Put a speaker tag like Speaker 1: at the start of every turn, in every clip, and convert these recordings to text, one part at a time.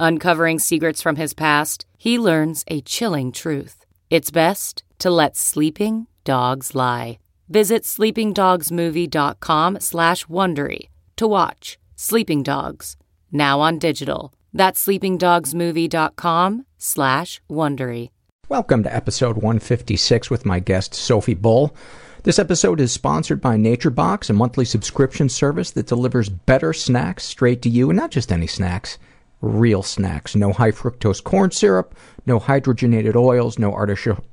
Speaker 1: Uncovering secrets from his past, he learns a chilling truth. It's best to let sleeping dogs lie. Visit sleepingdogsmovie.com slash Wondery to watch Sleeping Dogs, now on digital. That's sleepingdogsmovie.com slash Wondery.
Speaker 2: Welcome to episode 156 with my guest, Sophie Bull. This episode is sponsored by NatureBox, a monthly subscription service that delivers better snacks straight to you, and not just any snacks, real snacks. No high fructose corn syrup, no hydrogenated oils, no artificial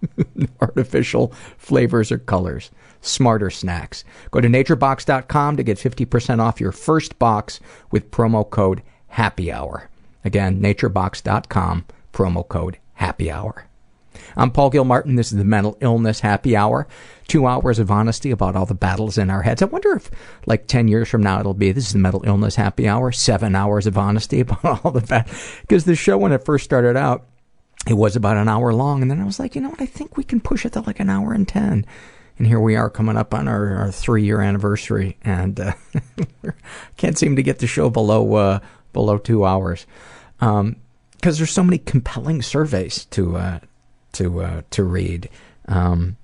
Speaker 2: artificial flavors or colors. Smarter snacks. Go to naturebox.com to get 50% off your first box with promo code happy hour. Again, naturebox.com, promo code happy hour. I'm Paul Gilmartin. This is the Mental Illness Happy Hour. Two hours of honesty about all the battles in our heads. I wonder if, like, 10 years from now, it'll be this is the Mental Illness Happy Hour. Seven hours of honesty about all the battles. Because the show, when it first started out, it was about an hour long. And then I was like, you know what? I think we can push it to like an hour and 10. And here we are coming up on our, our three year anniversary. And uh, can't seem to get the show below, uh, below two hours. Um, because there's so many compelling surveys to uh, to uh, to read. Um,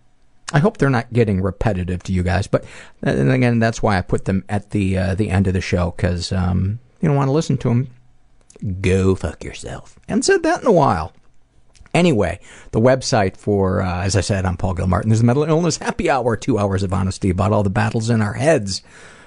Speaker 2: I hope they're not getting repetitive to you guys, but and again, that's why I put them at the uh, the end of the show because um, you don't want to listen to them. Go fuck yourself. And said that in a while. Anyway, the website for, uh, as I said, I'm Paul Gilmartin. There's a mental illness happy hour, two hours of honesty about all the battles in our heads,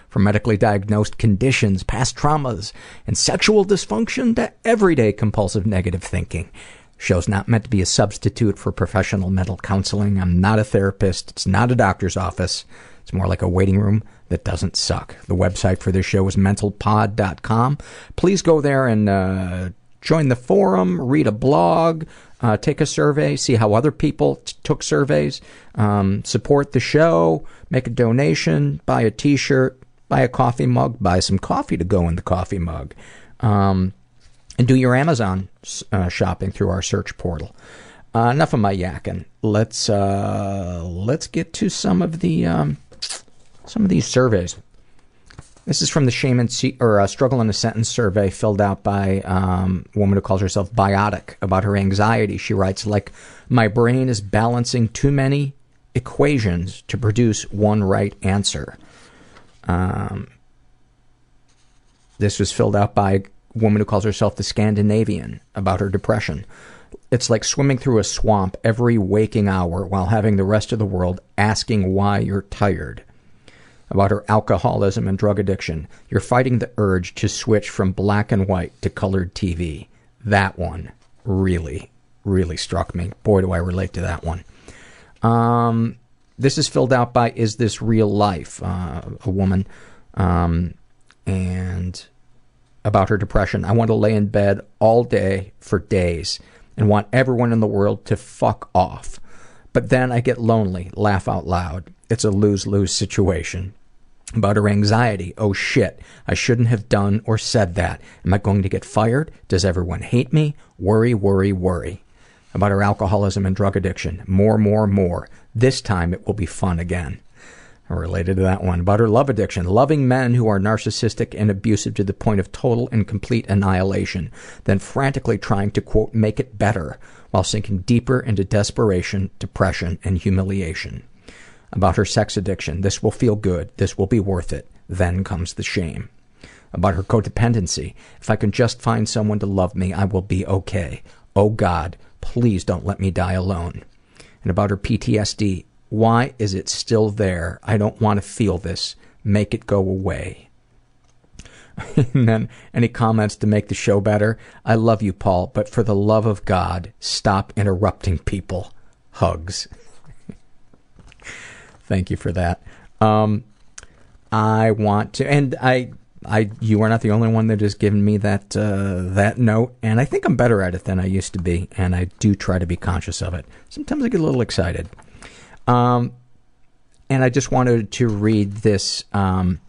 Speaker 2: from medically diagnosed conditions, past traumas, and sexual dysfunction to everyday compulsive negative thinking. Show's not meant to be a substitute for professional mental counseling. I'm not a therapist. It's not a doctor's office. It's more like a waiting room that doesn't suck. The website for this show is mentalpod.com. Please go there and uh, join the forum, read a blog, uh, take a survey, see how other people t- took surveys, um, support the show, make a donation, buy a t-shirt, buy a coffee mug, buy some coffee to go in the coffee mug. Um, and do your Amazon uh, shopping through our search portal. Uh, enough of my yakking. Let's uh, let's get to some of the um, some of these surveys. This is from the Shame and C- or uh, Struggle in a Sentence survey filled out by um, a woman who calls herself Biotic about her anxiety. She writes, like, my brain is balancing too many equations to produce one right answer. Um, this was filled out by woman who calls herself the Scandinavian about her depression. It's like swimming through a swamp every waking hour while having the rest of the world asking why you're tired. About her alcoholism and drug addiction. You're fighting the urge to switch from black and white to colored TV. That one really, really struck me. Boy, do I relate to that one. Um, this is filled out by Is This Real Life? Uh, a woman. Um, and about her depression. I want to lay in bed all day for days and want everyone in the world to fuck off. But then I get lonely, laugh out loud. It's a lose lose situation. About her anxiety. Oh shit, I shouldn't have done or said that. Am I going to get fired? Does everyone hate me? Worry, worry, worry. about her alcoholism and drug addiction. More, more, more. This time it will be fun again. Related to that one. About her love addiction. Loving men who are narcissistic and abusive to the point of total and complete annihilation. Then frantically trying to, quote, make it better while sinking deeper into desperation, depression, and humiliation. About her sex addiction. This will feel good. This will be worth it. Then comes the shame. About her codependency. If I can just find someone to love me, I will be okay. Oh God, please don't let me die alone. And about her PTSD. Why is it still there? I don't want to feel this. Make it go away. and then any comments to make the show better? I love you, Paul, but for the love of God, stop interrupting people. Hugs. Thank you for that. Um, I want to, and I, I, you are not the only one that has given me that uh, that note, and I think I'm better at it than I used to be, and I do try to be conscious of it. Sometimes I get a little excited. Um, and I just wanted to read this um,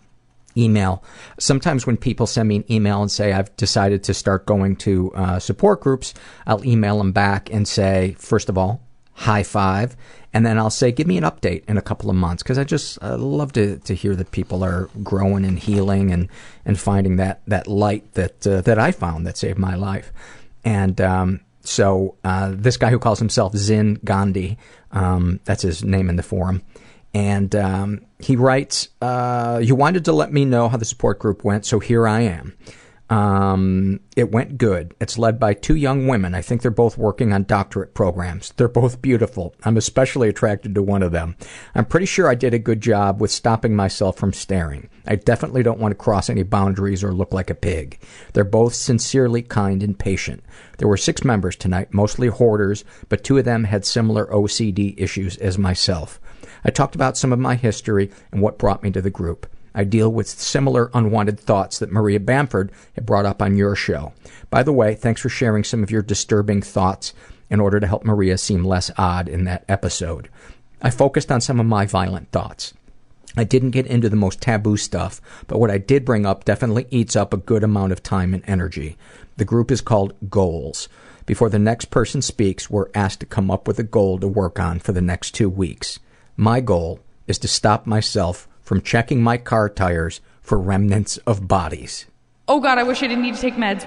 Speaker 2: email. Sometimes when people send me an email and say I've decided to start going to uh, support groups, I'll email them back and say, first of all, high five, and then I'll say, give me an update in a couple of months because I just uh, love to to hear that people are growing and healing and and finding that that light that uh, that I found that saved my life. And um, so uh, this guy who calls himself Zin Gandhi, um, that's his name in the forum, and um, he writes, uh, "You wanted to let me know how the support group went, so here I am." Um, it went good. It's led by two young women. I think they're both working on doctorate programs. They're both beautiful. I'm especially attracted to one of them. I'm pretty sure I did a good job with stopping myself from staring. I definitely don't want to cross any boundaries or look like a pig. They're both sincerely kind and patient. There were six members tonight, mostly hoarders, but two of them had similar OCD issues as myself. I talked about some of my history and what brought me to the group. I deal with similar unwanted thoughts that Maria Bamford had brought up on your show. By the way, thanks for sharing some of your disturbing thoughts in order to help Maria seem less odd in that episode. I focused on some of my violent thoughts. I didn't get into the most taboo stuff, but what I did bring up definitely eats up a good amount of time and energy. The group is called Goals. Before the next person speaks, we're asked to come up with a goal to work on for the next two weeks. My goal is to stop myself from checking my car tires for remnants of bodies.
Speaker 3: Oh god, I wish I didn't need to take meds.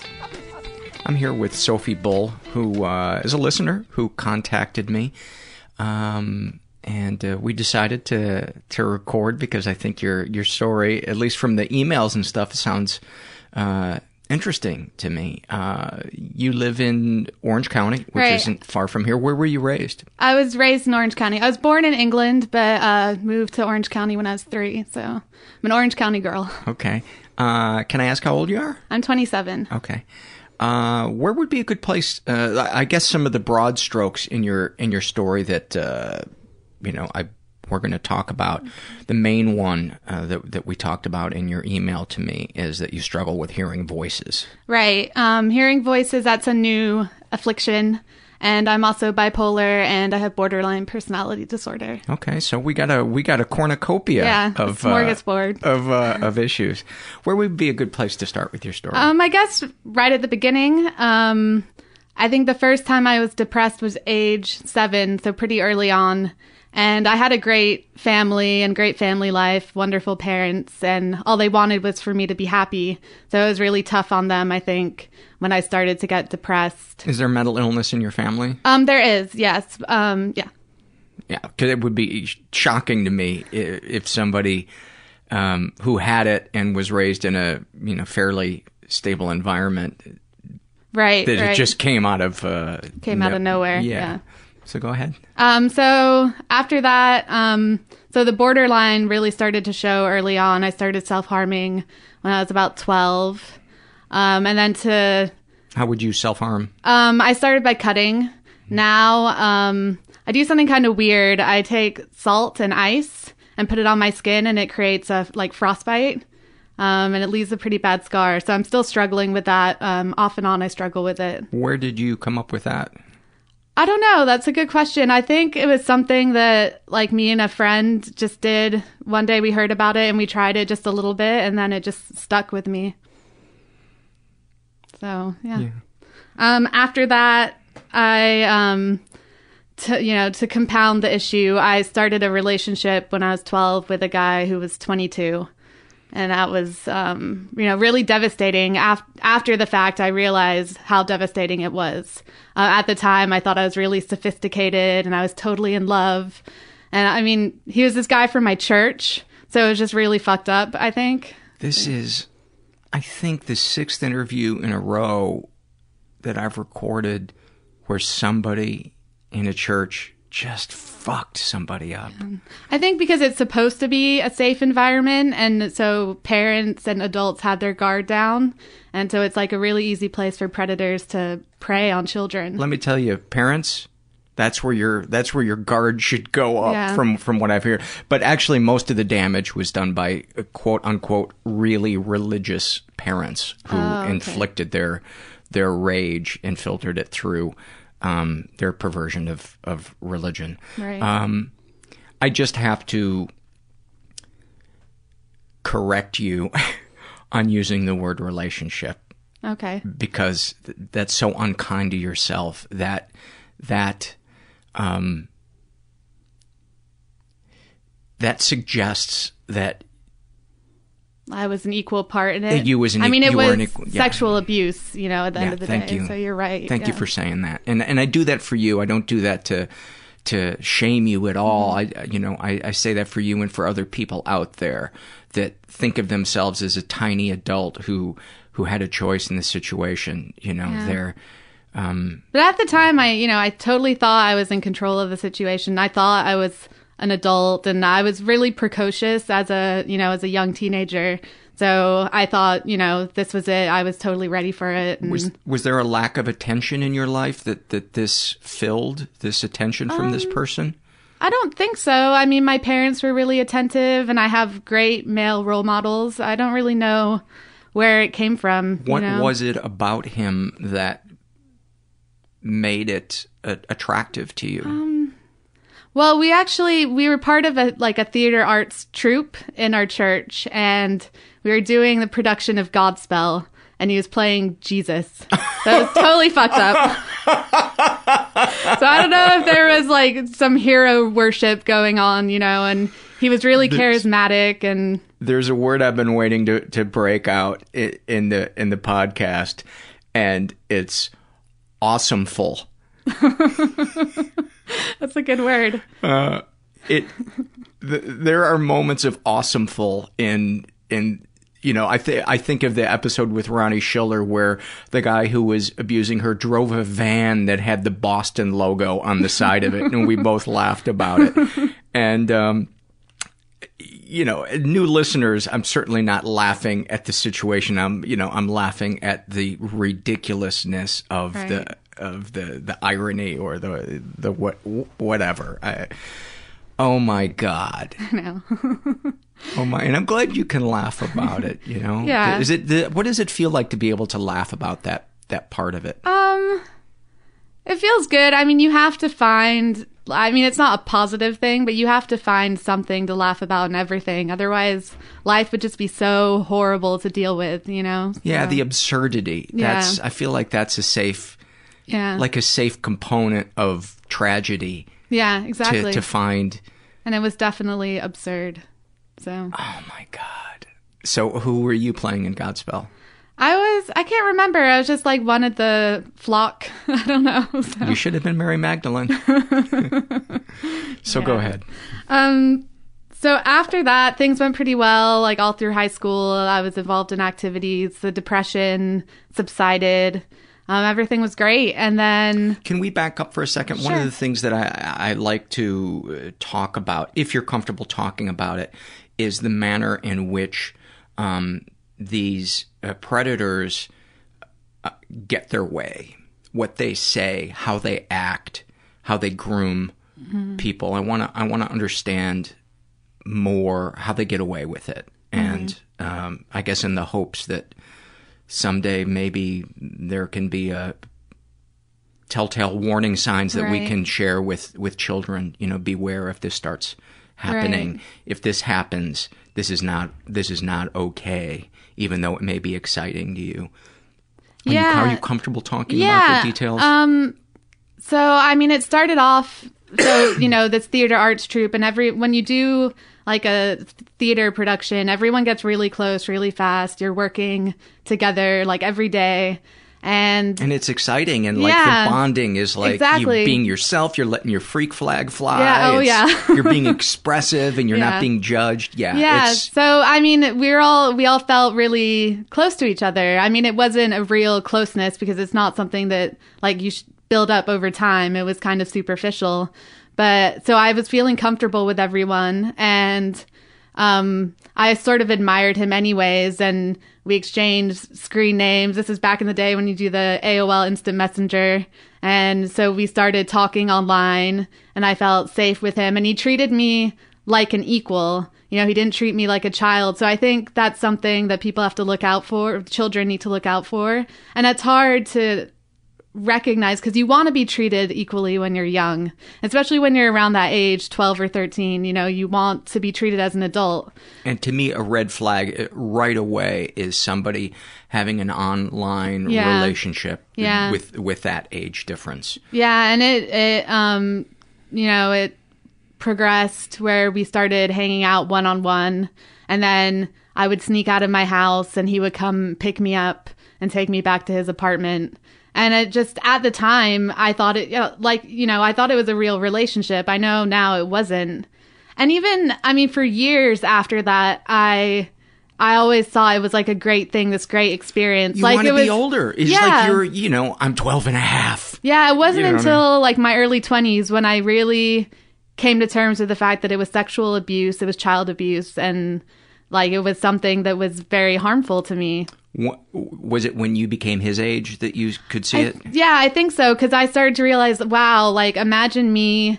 Speaker 2: I'm here with Sophie Bull, who uh, is a listener who contacted me, um, and uh, we decided to to record because I think your your story, at least from the emails and stuff, sounds uh, interesting to me. Uh, you live in Orange County, which
Speaker 3: Right.
Speaker 2: isn't far from here. Where were you raised?
Speaker 3: I was raised in Orange County. I was born in England, but uh, moved to Orange County when I was three. So I'm an Orange County girl.
Speaker 2: Okay. Uh, can I ask how old you are?
Speaker 3: I'm 27.
Speaker 2: Okay. Uh, where would be a good place? Uh, I guess some of the broad strokes in your in your story that uh, you know I we're going to talk about. The main one uh, that that we talked about in your email to me is that you struggle with hearing voices.
Speaker 3: Right. Um, hearing voices, that's a new affliction. And I'm also bipolar and I have borderline personality disorder.
Speaker 2: Okay, so we got a we got a cornucopia
Speaker 3: Yeah,
Speaker 2: of uh,
Speaker 3: smorgasbord.
Speaker 2: of uh, of issues. Where would be a good place to start with your story?
Speaker 3: Um, I guess right at the beginning. Um, I think the first time I was depressed was age seven, so pretty early on. And I had a great family and great family life, wonderful parents, and all they wanted was for me to be happy. So it was really tough on them, I think, when I started to get depressed.
Speaker 2: is there mental illness in your family?
Speaker 3: Um, there is, yes. Um, yeah.
Speaker 2: Yeah, because it would be shocking to me if somebody um, who had it and was raised in a you know fairly stable environment
Speaker 3: Right.
Speaker 2: that
Speaker 3: right.
Speaker 2: it just came out of uh,
Speaker 3: Came out of nowhere,
Speaker 2: Yeah.
Speaker 3: yeah.
Speaker 2: So go ahead.
Speaker 3: Um, so after that, um, so the borderline really started to show early on. I started self harming when I was about 12. Um, and then to,
Speaker 2: How would you self harm?
Speaker 3: um, I started by cutting. Now, um, I do something kind of weird. I take salt and ice and put it on my skin and it creates a like frostbite. Um, and it leaves a pretty bad scar. So I'm still struggling with that. Um, off and on, I struggle with it.
Speaker 2: Where did you come up with that?
Speaker 3: I don't know. That's a good question. I think it was something that like me and a friend just did. One day we heard about it and we tried it just a little bit and then it just stuck with me. So, yeah. Um after that, I um to you know, to compound the issue, I started a relationship when I was 12 with a guy who was 22 and that was um, you know really devastating Af- after the fact i realized how devastating it was. Uh, at the time i thought i was really sophisticated and i was totally in love. And i mean he was this guy from my church so it was just really fucked up i think.
Speaker 2: This is, I think, the sixth interview in a row that I've recorded where somebody in a church just fucked somebody up.
Speaker 3: i think because it's supposed to be a safe environment and so parents and adults have their guard down and so it's like a really easy place for predators to prey on children
Speaker 2: Let me tell you, parents, that's where your that's where your guard should go up
Speaker 3: Yeah.
Speaker 2: from from what I've heard. But actually, most of the damage was done by uh, quote unquote really religious parents who
Speaker 3: Oh, okay.
Speaker 2: inflicted their their rage and filtered it through um, their perversion of of religion.
Speaker 3: Right.
Speaker 2: Um, I just have to correct you on using the word relationship
Speaker 3: okay
Speaker 2: because th- that's so unkind to yourself that that um that suggests that
Speaker 3: I was an equal part in it.
Speaker 2: you was an
Speaker 3: I mean, it was
Speaker 2: equal- yeah.
Speaker 3: sexual abuse. You know, at the end of the
Speaker 2: thank
Speaker 3: day.
Speaker 2: you
Speaker 3: So you're right.
Speaker 2: thank you for saying that and and i do that for you i don't do that to to shame you at all
Speaker 3: Mm-hmm.
Speaker 2: i you know I, I say that for you and for other people out there that think of themselves as a tiny adult who who had a choice in the situation you know
Speaker 3: Yeah.
Speaker 2: they're um
Speaker 3: But at the time, I, you know, I totally thought I was in control of the situation. I thought I was an adult, and I was really precocious as a, you know, as a young teenager. So I thought, you know, this was it. I was totally ready for it. And,
Speaker 2: Was was there a lack of attention in your life that that this filled this attention from this
Speaker 3: Um,
Speaker 2: person?
Speaker 3: I don't think so. I mean, my parents were really attentive, and I have great male role models. I don't really know where it came from.
Speaker 2: What
Speaker 3: you know?
Speaker 2: was it about him that made it uh, attractive to you?
Speaker 3: Um, well, we actually we were part of a like a theater arts troupe in our church, and we were doing the production of Godspell, and he was playing Jesus. That was totally fucked up. so I don't know if there was like some hero worship going on, you know, and he was really charismatic and
Speaker 2: There's a word I've been waiting to to break out in the in the podcast, and it's awesomeful.
Speaker 3: that's a good word.
Speaker 2: Uh, it th- there are moments of awesomeful in in you know I think I think of the episode with Ronnie Schiller where the guy who was abusing her drove a van that had the Boston logo on the side of it, and we both laughed about it. And um, you know, new listeners, I'm certainly not laughing at the situation. I'm, you know, I'm laughing at the ridiculousness of the of the the irony or the the what whatever. I, oh my god.
Speaker 3: I know.
Speaker 2: Oh my, and I'm glad you can laugh about it. You know,
Speaker 3: Yeah.
Speaker 2: Is it the, what does it feel like to be able to laugh about that that part of it?
Speaker 3: Um, it feels good. I mean, you have to find. I mean, it's not a positive thing, but you have to find something to laugh about in everything. Otherwise, life would just be so horrible to deal with. You know?
Speaker 2: Yeah,
Speaker 3: So,
Speaker 2: the absurdity.
Speaker 3: Yeah.
Speaker 2: That's I feel like that's a safe
Speaker 3: yeah,
Speaker 2: like a safe component of tragedy
Speaker 3: yeah, exactly.
Speaker 2: to to find
Speaker 3: and it was definitely absurd. So
Speaker 2: Oh my god. So who were you playing in Godspell?
Speaker 3: I was, I can't remember. I was just like one of the flock. I don't know. So.
Speaker 2: You should have been Mary Magdalene. so go ahead.
Speaker 3: Um, so after that, things went pretty well. Like all through high school, I was involved in activities. The depression subsided. Um, everything was great. And then,
Speaker 2: Can we back up for a second? One of the things that I, I like to uh, talk about, if you're comfortable talking about it, is the manner in which um, these uh, predators uh, get their way, what they say, how they act, how they groom
Speaker 3: Mhm.
Speaker 2: people. I want to I want to understand more how they get away with it, and um, I guess in the hopes that someday maybe there can be a telltale warning signs that we can share with with children you know beware if this starts happening
Speaker 3: Right.
Speaker 2: if this happens this is not this is not okay even though it may be exciting to you are,
Speaker 3: Yeah.
Speaker 2: you, are you comfortable talking
Speaker 3: yeah.
Speaker 2: about the details
Speaker 3: Um, so I mean, it started off. So you know, this theater arts troupe, and every when you do like a theater production, everyone gets really close, really fast. You're working together like every day, and
Speaker 2: and it's exciting and like
Speaker 3: Yeah.
Speaker 2: the bonding is like
Speaker 3: Exactly.
Speaker 2: you being yourself you're letting your freak flag fly
Speaker 3: Yeah, oh,
Speaker 2: It's-
Speaker 3: yeah.
Speaker 2: you're being expressive and you're
Speaker 3: Yeah.
Speaker 2: not being judged yeah,
Speaker 3: yeah. So I mean, we were all we all felt really close to each other. I mean, it wasn't a real closeness because it's not something that like you build up over time. It was kind of superficial. But so I was feeling comfortable with everyone, and um, I sort of admired him anyways. And we exchanged screen names. This is back in the day when you do the AOL Instant Messenger. And so we started talking online, and I felt safe with him. And he treated me like an equal. You know, he didn't treat me like a child. So I think that's something that people have to look out for, children need to look out for. And it's hard to recognize because you want to be treated equally when you're young, especially when you're around that age, 12 or 13. You know, you want to be treated as an adult.
Speaker 2: And to me, a red flag uh, right away is somebody having an online
Speaker 3: Yeah.
Speaker 2: relationship
Speaker 3: Yeah.
Speaker 2: with with that age difference.
Speaker 3: Yeah, and it it um you know, it progressed where we started hanging out one on one and then I would sneak out of my house and he would come pick me up and take me back to his apartment. And it just at the time I thought it you know, like, you know, I thought it was a real relationship. I know now it wasn't. And even I mean for years after that I I always saw it was like a great thing, this great experience.
Speaker 2: You
Speaker 3: like
Speaker 2: want
Speaker 3: it
Speaker 2: to
Speaker 3: was
Speaker 2: be older. It's
Speaker 3: yeah.
Speaker 2: like you're, you know, I'm 12 and a half.
Speaker 3: Yeah, it wasn't
Speaker 2: You know what I
Speaker 3: until like my early 20s when I really came to terms with the fact that it was sexual abuse, it was child abuse, and like it was something that was very harmful to me.
Speaker 2: Wha- Was it when you became his age that you could see it?
Speaker 3: Yeah, I think so because I started to realize, wow, like imagine me,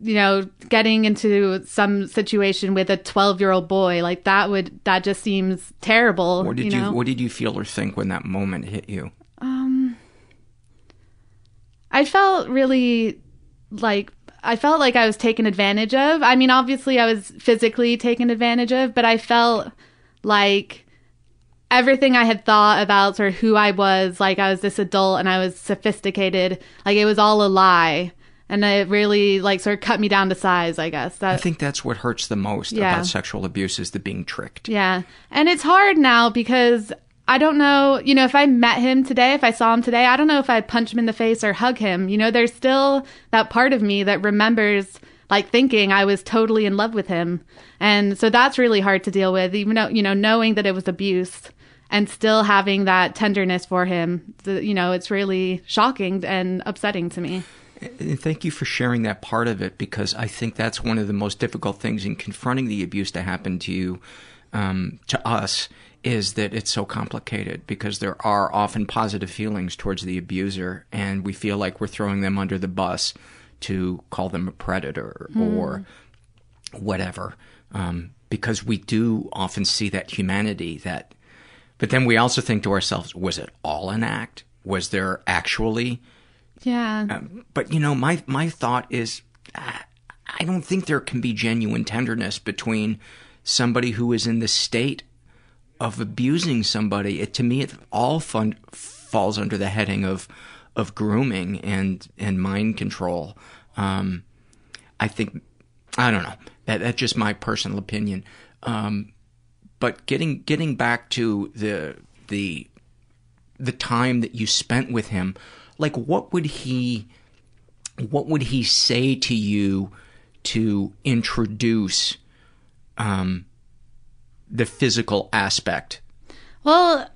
Speaker 3: you know, getting into some situation with a 12 year old boy. Like that would that just seems terrible.
Speaker 2: What did
Speaker 3: you
Speaker 2: you. What did you feel or think when that moment hit you?
Speaker 3: Um, I felt really like I felt like I was taken advantage of. I mean, obviously, I was physically taken advantage of, but I felt like everything I had thought about sort of who I was, like I was this adult and I was sophisticated, like it was all a lie. And it really like sort of cut me down to size, I guess. That, I
Speaker 2: think that's what hurts the most
Speaker 3: Yeah.
Speaker 2: about sexual abuse is the being tricked.
Speaker 3: Yeah. And it's hard now because I don't know, you know, if I met him today, if I saw him today, I don't know if I'd punch him in the face or hug him. You know, there's still that part of me that remembers like thinking I was totally in love with him. And so that's really hard to deal with, even though, you know, knowing that it was abuse and still having that tenderness for him. You know, it's really shocking and upsetting to me.
Speaker 2: And thank you for sharing that part of it because I think that's one of the most difficult things in confronting the abuse that happened to you, um, to us, is that it's so complicated because there are often positive feelings towards the abuser and we feel like we're throwing them under the bus to call them a predator or whatever. Um, because we do often see that humanity that, but then we also think to ourselves, was it all an act? Was there actually
Speaker 3: Yeah.
Speaker 2: um, but you know, my my thought is, I don't think there can be genuine tenderness between somebody who is in the state of abusing somebody. It, to me, it all fun, falls under the heading of of grooming and and mind control. Um, I think I don't know. That that's just my personal opinion. Um, but getting getting back to the the the time that you spent with him, like what would he what would he say to you to introduce um, the physical aspect?
Speaker 3: Well,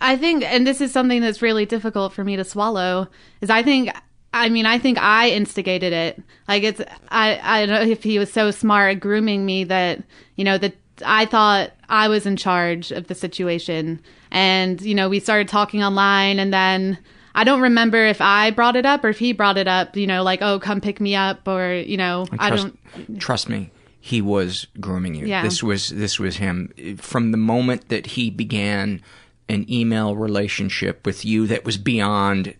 Speaker 3: I think, and this is something that's really difficult for me to swallow, is I think, I mean, I think I instigated it. Like it's, I, I don't know if he was so smart at grooming me that, you know, that I thought I was in charge of the situation. And, you know, we started talking online and then I don't remember if I brought it up or if he brought it up, you know, like, oh, come pick me up or, you know, I don't.
Speaker 2: Trust me, he was grooming you.
Speaker 3: Yeah.
Speaker 2: This was this was him. From the moment that he began an email relationship with you that was beyond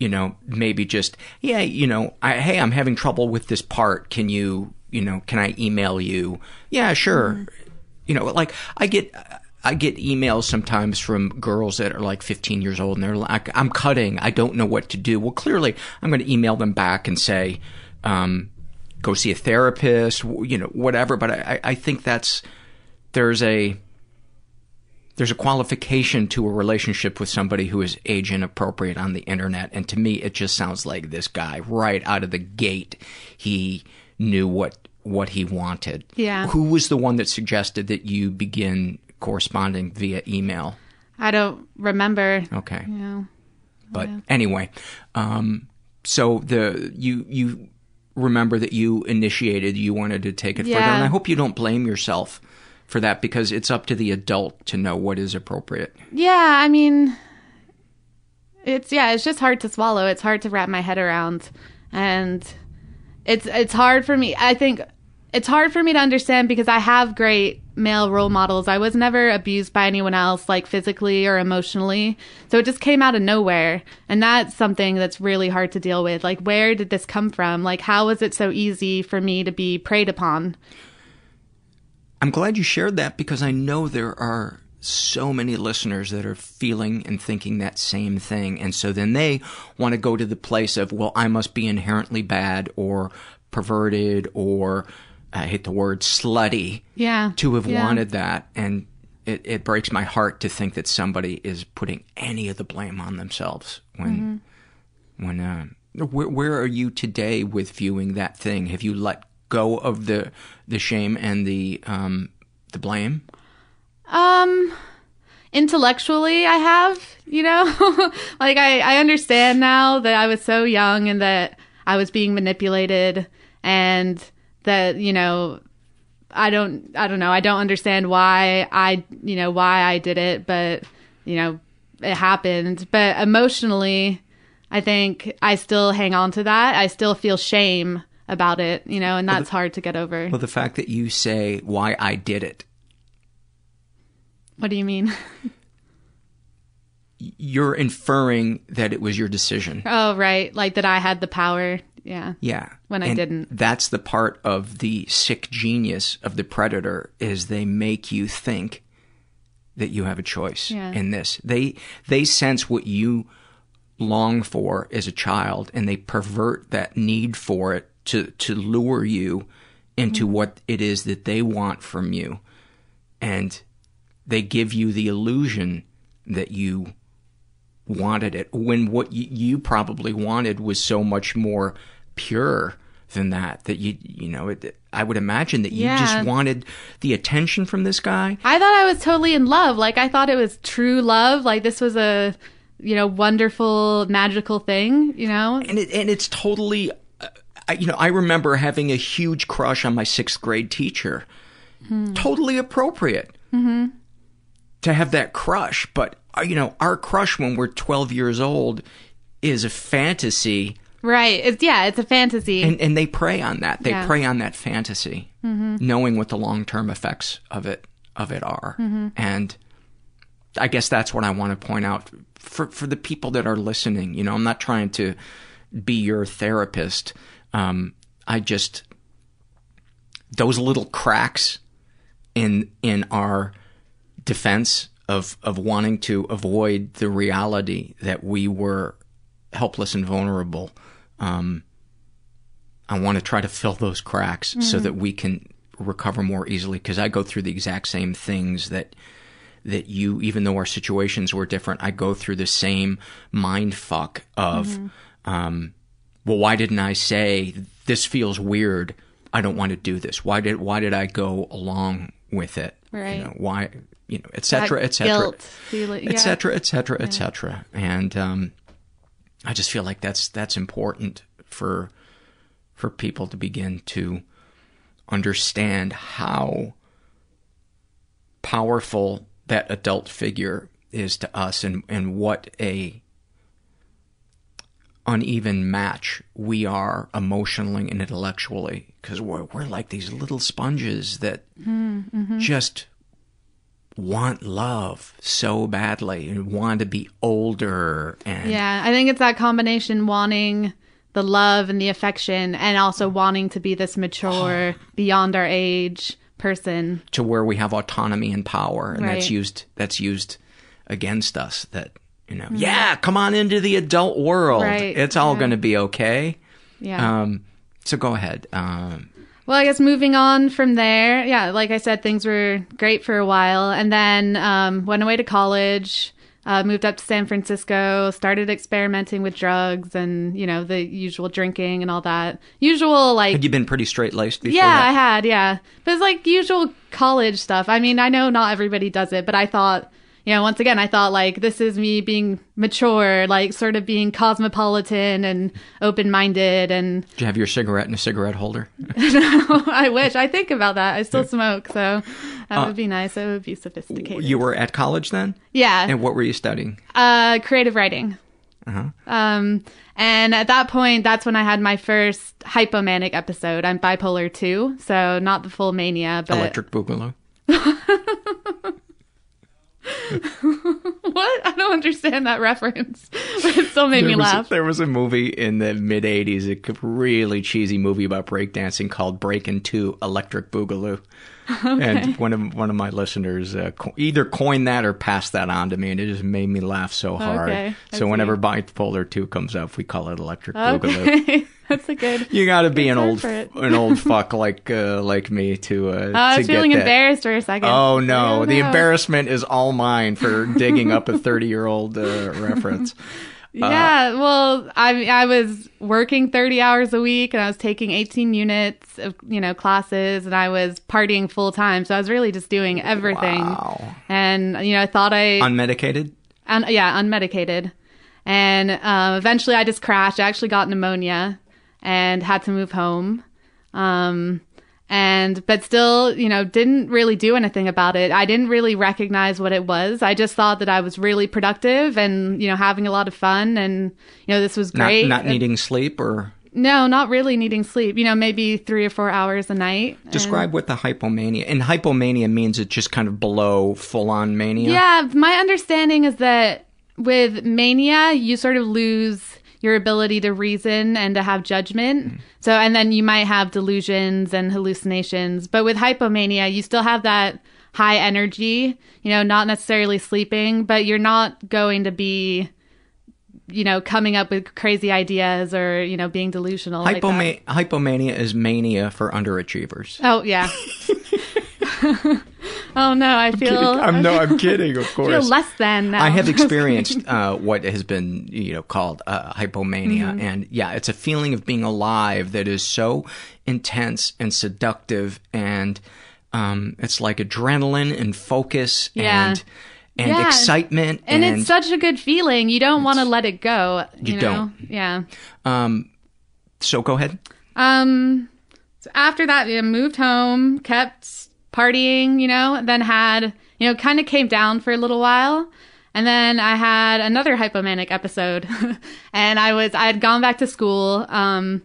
Speaker 2: you know maybe just yeah you know I, hey i'm having trouble with this part. Can you you know can i email you? Yeah sure. You know like i get i get emails sometimes from girls that are like 15 years old and they're like i'm cutting. I don't know what to do. Well clearly i'm going to email them back and say um, go see a therapist you know whatever but i i think that's there's a there's a qualification to a relationship with somebody who is age inappropriate on the internet and to me it just sounds like this guy right out of the gate he knew what what he wanted
Speaker 3: Yeah.
Speaker 2: who was the one that suggested that you begin corresponding via email
Speaker 3: I don't remember.
Speaker 2: okay
Speaker 3: You know.
Speaker 2: but anyway um so the you you remember that you initiated you wanted to take it further and i hope you don't blame yourself for that because it's up to the adult to know what is appropriate
Speaker 3: Yeah, I mean, it's yeah, it's just hard to swallow. It's hard to wrap my head around, and it's it's hard for me. I think it's hard for me to understand because I have great male role models. I was never abused by anyone else, like physically or emotionally. So it just came out of nowhere, and that's something that's really hard to deal with. Like, where did this come from? Like, how was it so easy for me to be preyed upon?
Speaker 2: I'm glad you shared that because I know there are so many listeners that are feeling and thinking that same thing. And so then they want to go to the place of, well, I must be inherently bad or perverted or I hate the word slutty
Speaker 3: Yeah.
Speaker 2: to have
Speaker 3: Yeah.
Speaker 2: wanted that. And it, it breaks my heart to think that somebody is putting any of the blame on themselves when, when, uh, where, where are you today with viewing that thing? Have you let go of the, the shame and the, um, the blame?
Speaker 3: Um, intellectually, I have, you know, like I, I understand now that I was so young and that I was being manipulated and that, you know, I don't, I don't know, I don't understand why I, you know, why I did it, but, you know, it happened. But emotionally, I think I still hang on to that. I still feel shame about it, you know, and that's hard to get over.
Speaker 2: Well, the fact that you say why I did it,
Speaker 3: What do you mean?
Speaker 2: you're inferring that it was your decision.
Speaker 3: Oh, right. Like that I had the power. Yeah.
Speaker 2: Yeah.
Speaker 3: When I
Speaker 2: And
Speaker 3: didn't.
Speaker 2: That's the part of the sick genius of the predator is they make you think that you have a choice
Speaker 3: Yeah.
Speaker 2: in this. They they sense what you long for as a child and they pervert that need for it to to lure you into
Speaker 3: Mm-hmm.
Speaker 2: what it is that they want from you. And they give you the illusion that you wanted it when what you, you probably wanted was so much more pure than that that you you know it, i would imagine that you
Speaker 3: Yeah.
Speaker 2: just wanted the attention from this guy
Speaker 3: I thought I was totally in love. Like I thought it was true love. Like this was a, you know, wonderful, magical thing, you know?
Speaker 2: and it and it's totally uh, I, you know i remember having a huge crush on my sixth grade teacher totally appropriate
Speaker 3: Mm-hmm.
Speaker 2: to have that crush but uh, you know our crush when we're 12 years old is a fantasy
Speaker 3: Right. It's yeah, it's a fantasy.
Speaker 2: and and they prey on that. They
Speaker 3: Yeah.
Speaker 2: prey on that fantasy,
Speaker 3: Mhm.
Speaker 2: knowing what the long term effects of it of it are.
Speaker 3: Mhm.
Speaker 2: And I guess that's what I want to point out for for the people that are listening. You know, I'm not trying to be your therapist. Um, I just those little cracks in in our defense of of wanting to avoid the reality that we were helpless and vulnerable. Um, I want to try to fill those cracks so
Speaker 4: Mhm.
Speaker 2: that we can recover more easily because I go through the exact same things that that you, even though our situations were different, I go through the same mind fuck of,
Speaker 3: Mhm.
Speaker 2: um, well, why didn't I say this feels weird? I don't want to do this. Why did why did I go along with it?
Speaker 3: Right.
Speaker 2: You know, why you know, et cetera,
Speaker 3: That
Speaker 2: et cetera,
Speaker 3: guilt feeling- yeah.
Speaker 2: et cetera, et cetera, et cetera. And um, I just feel like that's that's important for for people to begin to understand how powerful that adult figure is to us and, and what a uneven match we are emotionally and intellectually because we're, we're like these little sponges that
Speaker 3: Mm-hmm.
Speaker 2: just want love so badly and want to be older and
Speaker 3: Yeah, I think it's that combination wanting the love and the affection and also wanting to be this mature, beyond our age person.
Speaker 2: to where we have autonomy and power and that's used that's used against us that you know
Speaker 3: Mhm.
Speaker 2: yeah come on into the adult world
Speaker 3: Right,
Speaker 2: it's all
Speaker 3: yeah.
Speaker 2: going to be okay
Speaker 3: Yeah.
Speaker 2: um so go ahead um
Speaker 3: Well, I guess moving on from there, yeah, like I said, things were great for a while, and then um, went away to college, uh, moved up to San Francisco, started experimenting with drugs and you know the usual drinking and all that usual like
Speaker 2: had you been pretty straight laced before
Speaker 3: yeah, I had, yeah. But it's like usual college stuff. I mean, I know not everybody does it, but I thought, you know, once again, I thought like this is me being mature, like sort of being cosmopolitan and open minded. And
Speaker 2: do you have your cigarette in a cigarette holder no,
Speaker 3: I wish I think about that. I still smoke, so that
Speaker 2: Uh,
Speaker 3: would be nice. It would be sophisticated.
Speaker 2: you were at college then
Speaker 3: Yeah.
Speaker 2: and what were you studying
Speaker 3: uh, creative writing.
Speaker 2: uh-huh
Speaker 3: Um, and at that point, that's when I had my first hypomanic episode. I'm bipolar two, so not the full mania, but
Speaker 2: electric boogaloo
Speaker 3: what? I don't understand that reference, but it still made me
Speaker 2: there was,
Speaker 3: laugh.
Speaker 2: there was a movie in the mid 80s a really cheesy movie about breakdancing called breakin' 2 electric boogaloo and one of one of my listeners uh, co- either coined that or passed that on to me, and it just made me laugh so hard.
Speaker 3: Okay,
Speaker 2: so whenever bipolar two comes up, we call it electric boogaloo.
Speaker 3: That's a good.
Speaker 2: You got to be an old an old fuck like uh, like me to uh,
Speaker 3: Oh, I was feeling
Speaker 2: that.
Speaker 3: embarrassed for a second.
Speaker 2: Oh no,
Speaker 3: Oh,
Speaker 2: the
Speaker 3: no.
Speaker 2: embarrassment is all mine for digging up a thirty year old uh, reference.
Speaker 3: Yeah, well, I I was working 30 hours a week and I was taking 18 units of, you know, classes and I was partying full time. So I was really just doing everything.
Speaker 2: Wow.
Speaker 3: And you know, I thought I
Speaker 2: Unmedicated.
Speaker 3: Un- yeah, unmedicated. And um, eventually I just crashed. I actually got pneumonia and had to move home. Um, and, but still, you know, didn't really do anything about it. I didn't really recognize what it was. I just thought that I was really productive and, you know, having a lot of fun and, you know, this was
Speaker 2: Not
Speaker 3: great.
Speaker 2: not needing sleep or
Speaker 3: no, not really needing sleep. You know, maybe three or four hours a night. And-
Speaker 2: describe what the hypomania. And hypomania means it's just kind of below full on mania.
Speaker 3: Yeah, my understanding is that with mania, you sort of lose your ability to reason and to have judgment. Mm-hmm. So, and then you might have delusions and hallucinations. But with hypomania, you still have that high energy, you know, not necessarily sleeping, but you're not going to be, you know, coming up with crazy ideas or, you know, being delusional. like
Speaker 2: hypomania is mania for underachievers.
Speaker 3: Oh, yeah. oh, no, I feel.
Speaker 2: I'm no, I'm kidding. Of course,
Speaker 3: feel less than now.
Speaker 2: I have experienced uh, what has been, you know, called uh, hypomania,
Speaker 3: Mhm.
Speaker 2: and yeah, it's a feeling of being alive that is so intense and seductive, and um, it's like adrenaline and focus
Speaker 3: Yeah.
Speaker 2: and and
Speaker 3: Yeah.
Speaker 2: excitement,
Speaker 3: and, it's such a good feeling. You don't want to let it go. You,
Speaker 2: You
Speaker 3: know?
Speaker 2: don't.
Speaker 3: Yeah.
Speaker 2: um. So go ahead.
Speaker 3: Um. So after that, I moved home, kept partying. You know, then had you know kind of came down for a little while. And then I had another hypomanic episode, and I was I had gone back to school, um,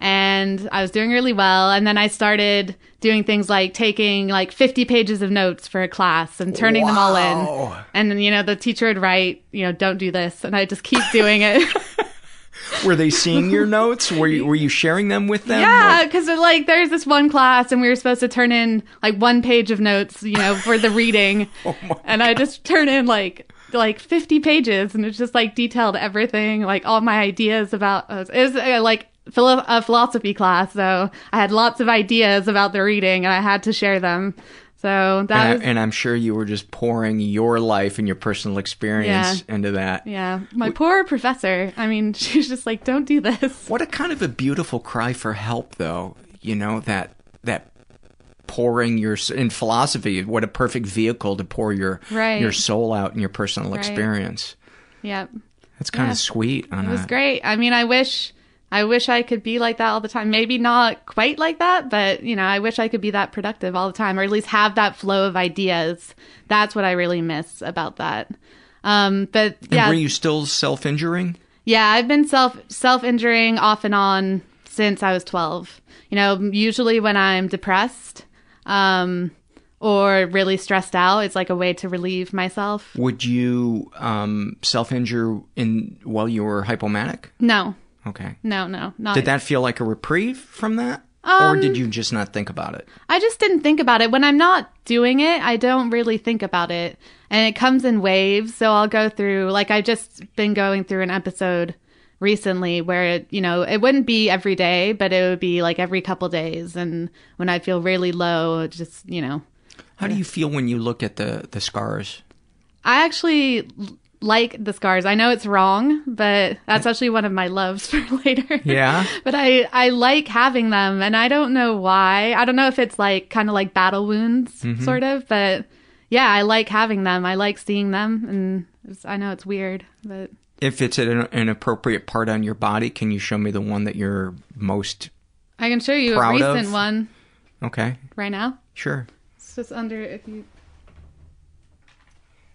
Speaker 3: and I was doing really well. And then I started doing things like taking like 50 pages of notes for a class and turning them all in. And then, you know, the teacher would write, you know, don't do this. And I just keep doing it.
Speaker 2: Were they seeing your notes? Were you were you sharing them with them?
Speaker 3: yeah, because like there's this one class and we were supposed to turn in like one page of notes, you know, for the reading. oh and I just turn in like like 50 pages and it's just like detailed everything, like all my ideas about it was uh, like philo- a philosophy class, so I had lots of ideas about the reading and I had to share them. So that
Speaker 2: and,
Speaker 3: was
Speaker 2: I, and I'm sure you were just pouring your life and your personal experience
Speaker 3: Yeah.
Speaker 2: into that.
Speaker 3: yeah. My poor professor. I mean, she's just like, don't do this.
Speaker 2: What a kind of a beautiful cry for help, though. You know that that pouring your in philosophy. What a perfect vehicle to pour your
Speaker 3: Right.
Speaker 2: your soul out in your personal
Speaker 3: Right.
Speaker 2: experience.
Speaker 3: Yep.
Speaker 2: That's kind
Speaker 3: Yeah.
Speaker 2: of sweet. On
Speaker 3: It was
Speaker 2: a,
Speaker 3: great. I mean, I wish I wish I could be like that all the time. Maybe not quite like that, but you know, I wish I could be that productive all the time or at least have that flow of ideas. That's what I really miss about that. Um, but
Speaker 2: And
Speaker 3: yeah,
Speaker 2: were you still self injuring?
Speaker 3: yeah, I've been self self injuring off and on since I was 12. You know, usually when I'm depressed um or really stressed out, it's like a way to relieve myself.
Speaker 2: Would you um, self injure in while you were hypomanic?
Speaker 3: No.
Speaker 2: Okay.
Speaker 3: No, no, not
Speaker 2: Did that feel like a reprieve from that, or
Speaker 3: Um,
Speaker 2: did you just not think about it?
Speaker 3: I just didn't think about it. When I'm not doing it, I don't really think about it. And it comes in waves. So I'll go through, like, I've just been going through an episode recently where it, you know, it wouldn't be every day, but it would be like every couple days. And when I feel really low, just, you know,
Speaker 2: How do you feel when you look at the the scars?
Speaker 3: I actually like the scars. I know it's wrong, but that's actually one of my loves for later.
Speaker 2: Yeah.
Speaker 3: but I I like having them, and I don't know why. I don't know if it's like kind of like battle wounds,
Speaker 2: Mhm.
Speaker 3: sort of. But yeah, I like having them. I like seeing them, and it's, I know it's weird, but
Speaker 2: If it's an, an appropriate part on your body, can you show me the one that you're most
Speaker 3: I can show you a
Speaker 2: Proud of?
Speaker 3: recent one
Speaker 2: okay?
Speaker 3: right now.
Speaker 2: Sure.
Speaker 3: It's just under if you.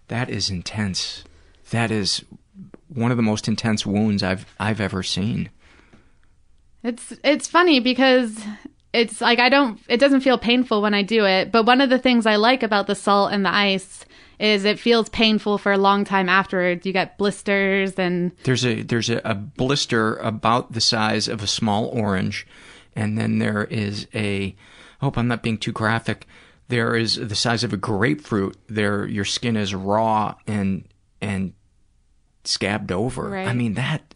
Speaker 2: That is intense. That is one of the most intense wounds I've I've ever seen.
Speaker 3: It's it's funny because it's like I don't it doesn't feel painful when I do it, but one of the things I like about the salt and the ice is it feels painful for a long time afterwards. You get blisters and
Speaker 2: There's a there's a, a blister about the size of a small orange, and then there is a. I hope I'm not being too graphic. There is the size of a grapefruit. There, your skin is raw and and scabbed over.
Speaker 3: Right.
Speaker 2: I mean that.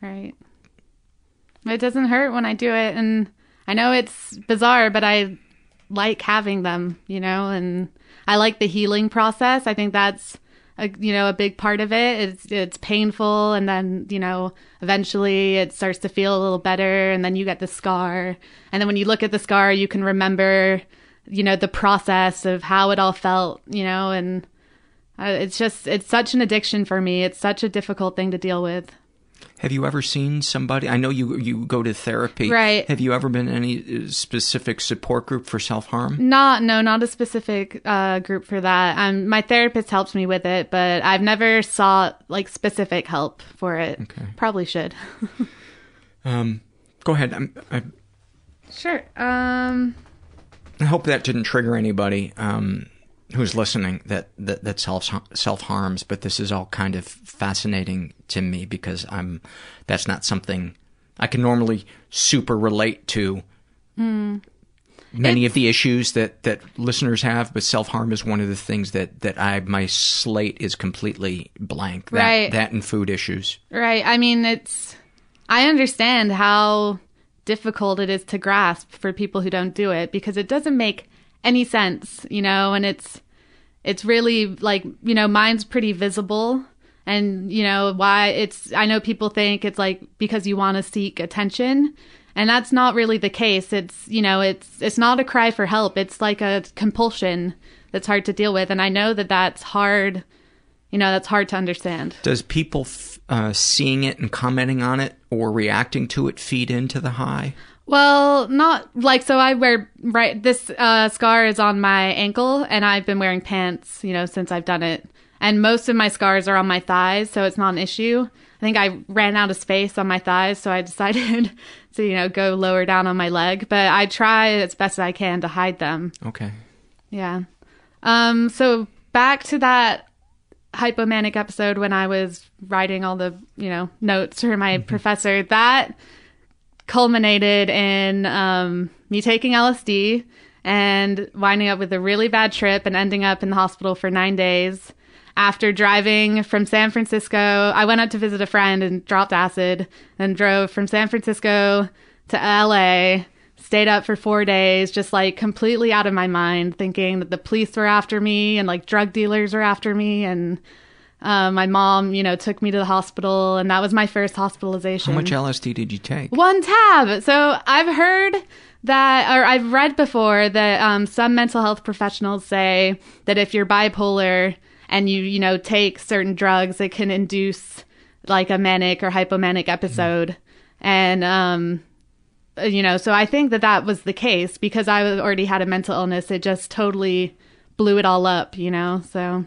Speaker 3: right. It doesn't hurt when I do it and I know it's bizarre, but I like having them, you know, and I like the healing process. I think that's a, you know, a big part of it. It's it's painful and then, you know, eventually it starts to feel a little better and then you get the scar. And then when you look at the scar, you can remember, you know, the process of how it all felt, you know, and uh, it's just it's such an addiction for me. It's such a difficult thing to deal with.
Speaker 2: Have you ever seen somebody? I know you you go to therapy.
Speaker 3: Right.
Speaker 2: Have you ever been in any uh, specific support group for self harm?
Speaker 3: Not, no, not a specific uh, group for that. Um, my therapist helps me with it, but I've never sought like specific help for it.
Speaker 2: Okay.
Speaker 3: Probably should.
Speaker 2: Um, go ahead. I'm, I,
Speaker 3: sure. Um,
Speaker 2: I hope that didn't trigger anybody um, who's listening that that, that self self harms. But this is all kind of fascinating to me because I'm that's not something I can normally super relate to.
Speaker 3: mm,
Speaker 2: Many of the issues that, that listeners have, but self harm is one of the things that, that I my slate is completely blank. That,
Speaker 3: Right.
Speaker 2: That and food issues.
Speaker 3: right. I mean, it's. I understand how difficult it is to grasp for people who don't do it because it doesn't make any sense, you know, and it's it's really like, you know, mine's pretty visible and you know why it's I know people think it's like because you want to seek attention and that's not really the case. It's, you know, it's it's not a cry for help. It's like a compulsion that's hard to deal with and I know that that's hard, you know, that's hard to understand.
Speaker 2: Does people uh, seeing it and commenting on it or reacting to it feed into the high?
Speaker 3: Well, not like so. I wear right. This uh, scar is on my ankle, and I've been wearing pants, you know, since I've done it. And most of my scars are on my thighs, so it's not an issue. I think I ran out of space on my thighs, so I decided to, you know, go lower down on my leg. But I try as best as I can to hide them.
Speaker 2: Okay.
Speaker 3: Yeah. Um. So back to that hypomanic episode when I was writing all the, you know, notes for my professor. That culminated in um, me taking LSD and winding up with a really bad trip and ending up in the hospital for nine days. After driving from San Francisco, I went out to visit a friend and dropped acid, and drove from San Francisco to LA, stayed up for four days, just like completely out of my mind, thinking that the police were after me and like drug dealers were after me. And uh, my mom, you know, took me to the hospital, and that was my first hospitalization.
Speaker 2: How much LSD did you take?
Speaker 3: One tab. So I've heard that, or I've read before that um, some mental health professionals say that if you're bipolar and you, you know, take certain drugs, it can induce like a manic or hypomanic episode. Mm. And, um, you know, so I think that that was the case because I already had a mental illness. It just totally blew it all up, you know, so.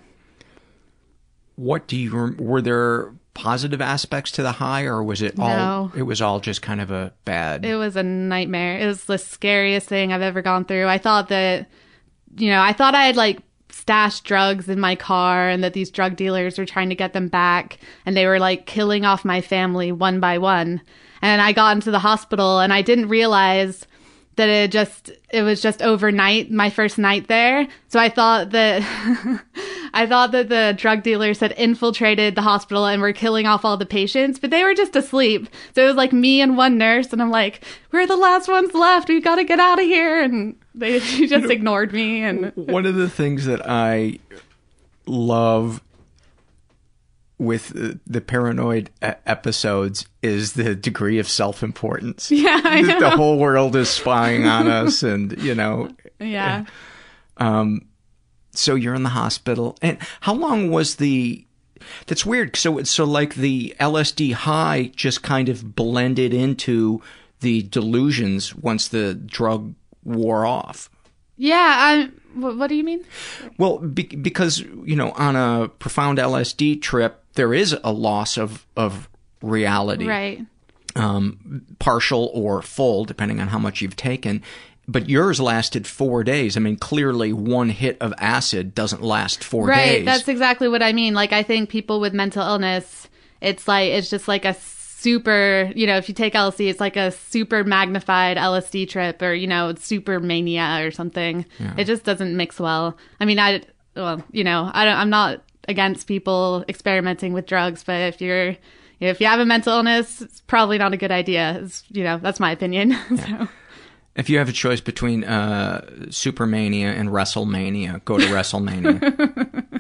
Speaker 2: What do you, were there positive aspects to the high or was it all
Speaker 3: no.
Speaker 2: it was all just kind of a bad?
Speaker 3: It was a nightmare. It was the scariest thing i've ever gone through. I thought that you know i thought i had like stashed drugs in my car and that these drug dealers were trying to get them back and they were like killing off my family one by one. And i got into the hospital and i didn't realize that it just it was just overnight my first night there. So i thought that i thought that the drug dealers had infiltrated the hospital and were killing off all the patients but they were just asleep. So it was like me and one nurse and i'm like we're the last ones left. We've got to get out of here. And they just you know, ignored me and
Speaker 2: one of the things that i love with the paranoid episodes is the degree of self-importance.
Speaker 3: Yeah,
Speaker 2: the whole world is spying on us, and you know.
Speaker 3: Yeah.
Speaker 2: Um, so you're in the hospital, and how long was the? That's weird. So so like the LSD high just kind of blended into the delusions once the drug wore off.
Speaker 3: Yeah, I. What do you mean?
Speaker 2: Well, be, because you know, on a profound LSD trip, there is a loss of of reality,
Speaker 3: right?
Speaker 2: Um, partial or full, depending on how much you've taken. But yours lasted four days. I mean, clearly, one hit of acid doesn't last four
Speaker 3: right,
Speaker 2: days.
Speaker 3: Right. That's exactly what I mean. Like, I think people with mental illness, it's like it's just like a super, you know, if you take LSD, it's like a super magnified LSD trip or, you know, super mania or something. Yeah. It just doesn't mix well. I mean, I, well, you know, I don't, I'm not against people experimenting with drugs, but if you're, if you have a mental illness, it's probably not a good idea. It's, you know, that's my opinion. Yeah. so.
Speaker 2: If you have a choice between uh, Supermania and WrestleMania, go to WrestleMania.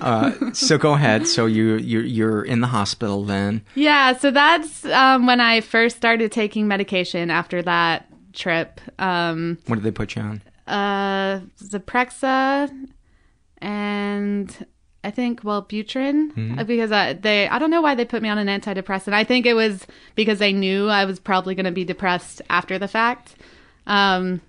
Speaker 2: uh, so go ahead. So you you you're in the hospital then.
Speaker 3: Yeah. So that's um, when I first started taking medication after that trip. Um,
Speaker 2: what did they put you on?
Speaker 3: Uh, Zyprexa and I think Wellbutrin mm-hmm. because I, they I don't know why they put me on an antidepressant. I think it was because they knew I was probably going to be depressed after the fact. Um,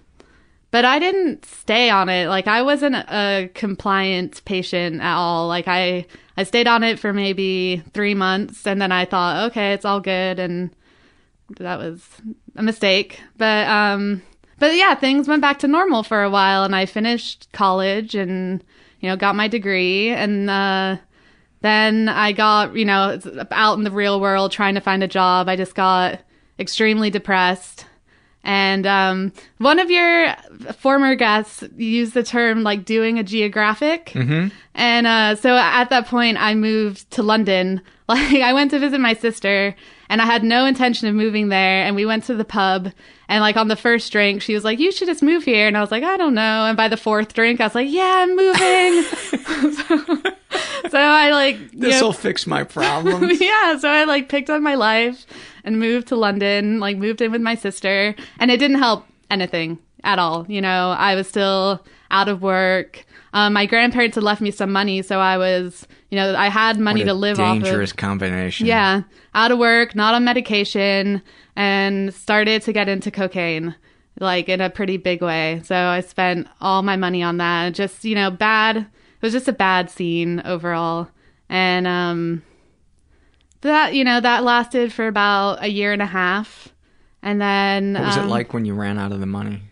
Speaker 3: but I didn't stay on it. Like I wasn't a compliant patient at all. Like I I stayed on it for maybe 3 months and then I thought, okay, it's all good and that was a mistake. But um but yeah, things went back to normal for a while and I finished college and you know, got my degree and uh then I got, you know, out in the real world trying to find a job. I just got extremely depressed and um, one of your former guests used the term like doing a geographic.
Speaker 2: Mm-hmm.
Speaker 3: And uh, so at that point, I moved to London. Like I went to visit my sister and I had no intention of moving there. And we went to the pub and like on the first drink, she was like, you should just move here. And I was like, I don't know. And by the fourth drink, I was like, yeah, I'm moving. so, so, I like,
Speaker 2: this will fix my problems.
Speaker 3: yeah. So I like picked up my life and moved to London, like moved in with my sister. And it didn't help anything at all. You know, I was still out of work. Um, my grandparents had left me some money, so I was, you know, I had money to live
Speaker 2: off
Speaker 3: of.
Speaker 2: Dangerous combination.
Speaker 3: Yeah, out of work, not on medication, and started to get into cocaine, like in a pretty big way. So I spent all my money on that. Just, you know, bad. It was just a bad scene overall, and um, that you know that lasted for about a year and a half, and then
Speaker 2: what was
Speaker 3: um,
Speaker 2: it like when you ran out of the money?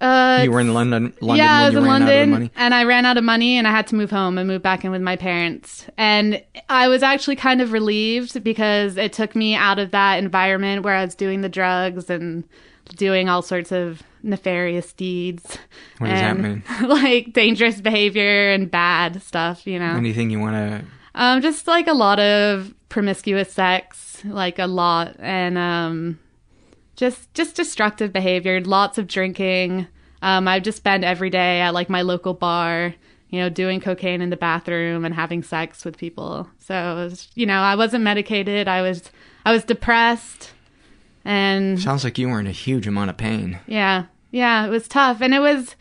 Speaker 3: Uh,
Speaker 2: you were in London. London
Speaker 3: yeah, I was in
Speaker 2: London,
Speaker 3: and I ran out of money, and I had to move home and move back in with my parents. And I was actually kind of relieved because it took me out of that environment where I was doing the drugs and doing all sorts of nefarious deeds.
Speaker 2: What does
Speaker 3: and,
Speaker 2: that mean?
Speaker 3: Like dangerous behavior and bad stuff, you know.
Speaker 2: Anything you want to?
Speaker 3: Um, just like a lot of promiscuous sex, like a lot, and um just just destructive behavior, lots of drinking. Um, I just spend every day at like my local bar, you know, doing cocaine in the bathroom and having sex with people. So it was, you know, I wasn't medicated. I was I was depressed, and
Speaker 2: Sounds like you were in a huge amount of pain.
Speaker 3: yeah, yeah, it was tough, and it was.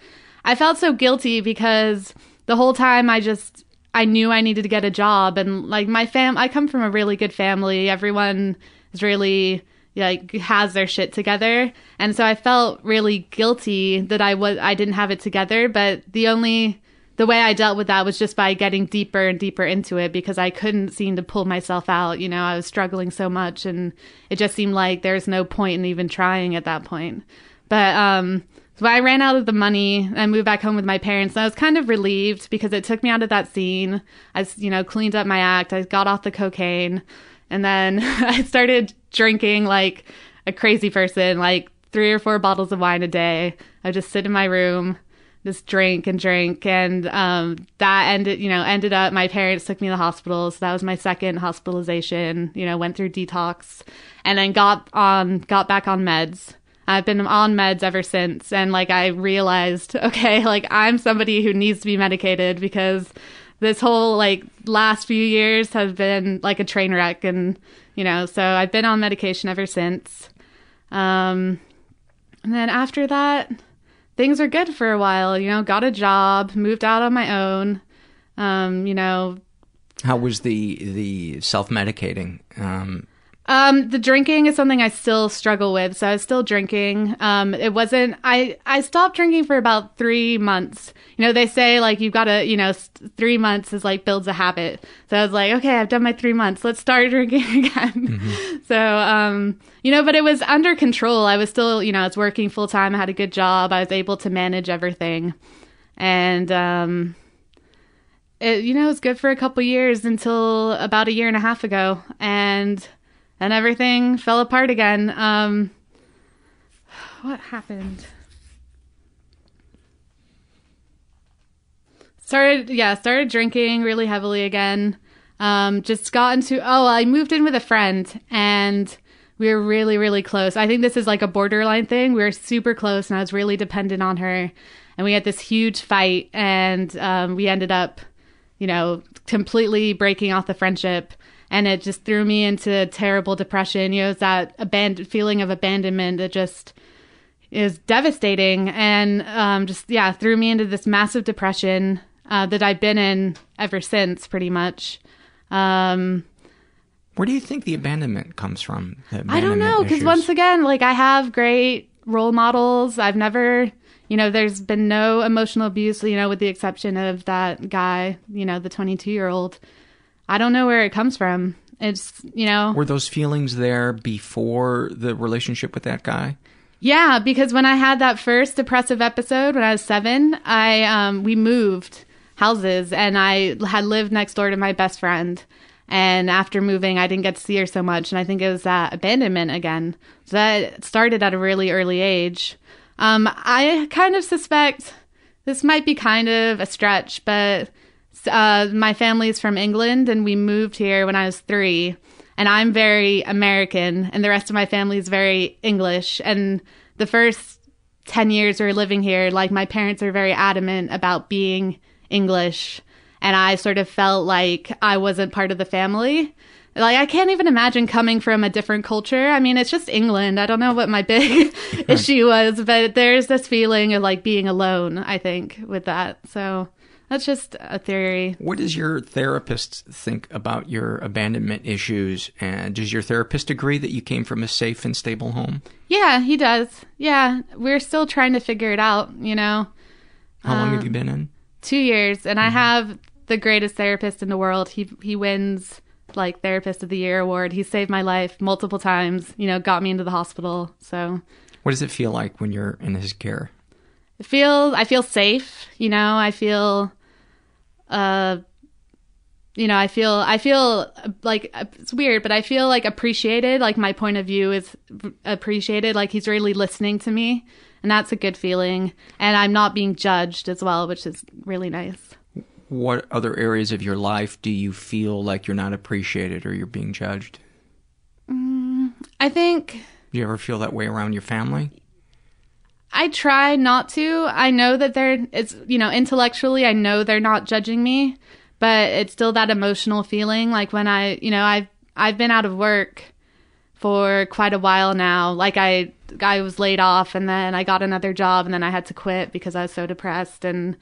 Speaker 3: I felt so guilty because the whole time I just I knew I needed to get a job, and like my fam, I come from a really good family. Everyone is really like has their shit together, and so I felt really guilty that I was I didn't have it together. But the only the way I dealt with that was just by getting deeper and deeper into it because I couldn't seem to pull myself out. You know, I was struggling so much, and it just seemed like there's no point in even trying at that point. But um, so I ran out of the money. I moved back home with my parents. And I was kind of relieved because it took me out of that scene. I, you know, cleaned up my act. I got off the cocaine, and then I started drinking like a crazy person, like three or four bottles of wine a day. I just sit in my room, just drink and drink, and um, that ended. You know, ended up. My parents took me to the hospital, so that was my second hospitalization. You know, went through detox, and then got on, got back on meds. I've been on meds ever since. And like, I realized, okay, like I'm somebody who needs to be medicated because this whole like last few years has been like a train wreck. And, you know, so I've been on medication ever since. Um, and then after that, things were good for a while, you know, got a job, moved out on my own. Um, you know,
Speaker 2: How was the the self medicating? Um,
Speaker 3: Um, the drinking is something I still struggle with. So I was still drinking. Um, it wasn't, I, I stopped drinking for about three months. You know, they say like you've got to, you know, st- three months is like builds a habit. So I was like, okay, I've done my three months. Let's start drinking again. So, um, you know, but it was under control. I was still, you know, I was working full time. I had a good job. I was able to manage everything. And, um, it, you know, it was good for a couple years until about a year and a half ago. And, and everything fell apart again. Um, what happened? Started, yeah, started drinking really heavily again. Um, just got into, oh, I moved in with a friend and we were really, really close. I think this is like a borderline thing. We were super close and I was really dependent on her. And we had this huge fight and um, we ended up, you know, completely breaking off the friendship and it just threw me into terrible depression. You know, it's that abandoned feeling of abandonment that just is devastating, and um, just yeah, threw me into this massive depression uh, that I've been in ever since, pretty much. Um,
Speaker 2: where do you think the abandonment comes from? The
Speaker 3: I don't know because once again, like I have great role models. I've never, you know, there's been no emotional abuse. You know, with the exception of that guy, you know, the 22 year old. I don't know where it comes from. It's, you know,
Speaker 2: were those feelings there before the relationship with that guy?
Speaker 3: yeah, because when I had that first depressive episode when I was seven, I um we moved houses and I had lived next door to my best friend. And after moving, I didn't get to see her so much, and I think it was that abandonment again. So that started at a really early age. Um, I kind of suspect this might be kind of a stretch, but uh, my family's from England and we moved here when I was three. And I'm very American, and the rest of my family is very English. And the first 10 years we were living here, like my parents are very adamant about being English. And I sort of felt like I wasn't part of the family. Like, I can't even imagine coming from a different culture. I mean, it's just England. I don't know what my big issue was, but there's this feeling of like being alone, I think, with that. So that's just a theory.
Speaker 2: What does your therapist think about your abandonment issues? And does your therapist agree that you came from a safe and stable home?
Speaker 3: Yeah, he does. Yeah, we're still trying to figure it out, you know.
Speaker 2: How long have
Speaker 3: Um,
Speaker 2: you been in?
Speaker 3: Two years, and I have the greatest therapist in the world. He he wins like therapist of the year award. He saved my life multiple times. You know, got me into the hospital. So
Speaker 2: What does it feel like when you're in his care?
Speaker 3: I feel I feel safe. You know, I feel, uh, you know, I feel I feel like it's weird, but I feel like appreciated. Like my point of view is appreciated. Like he's really listening to me, and that's a good feeling. And I'm not being judged as well, which is really nice.
Speaker 2: What other areas of your life do you feel like you're not appreciated or you're being judged?
Speaker 3: Mm, I think
Speaker 2: Do you ever feel that way around your family?
Speaker 3: I try not to. I know that they're it's you know, intellectually I know they're not judging me, but it's still that emotional feeling like when I, you know, I've I've been out of work for quite a while now. Like I I was laid off and then I got another job and then I had to quit because I was so depressed and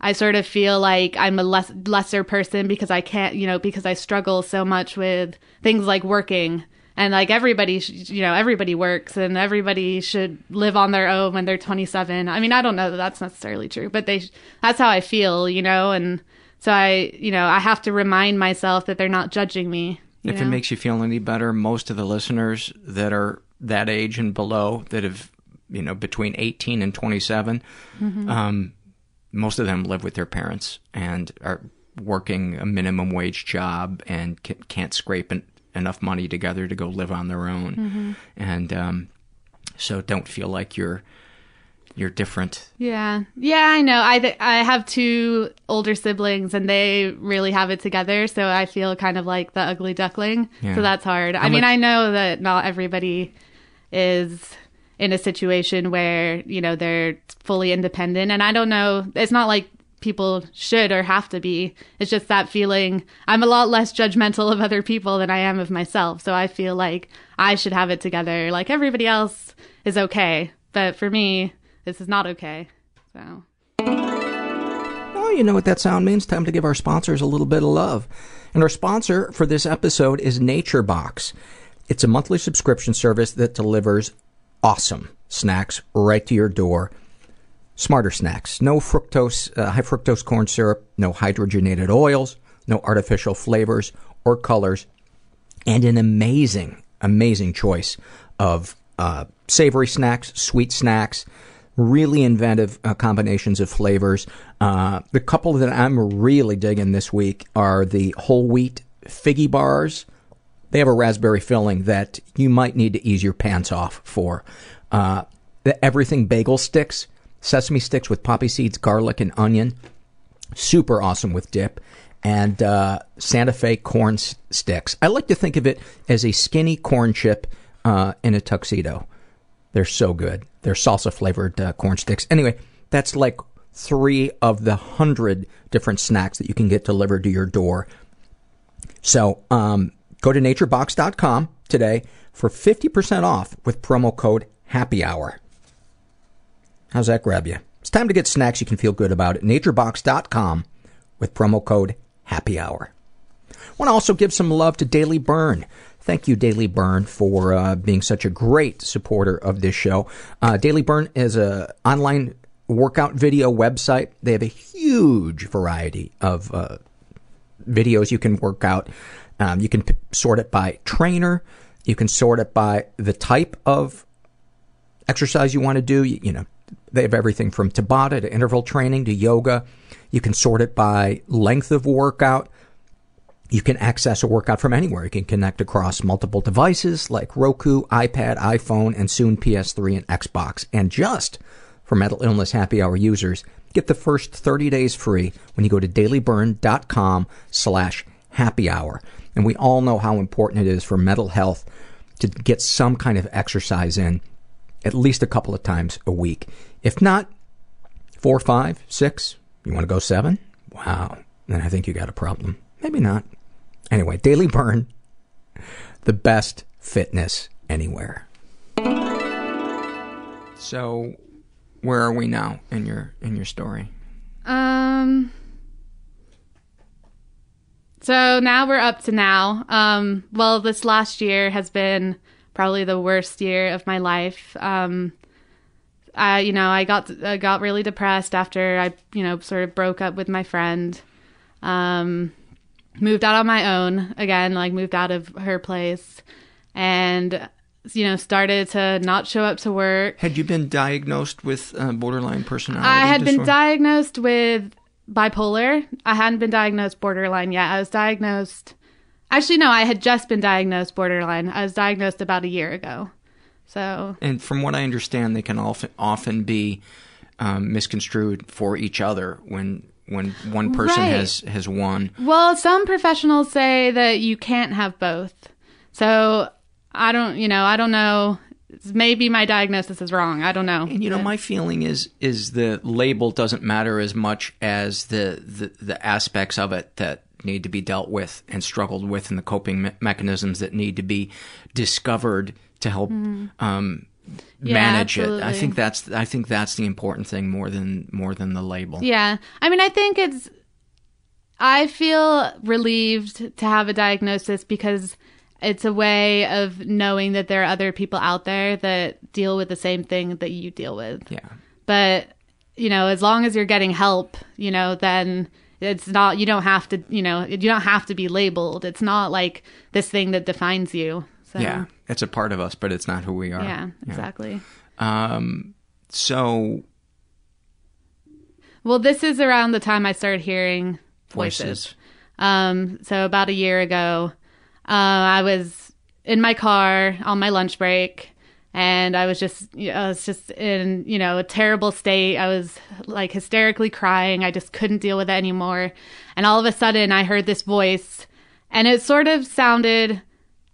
Speaker 3: I sort of feel like I'm a less lesser person because I can't, you know, because I struggle so much with things like working and like everybody, sh- you know, everybody works and everybody should live on their own when they're 27. I mean, I don't know that that's necessarily true, but they, that's how I feel, you know, and so I, you know, I have to remind myself that they're not judging me.
Speaker 2: If it makes you feel any better, most of the listeners that are that age and below that have, you know, between 18 and 27,
Speaker 3: Mhm.
Speaker 2: um, most of them live with their parents and are working a minimum wage job and can't scrape en- enough money together to go live on their own.
Speaker 3: Mhm.
Speaker 2: And um, so don't feel like you're you're different.
Speaker 3: Yeah, yeah, I know. I th- I have two older siblings, and they really have it together. So I feel kind of like the ugly duckling.
Speaker 2: Yeah.
Speaker 3: So that's hard.
Speaker 2: How
Speaker 3: I mean, I know that not everybody is in a situation where you know they're fully independent, and I don't know. It's not like people should or have to be. It's just that feeling. I'm a lot less judgmental of other people than I am of myself. So I feel like I should have it together. Like everybody else is okay, but for me, this is not okay. So.
Speaker 2: Oh, you know what that sound means? Time to give our sponsors a little bit of love. And our sponsor for this episode is Nature Box. It's a monthly subscription service that delivers awesome snacks right to your door. Smarter snacks. No fructose, uh, high fructose corn syrup, no hydrogenated oils, no artificial flavors or colors, and an amazing, amazing choice of uh, savory snacks, sweet snacks, really inventive uh, combinations of flavors. Uh, the couple that I'm really digging this week are the whole wheat figgy bars. They have a raspberry filling that you might need to ease your pants off for. Uh, the everything bagel sticks, sesame sticks with poppy seeds, garlic, and onion. Super awesome with dip. And uh, Santa Fe corn s- sticks. I like to think of it as a skinny corn chip uh, in a tuxedo. They're so good. They're salsa flavored uh, corn sticks. Anyway, that's like three of the hundred different snacks that you can get delivered to your door. So um, go to naturebox.com today for 50% off with promo code Happy Hour. How's that grab you? It's time to get snacks you can feel good about at naturebox.com with promo code Happy Hour. Want to also give some love to Daily Burn. Thank you, Daily Burn, for uh, being such a great supporter of this show. Uh, Daily Burn is a online workout video website. They have a huge variety of uh, videos you can work out. Um, you can p- sort it by trainer. You can sort it by the type of exercise you want to do. You, you know, they have everything from Tabata to interval training to yoga. You can sort it by length of workout. You can access a workout from anywhere. You can connect across multiple devices like Roku, iPad, iPhone, and soon PS3 and Xbox. And just for Mental Illness Happy Hour users, get the first 30 days free when you go to dailyburn.com slash happy hour. And we all know how important it is for mental health to get some kind of exercise in at least a couple of times a week. If not, four, five, six, you want to go seven? Wow. Then I think you got a problem. Maybe not. Anyway, Daily Burn, the best fitness anywhere. So, where are we now in your in your story?
Speaker 3: Um. So now we're up to now. Um. Well, this last year has been probably the worst year of my life. Um. I, you know, I got I got really depressed after I, you know, sort of broke up with my friend. Um, moved out on my own again, like moved out of her place, and you know, started to not show up to work.
Speaker 2: Had you been diagnosed with uh, borderline personality?
Speaker 3: I had been diagnosed with bipolar. I hadn't been diagnosed borderline yet. I was diagnosed. Actually, no, I had just been diagnosed borderline. I was diagnosed about a year ago. So,
Speaker 2: And from what I understand, they can often often be um, misconstrued for each other when when one person
Speaker 3: Right.
Speaker 2: has has one.
Speaker 3: well, some professionals say that you can't have both. So, I don't, you know, I don't know maybe my diagnosis is wrong. I don't know.
Speaker 2: And you know, my feeling is is the label doesn't matter as much as the the, the aspects of it that need to be dealt with and struggled with, and the coping me- mechanisms that need to be discovered to help
Speaker 3: Mhm.
Speaker 2: um,
Speaker 3: Yeah,
Speaker 2: manage it. I think that's I think that's the important thing more than more than the label.
Speaker 3: Yeah. I mean, I think it's, I feel relieved to have a diagnosis because it's a way of knowing that there are other people out there that deal with the same thing that you deal with.
Speaker 2: Yeah.
Speaker 3: But, you know, as long as you're getting help, you know, then it's not, you don't have to, you know, you don't have to be labeled. It's not like this thing that defines you. So,
Speaker 2: Yeah, it's a part of us, but it's not who we are.
Speaker 3: Yeah, exactly.
Speaker 2: Um, so
Speaker 3: Well, this is around the time I started hearing voices.
Speaker 2: Voices.
Speaker 3: Um, so about a year ago, uh, I was in my car on my lunch break, and I was just, I was just in, you know, a terrible state. I was like hysterically crying. I just couldn't deal with it anymore. And all of a sudden, I heard this voice, and it sort of sounded.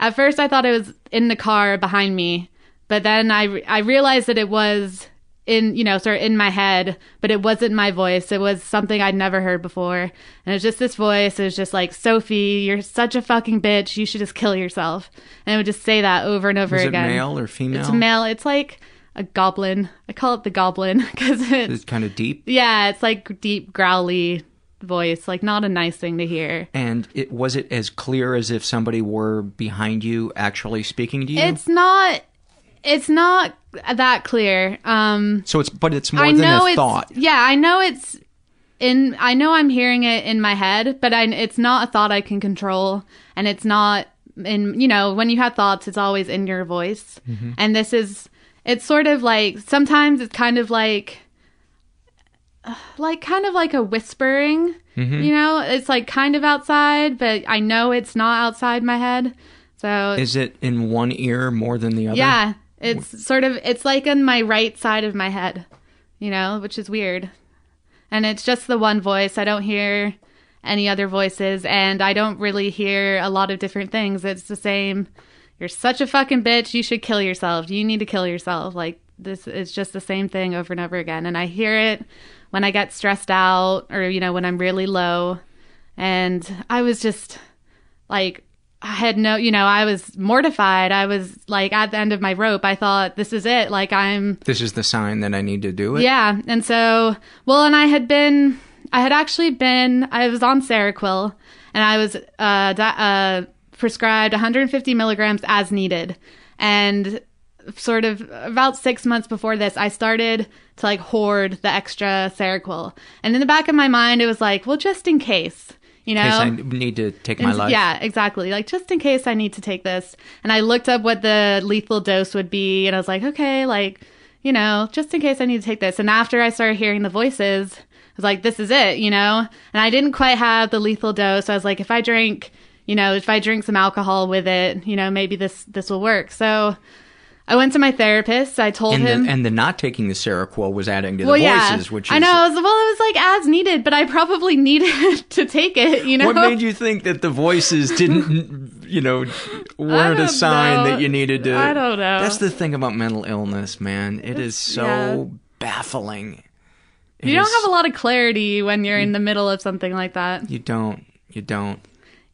Speaker 3: At first, I thought it was in the car behind me, but then I I realized that it was in you know sort of in my head but it wasn't my voice. It was something i'd never heard before. And it was just this voice. It was just like sophie you're such a fucking bitch. You should just kill yourself. And it would just say that over and over
Speaker 2: it
Speaker 3: again.
Speaker 2: male or female?
Speaker 3: it's male. It's like a goblin. I call it the goblin because it's
Speaker 2: It's kind of deep.
Speaker 3: yeah it's like deep growly voice. Like not a nice thing to hear.
Speaker 2: And it was it as clear as if somebody were behind you actually speaking to you?
Speaker 3: it's not it's not that clear um
Speaker 2: so it's but it's more
Speaker 3: I
Speaker 2: than
Speaker 3: know
Speaker 2: a
Speaker 3: it's
Speaker 2: thought.
Speaker 3: yeah, I know it's in. I know I'm hearing it in my head, but I, it's not a thought I can control, and it's not in. You know, when you have thoughts, it's always in your voice,
Speaker 4: Mhm.
Speaker 3: and this is. It's sort of like sometimes it's kind of like. Like kind of like a whispering,
Speaker 2: Mhm.
Speaker 3: you know. It's like kind of outside, but I know it's not outside my head. So
Speaker 2: Is it in one ear more than the other?
Speaker 3: yeah, it's sort of it's like on my right side of my head, you know, which is weird. And it's just the one voice. I don't hear any other voices and I don't really hear a lot of different things. It's the same you're such a fucking bitch, you should kill yourself. You need to kill yourself. Like this is just the same thing over and over again and I hear it when I get stressed out or you know when I'm really low. And I was just like I had no, you know, I was mortified. I was like at the end of my rope. I thought, this is it. Like I'm,
Speaker 2: This is the sign that I need to do it.
Speaker 3: yeah. And so, well, and I had been, I had actually been, I was on Seroquel and I was uh, di- uh, prescribed 150 milligrams as needed. And sort of about six months before this, I started to like hoard the extra Seroquel. And in the back of my mind, it was like, well, just in case. You know,
Speaker 2: In case I need to take my life.
Speaker 3: Yeah, exactly. Like just in case I need to take this. And I looked up what the lethal dose would be and I was like, okay, like, you know, just in case I need to take this. And after I started hearing the voices, I was like, this is it, you know? And I didn't quite have the lethal dose. So I was like, if I drink, you know, if I drink some alcohol with it, you know, maybe this this will work. So I went to my therapist. I told
Speaker 2: And
Speaker 3: him
Speaker 2: the, and the not taking the Seroquel was adding to
Speaker 3: well,
Speaker 2: the
Speaker 3: yeah,
Speaker 2: voices, which is
Speaker 3: I know. It was, well, it was like as needed, but I probably needed to take it. You know,
Speaker 2: What made you think that the voices didn't, you know, weren't a sign
Speaker 3: know.
Speaker 2: that you needed to?
Speaker 3: I don't know.
Speaker 2: That's the thing about mental illness, man. It is so
Speaker 3: yeah.
Speaker 2: baffling. It
Speaker 3: you don't have a lot of clarity when you're in the middle of something like that.
Speaker 2: You don't. You don't.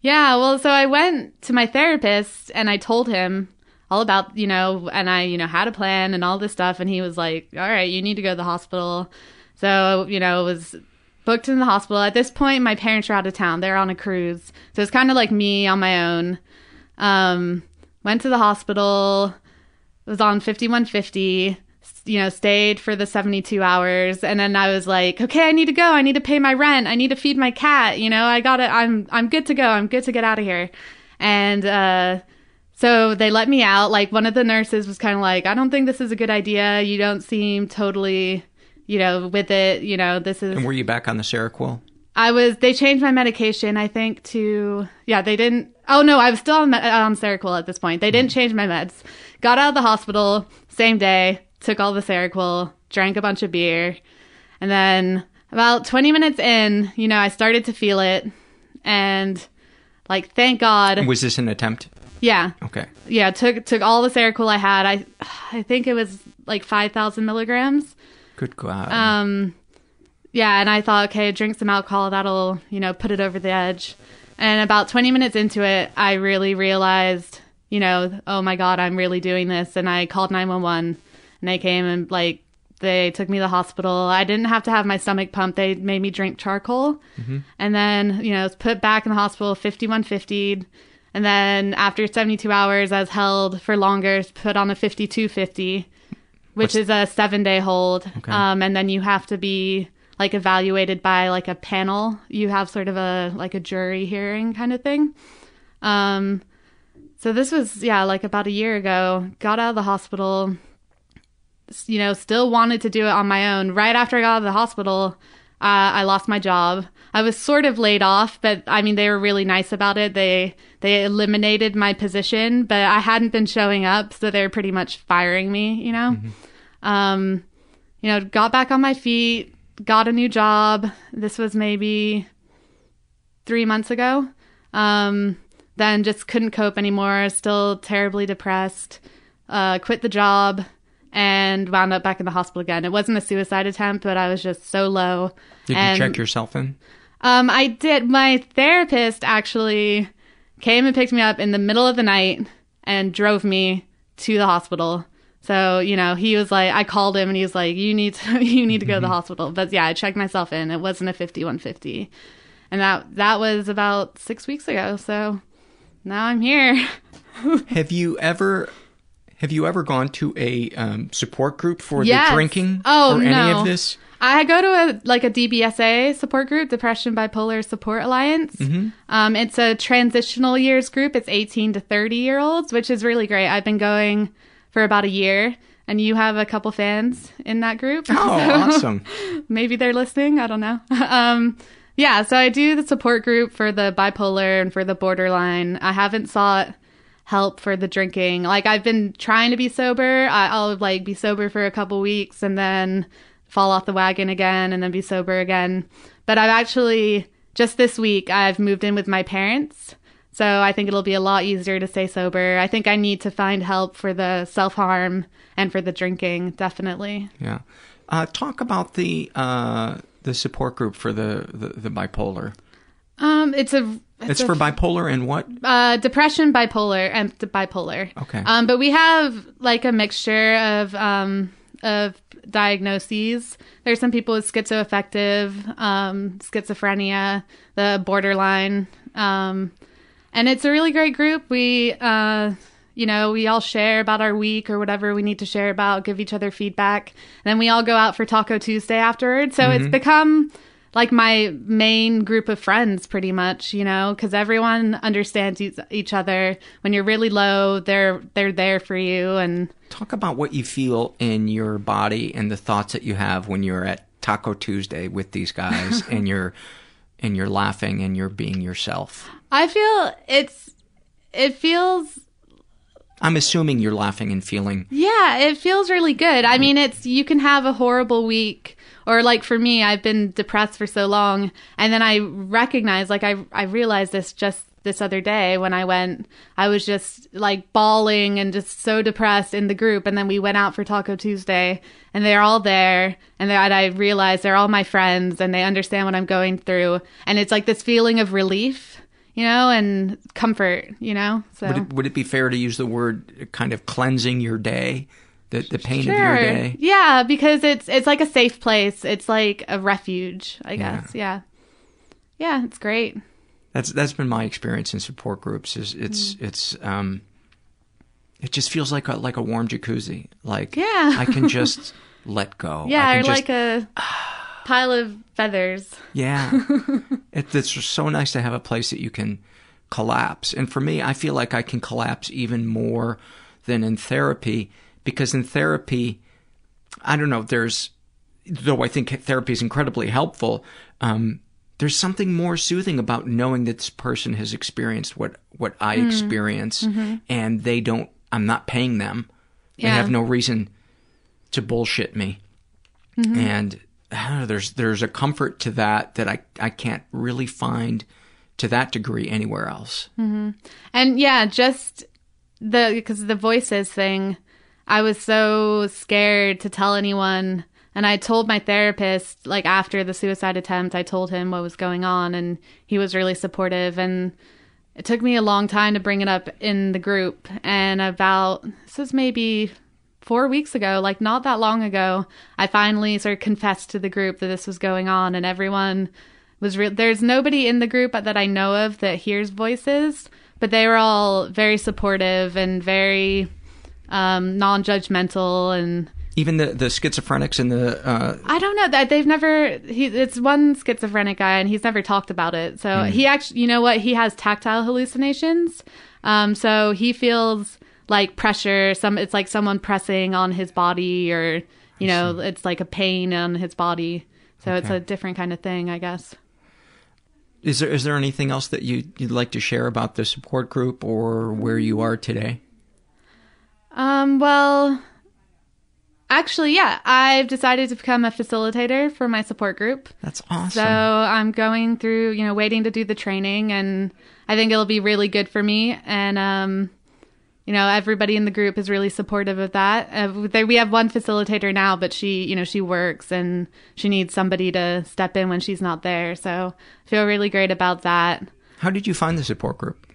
Speaker 3: Yeah, well, so I went to my therapist and I told him all about, you know, and I, you know, had a plan and all this stuff. And he was like, all right, you need to go to the hospital. So, you know, it was booked in the hospital. At this point, my parents are out of town. They're on a cruise. So it's kind of like me on my own. Um, went to the hospital, was on 5150, you know, stayed for the 72 hours. And then I was like, okay, I need to go. I need to pay my rent. I need to feed my cat. You know, I got it. I'm, I'm good to go. I'm good to get out of here. And, uh, so they let me out. Like one of the nurses was kind of like, I don't think this is a good idea. You don't seem totally, you know, with it. You know, this is.
Speaker 2: And were you back on the Seroquel?
Speaker 3: I was. They changed my medication. I think to yeah. They didn't. Oh no, I was still on, on Seroquel at this point. They didn't mm-hmm. change my meds. Got out of the hospital same day. Took all the Seroquel. Drank a bunch of beer, and then about twenty minutes in, you know, I started to feel it, and like thank God.
Speaker 2: Was this an attempt?
Speaker 3: Yeah.
Speaker 2: Okay.
Speaker 3: Yeah, took took all the Seroquel I had. I I think it was like 5,000 milligrams.
Speaker 2: Good God.
Speaker 3: Um, yeah, and I thought, okay, drink some alcohol. That'll, you know, put it over the edge. And about 20 minutes into it, I really realized, you know, oh my God, I'm really doing this. And I called 911 and they came and like, they took me to the hospital. I didn't have to have my stomach pumped. They made me drink charcoal.
Speaker 2: Mm-hmm.
Speaker 3: And then, you know, I was put back in the hospital, 5150. And then after 72 hours, I was held for longer, put on a 5250, which
Speaker 2: What's-
Speaker 3: is a seven day hold.
Speaker 2: Okay.
Speaker 3: Um, and then you have to be like evaluated by like a panel. You have sort of a like a jury hearing kind of thing. Um, so this was yeah like about a year ago. Got out of the hospital. You know, still wanted to do it on my own. Right after I got out of the hospital, uh, I lost my job. I was sort of laid off, but I mean they were really nice about it. They they eliminated my position, but I hadn't been showing up, so they were pretty much firing me. You know, um, you know, got back on my feet, got a new job. This was maybe three months ago. Um, then just couldn't cope anymore. Still terribly depressed. Uh, quit the job and wound up back in the hospital again. It wasn't a suicide attempt, but I was just so low.
Speaker 2: Did
Speaker 3: And-
Speaker 2: you check yourself in?
Speaker 3: um, I did. My therapist actually came and picked me up in the middle of the night and drove me to the hospital. So you know, he was like, I called him and he was like, "You need to, you need to go to the hospital." But yeah, I checked myself in. It wasn't a fifty-one fifty, and that that was about six weeks ago. So now I'm here.
Speaker 2: have you ever have you ever gone to a um, support group for
Speaker 3: Yes.
Speaker 2: the drinking
Speaker 3: Oh
Speaker 2: or any of this?
Speaker 3: I go to a like a DBSA support group, Depression Bipolar Support Alliance.
Speaker 2: Mhm.
Speaker 3: Um, it's a transitional years group. It's 18 to 30 year olds, which is really great. I've been going for about a year, and you have a couple fans in that group.
Speaker 2: Oh,
Speaker 3: So
Speaker 2: awesome.
Speaker 3: Maybe they're listening. I don't know. um, yeah, so I do the support group for the bipolar and for the borderline. I haven't sought help for the drinking. Like I've been trying to be sober. I, I'll like be sober for a couple weeks and then fall off the wagon again and then be sober again. But I've actually just this week I've moved in with my parents. So I think it'll be a lot easier to stay sober. I think I need to find help for the self-harm and for the drinking, definitely.
Speaker 2: Yeah. Uh, talk about the uh, the support group for the, the, the bipolar.
Speaker 3: Um, it's a
Speaker 2: It's,
Speaker 3: a
Speaker 2: for bipolar and what?
Speaker 3: uh, depression, bipolar, and bipolar.
Speaker 2: Okay.
Speaker 3: Um, but we have like a mixture of um of diagnoses. There's some people with schizoaffective, um, schizophrenia, the borderline, um, and it's a really great group. We uh. You know, we all share about our week or whatever we need to share about, give each other feedback. And then we all go out for Taco Tuesday afterwards. So it's
Speaker 2: Mhm.
Speaker 3: become like my main group of friends pretty much you know because everyone understands each, other. When you're really low they're they're there for you and
Speaker 2: Talk about what you feel in your body and the thoughts that you have when you're at Taco Tuesday with these guys and you're and you're laughing and you're being yourself.
Speaker 3: i feel it's it feels
Speaker 2: I'm assuming you're laughing and feeling
Speaker 3: yeah it feels really good. I mm. mean it's you can have a horrible week or like for me i've been depressed for so long and then i recognize like i i realized this just this other day when i went i was just like bawling and just so depressed in the group and then we went out for taco tuesday and they're all there and, they, and i realized they're all my friends and they understand what i'm going through and it's like this feeling of relief you know and comfort you know so
Speaker 2: would it, would it be fair to use the word kind of cleansing your day? The the pain
Speaker 3: Sure.
Speaker 2: of your day?
Speaker 3: Yeah, because it's it's like a safe place. It's like a refuge, I guess. Yeah. Yeah, it's great.
Speaker 2: That's that's been my experience in support groups. Is it's
Speaker 3: Mm.
Speaker 2: it's um, it just feels like a like a warm jacuzzi. Like
Speaker 3: Yeah.
Speaker 2: I can just let go.
Speaker 3: yeah, or
Speaker 2: just,
Speaker 3: like a pile of feathers.
Speaker 2: yeah. it, it's just so nice to have a place that you can collapse. And for me, I feel like I can collapse even more than in therapy because in therapy, I don't know. There's though I think therapy is incredibly helpful. Um, there's something more soothing about knowing that this person has experienced what what I
Speaker 3: Mm.
Speaker 2: experience,
Speaker 3: Mhm.
Speaker 2: and they don't. I'm not paying them. They have no reason to bullshit me,
Speaker 3: Mhm.
Speaker 2: and know, there's there's a comfort to that that I I can't really find to that degree anywhere else.
Speaker 3: hmm And yeah, just the because the voices thing, I was so scared to tell anyone. And I told my therapist, like after the suicide attempt, I told him what was going on, and he was really supportive. And it took me a long time to bring it up in the group. And about, this is maybe four weeks ago, like not that long ago, I finally sort of confessed to the group that this was going on, and everyone was real. There's nobody in the group that I know of that hears voices, but they were all very supportive and very um, non-judgmental and
Speaker 2: Even the, the schizophrenics and the uh,
Speaker 3: I don't know that they've never. He it's one schizophrenic guy, and he's never talked about it. So
Speaker 2: Hmm.
Speaker 3: he actually, you know what? He has tactile hallucinations. Um, so he feels like pressure. Some it's like someone pressing on his body, or you know, it's like a pain on his body. So it's a different kind of thing, I guess.
Speaker 2: is there is there anything else that you you'd like to share about the support group or where you are today?
Speaker 3: Um, well, actually, yeah, I've decided to become a facilitator for my support group.
Speaker 2: That's awesome.
Speaker 3: So I'm going through, you know, waiting to do the training, and I think it'll be really good for me. And, um, you know, everybody in the group is really supportive of that. Uh, there, we have one facilitator now, but she, you know, she works and she needs somebody to step in when she's not there. So I feel really great about that.
Speaker 2: How did you find the support group?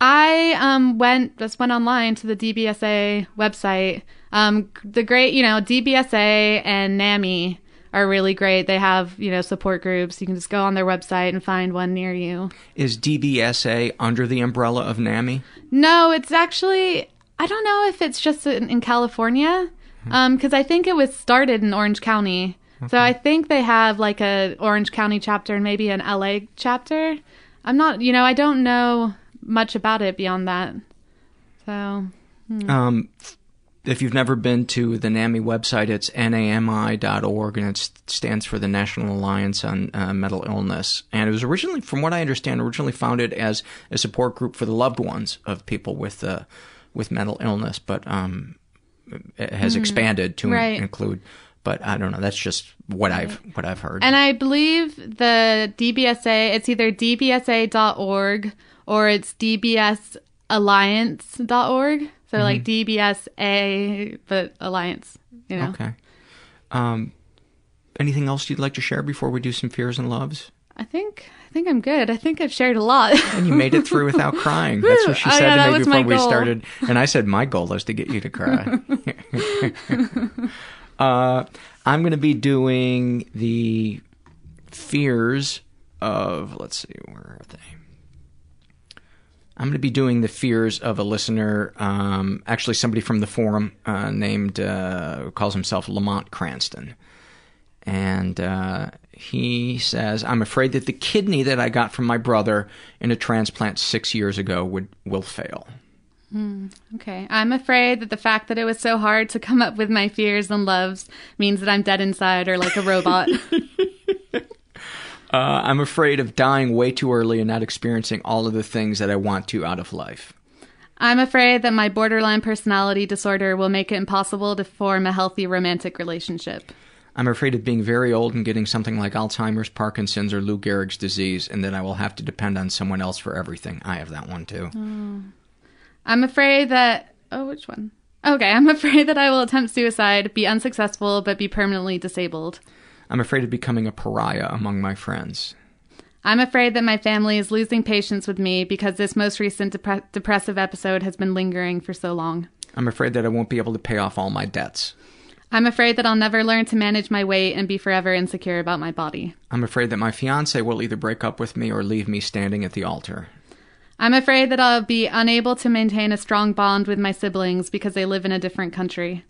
Speaker 3: I um went just went online to the DBSA website. Um, the great you know DBSA and NAMI are really great. They have you know support groups. You can just go on their website and find one near you.
Speaker 2: Is DBSA under the umbrella of NAMI?
Speaker 3: No, it's actually I don't know if it's just in, in California, um, because I think it was started in Orange County. So I think they have like a Orange County chapter and maybe an LA chapter. I'm not, you know, I don't know much about it beyond that. So, hmm.
Speaker 2: Um, if you've never been to the NAMI website, it's nami.org, and it stands for the National Alliance on uh, Mental Illness. And it was originally, from what I understand, originally founded as a support group for the loved ones of people with uh, with mental illness, but um, it has
Speaker 3: Mhm.
Speaker 2: expanded to
Speaker 3: Right.
Speaker 2: include. But I don't know. That's just what I've what I've heard.
Speaker 3: And I believe the DBSA, it's either dbsa.org or it's dbsalliance.org. So like DBSA, but alliance, you know.
Speaker 2: Okay. Um, anything else you'd like to share before we do some fears and loves?
Speaker 3: I think I think I'm good. I think I've shared a lot.
Speaker 2: And you made it through without crying. That's what she
Speaker 3: I
Speaker 2: said
Speaker 3: know,
Speaker 2: to me before we started. And I said, my goal is to get you to cry. uh, I'm going to be doing the fears of, let's see, where are they? I'm going to be doing the fears of a listener, um, actually somebody from the forum uh, named, uh, calls himself Lamont Cranston. And uh, he says, I'm afraid that the kidney that I got from my brother in a transplant six years ago would will fail.
Speaker 3: Hmm, okay. I'm afraid that the fact that it was so hard to come up with my fears and loves means that I'm dead inside or like a robot.
Speaker 2: Uh, I'm afraid of dying way too early and not experiencing all of the things that I want to out of life.
Speaker 3: I'm afraid that my borderline personality disorder will make it impossible to form a healthy romantic relationship.
Speaker 2: I'm afraid of being very old and getting something like Alzheimer's, Parkinson's, or Lou Gehrig's disease, and that I will have to depend on someone else for everything. I have that one too.
Speaker 3: Oh. I'm afraid that. Oh, which one? Okay, I'm afraid that I will attempt suicide, be unsuccessful, but be permanently disabled.
Speaker 2: I'm afraid of becoming a pariah among my friends.
Speaker 3: I'm afraid that my family is losing patience with me because this most recent depre- depressive episode has been lingering for so long.
Speaker 2: I'm afraid that I won't be able to pay off all my debts.
Speaker 3: I'm afraid that I'll never learn to manage my weight and be forever insecure about my body.
Speaker 2: I'm afraid that my fiance will either break up with me or leave me standing at the altar.
Speaker 3: I'm afraid that I'll be unable to maintain a strong bond with my siblings because they live in a different country.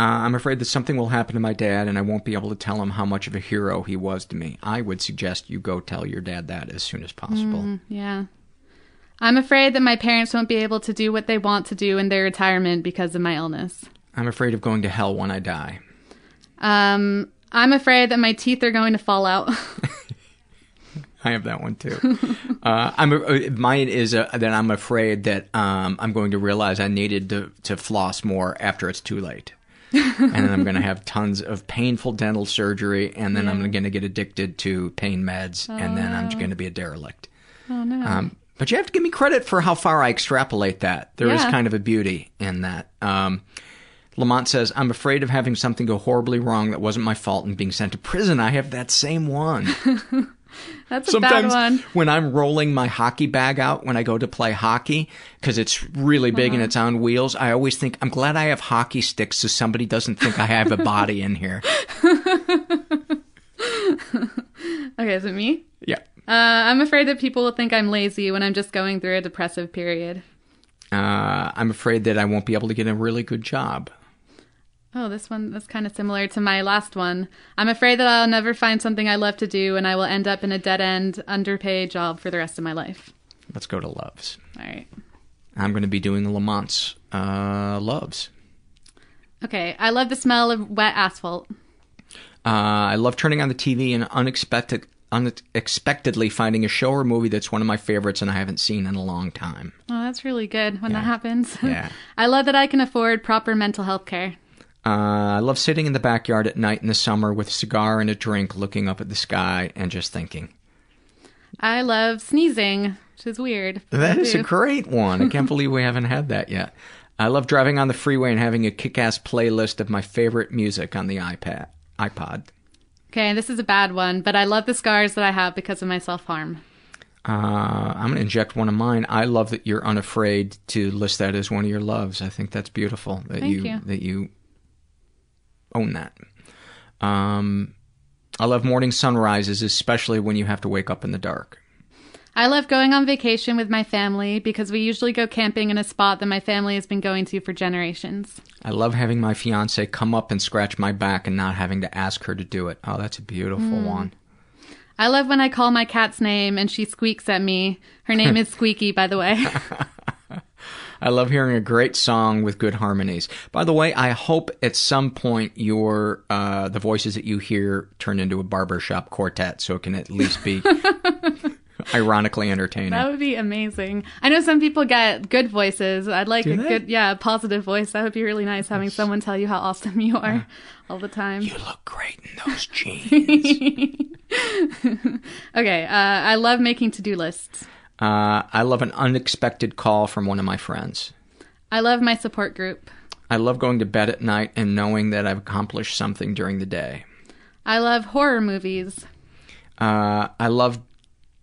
Speaker 2: Uh, I'm afraid that something will happen to my dad and I won't be able to tell him how much of a hero he was to me. I would suggest you go tell your dad that as soon as possible.
Speaker 3: Mm, yeah. I'm afraid that my parents won't be able to do what they want to do in their retirement because of my illness.
Speaker 2: I'm afraid of going to hell when I die.
Speaker 3: Um, I'm afraid that my teeth are going to fall out.
Speaker 2: I have that one too. uh, I'm uh, mine is uh, that I'm afraid that um, I'm going to realize I needed to to floss more after it's too late, and then I'm going to have tons of painful dental surgery, and then I'm going to get addicted to pain meds, and then I'm
Speaker 3: Oh.
Speaker 2: going to be a derelict.
Speaker 3: Oh no.
Speaker 2: Um, but you have to give me credit for how far I extrapolate that. There is
Speaker 3: Yeah.
Speaker 2: kind of a beauty in that. Um, Lamont says, I'm afraid of having something go horribly wrong that wasn't my fault and being sent to prison. I have that same one.
Speaker 3: That's a
Speaker 2: Sometimes
Speaker 3: bad one.
Speaker 2: when I'm rolling my hockey bag out when I go to play hockey, because it's really big and
Speaker 3: Uh-huh.
Speaker 2: it's on wheels, I always think, I'm glad I have hockey sticks so somebody doesn't think I have a body in here.
Speaker 3: Okay, is it me?
Speaker 2: Yeah.
Speaker 3: Uh, I'm afraid that people will think I'm lazy when I'm just going through a depressive period.
Speaker 2: Uh, I'm afraid that I won't be able to get a really good job.
Speaker 3: Oh, this one that's kind of similar to my last one. I'm afraid that I'll never find something I love to do and I will end up in a dead end, underpaid job for the rest of my life.
Speaker 2: Let's go to loves.
Speaker 3: All right.
Speaker 2: I'm going to be doing Lamont's uh, loves.
Speaker 3: Okay, I love the smell of wet asphalt.
Speaker 2: Uh, I love turning on the TV and unexpected, unexpectedly finding a show or movie that's one of my favorites and I haven't seen in a long time.
Speaker 3: Oh, that's really good when that happens.
Speaker 2: Yeah.
Speaker 3: I love that I can afford proper mental health care.
Speaker 2: Uh, I love sitting in the backyard at night in the summer with a cigar and a drink, looking up at the sky and just thinking.
Speaker 3: I love sneezing, which is weird.
Speaker 2: That is a great one. I can't believe we haven't had that yet. I love driving on the freeway and having a kick-ass playlist of my favorite music on the iPad, iPod.
Speaker 3: Okay, this is a bad one, but I love the scars that I have because of my self harm.
Speaker 2: Uh, I'm going to inject one of mine. I love that you're unafraid to list that as one of your loves. I think that's beautiful that
Speaker 3: Thank
Speaker 2: you,
Speaker 3: you.
Speaker 2: that you own that. Um, I love morning sunrises, especially when you have to wake up in the dark.
Speaker 3: I love going on vacation with my family because we usually go camping in a spot that my family has been going to for generations.
Speaker 2: I love having my fiance come up and scratch my back and not having to ask her to do it. Oh, that's a beautiful
Speaker 3: Mm.
Speaker 2: one.
Speaker 3: I love when I call my cat's name and she squeaks at me. Her name is Squeaky, by the way.
Speaker 2: I love hearing a great song with good harmonies. By the way, I hope at some point your uh, the voices that you hear turn into a barbershop quartet, so it can at least be ironically entertaining.
Speaker 3: That would be amazing. I know some people get good voices. I'd like
Speaker 2: Do
Speaker 3: a
Speaker 2: they?
Speaker 3: good, yeah, positive voice. That would be really nice having someone tell you how awesome you are all the time. You
Speaker 2: look great in those jeans.
Speaker 3: okay, uh, I love making to do lists.
Speaker 2: Uh, I love an unexpected call from one of my friends.
Speaker 3: I love my support group.
Speaker 2: I love going to bed at night and knowing that I've accomplished something during the day.
Speaker 3: I love horror movies.
Speaker 2: Uh, I love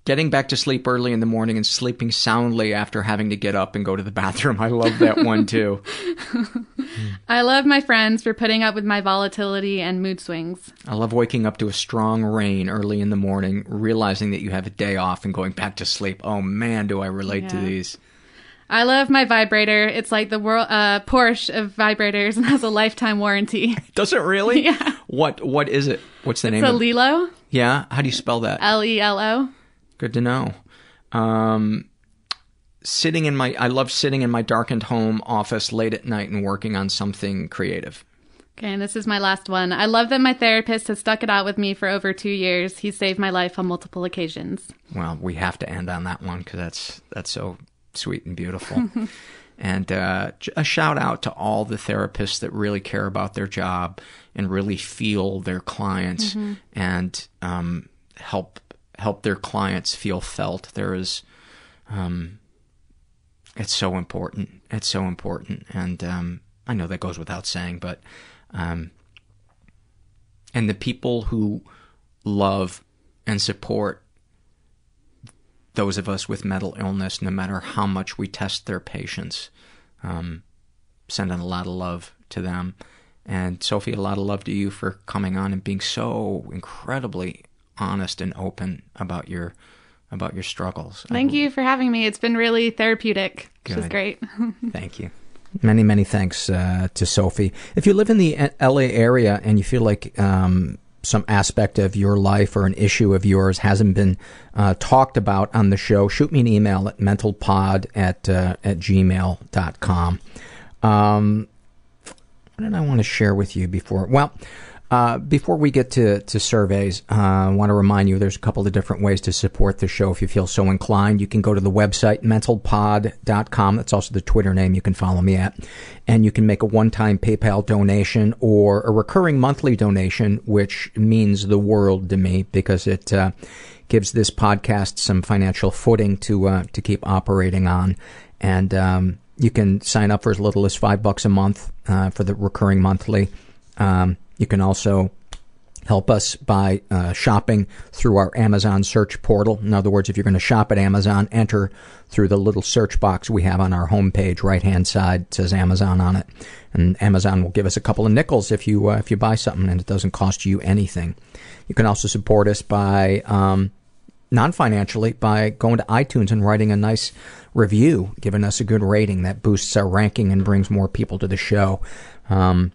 Speaker 2: getting back to sleep early in the morning and sleeping soundly after having to get up and go to the bathroom. I love that one too.
Speaker 3: I love my friends for putting up with my volatility and mood swings.
Speaker 2: I love waking up to a strong rain early in the morning, realizing that you have a day off and going back to sleep. Oh man, do I relate to these.
Speaker 3: I love my vibrator. It's like the world uh, Porsche of vibrators and has a lifetime warranty.
Speaker 2: Does it really?
Speaker 3: Yeah.
Speaker 2: What what is it? What's the
Speaker 3: It's
Speaker 2: name
Speaker 3: a
Speaker 2: of
Speaker 3: Lelo,
Speaker 2: Yeah, how do you spell that?
Speaker 3: L E L O.
Speaker 2: Good to know. Um, sitting in my, I love sitting in my darkened home office late at night and working on something creative.
Speaker 3: Okay, and this is my last one. I love that my therapist has stuck it out with me for over two years. He saved my life on multiple occasions.
Speaker 2: Well, we have to end on that one because that's that's so sweet and beautiful. and uh, a shout out to all the therapists that really care about their job and really feel their clients
Speaker 4: Mhm.
Speaker 2: and um, help help their clients feel felt. There is, um, it's so important. It's so important, and um, I know that goes without saying, but um, and the people who love and support those of us with mental illness, no matter how much we test their patience, um, sending a lot of love to them. And Sophie, a lot of love to you for coming on and being so incredibly honest and open about your about your struggles.
Speaker 3: Thank you for having me. It's been really therapeutic, which is great.
Speaker 2: Thank you. Many, many thanks uh, to Sophie. If you live in the uh, LA area and you feel like um, some aspect of your life or an issue of yours hasn't been uh, talked about on the show, shoot me an email at mentalpod at, uh, at gmail.com. Um, what did I want to share with you before? Well, uh, before we get to, to surveys, uh, I want to remind you there's a couple of different ways to support the show if you feel so inclined. You can go to the website, mentalpod.com. That's also the Twitter name you can follow me at. And you can make a one time PayPal donation or a recurring monthly donation, which means the world to me because it uh, gives this podcast some financial footing to uh, to keep operating on. And um, you can sign up for as little as five bucks a month uh, for the recurring monthly. Um, you can also help us by uh, shopping through our Amazon search portal. In other words, if you're going to shop at Amazon, enter through the little search box we have on our homepage, right hand side, says Amazon on it, and Amazon will give us a couple of nickels if you uh, if you buy something, and it doesn't cost you anything. You can also support us by um, non financially by going to iTunes and writing a nice review, giving us a good rating that boosts our ranking and brings more people to the show. Um,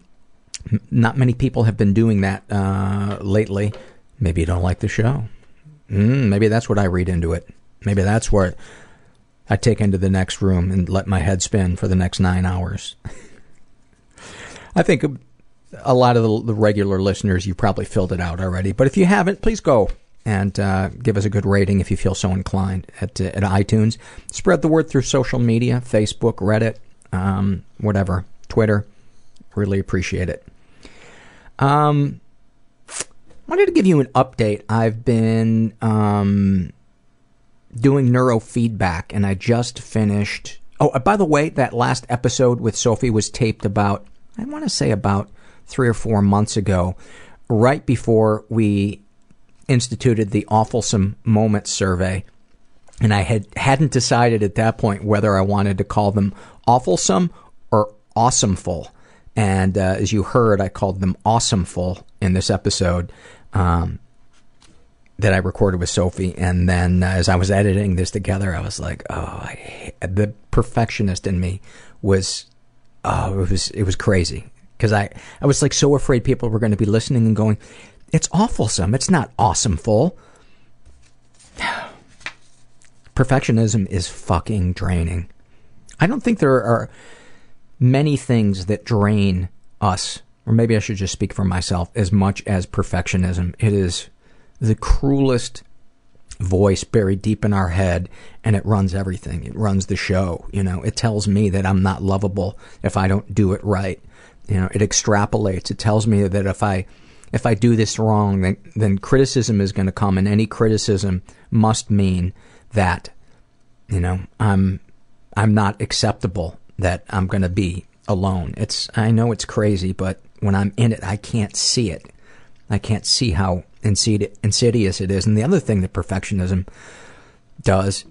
Speaker 2: not many people have been doing that uh, lately. Maybe you don't like the show. Mm, maybe that's what I read into it. Maybe that's what I take into the next room and let my head spin for the next nine hours. I think a lot of the, the regular listeners, you probably filled it out already. But if you haven't, please go and uh, give us a good rating if you feel so inclined at, uh, at iTunes. Spread the word through social media Facebook, Reddit, um, whatever, Twitter. Really appreciate it. Um, wanted to give you an update. I've been um, doing neurofeedback, and I just finished. Oh, uh, by the way, that last episode with Sophie was taped about, I want to say about three or four months ago, right before we instituted the awfulsome moments survey. And I had hadn't decided at that point whether I wanted to call them awfulsome or awesomeful. And uh, as you heard, I called them awesomeful in this episode um, that I recorded with Sophie. And then uh, as I was editing this together, I was like, oh, the perfectionist in me was, oh, it was it was crazy because I I was like so afraid people were going to be listening and going, it's awfulsome. It's not awesomeful. Perfectionism is fucking draining. I don't think there are many things that drain us, or maybe I should just speak for myself, as much as perfectionism. It is the cruelest voice buried deep in our head and it runs everything. It runs the show, you know. It tells me that I'm not lovable if I don't do it right. You know, it extrapolates. It tells me that if I if I do this wrong, then, then criticism is going to come, and any criticism must mean that, you know, I'm I'm not acceptable. That I'm going to be alone. It's I know it's crazy, but when I'm in it, I can't see it. I can't see how insidious it is. And the other thing that perfectionism does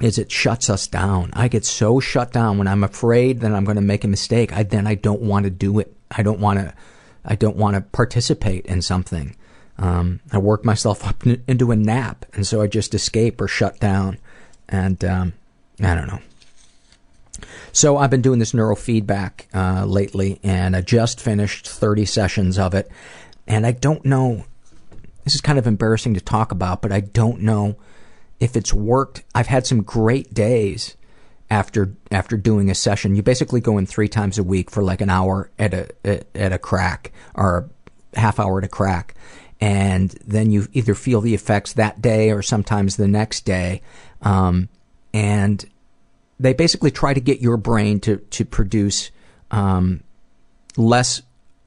Speaker 2: is it shuts us down. I get so shut down when I'm afraid that I'm going to make a mistake. I then I don't want to do it. I don't want to. I don't want to participate in something. Um, I work myself up into a nap, and so I just escape or shut down. And um, I don't know. So I've been doing this neurofeedback uh, lately, and I just finished 30 sessions of it. And I don't know. This is kind of embarrassing to talk about, but I don't know if it's worked. I've had some great days after after doing a session. You basically go in three times a week for like an hour at a at a crack or a half hour at a crack, and then you either feel the effects that day or sometimes the next day, um, and they basically try to get your brain to to produce um, less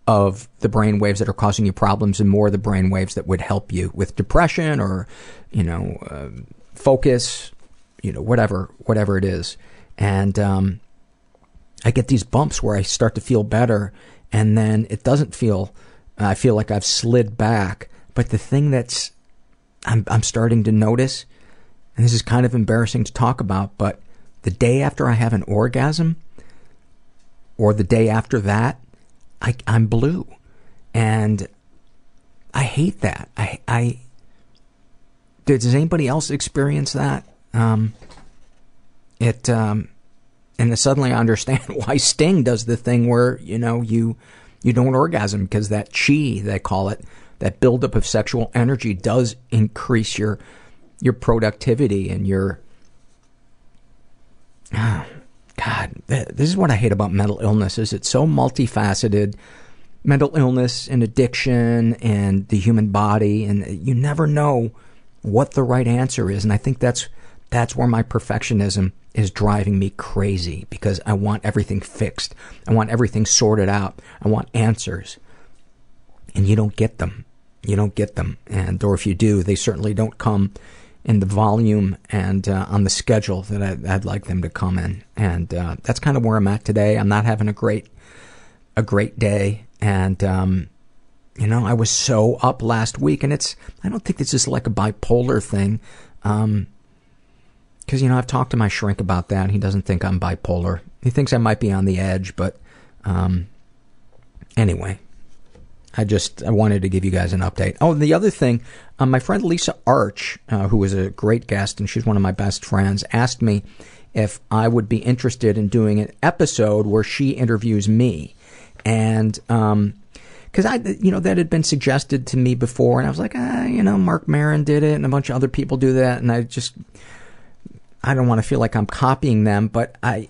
Speaker 2: of the brain waves that are causing you problems and more of the brain waves that would help you with depression or you know uh, focus you know whatever whatever it is and um, I get these bumps where I start to feel better, and then it doesn't feel. I feel like I've slid back. But the thing that's I'm I'm starting to notice, and this is kind of embarrassing to talk about, but the day after I have an orgasm, or the day after that, I I'm blue, and I hate that. I I does anybody else experience that? Um, it um, and then suddenly I understand why Sting does the thing where you know you you don't orgasm because that chi they call it that buildup of sexual energy does increase your your productivity and your God this is what I hate about mental illness is it's so multifaceted mental illness and addiction and the human body and you never know what the right answer is and I think that's that's where my perfectionism is driving me crazy because I want everything fixed. I want everything sorted out. I want answers. And you don't get them. you don't get them, and or if you do, they certainly don't come in the volume and uh, on the schedule that I, I'd like them to come in. And uh, that's kind of where I'm at today. I'm not having a great a great day, and um, you know, I was so up last week, and it's I don't think this is like a bipolar thing. Um, because you know I've talked to my shrink about that. He doesn't think I'm bipolar. He thinks I might be on the edge, but um, anyway, I just I wanted to give you guys an update. Oh, and the other thing, um, my friend Lisa Arch, uh, who was a great guest and she's one of my best friends, asked me if I would be interested in doing an episode where she interviews me, and um, because I, you know, that had been suggested to me before, and I was like, ah, you know, Marc Maron did it, and a bunch of other people do that, and I just I don't want to feel like I'm copying them, but I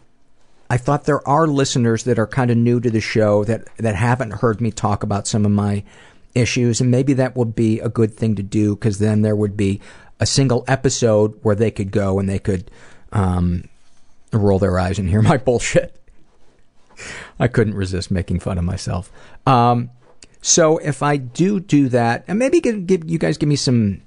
Speaker 2: I thought there are listeners that are kind of new to the show that that haven't heard me talk about some of my issues, and maybe that would be a good thing to do because then there would be a single episode where they could go and they could um, roll their eyes and hear my bullshit. I couldn't resist making fun of myself. Um, so if I do do that, and maybe give, give you guys give me some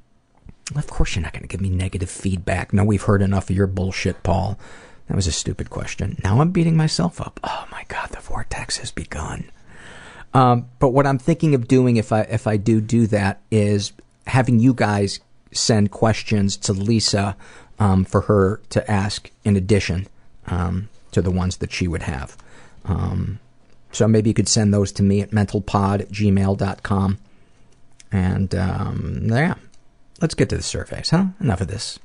Speaker 2: of course you're not going to give me negative feedback. No, we've heard enough of your bullshit, Paul. That was a stupid question. Now I'm beating myself up. Oh my god, the vortex has begun. Um, but what I'm thinking of doing if I if I do do that is having you guys send questions to Lisa um, for her to ask in addition um, to the ones that she would have. Um, so maybe you could send those to me at mentalpod at gmail.com. And um, yeah, let's get to the surveys, huh? Enough of this.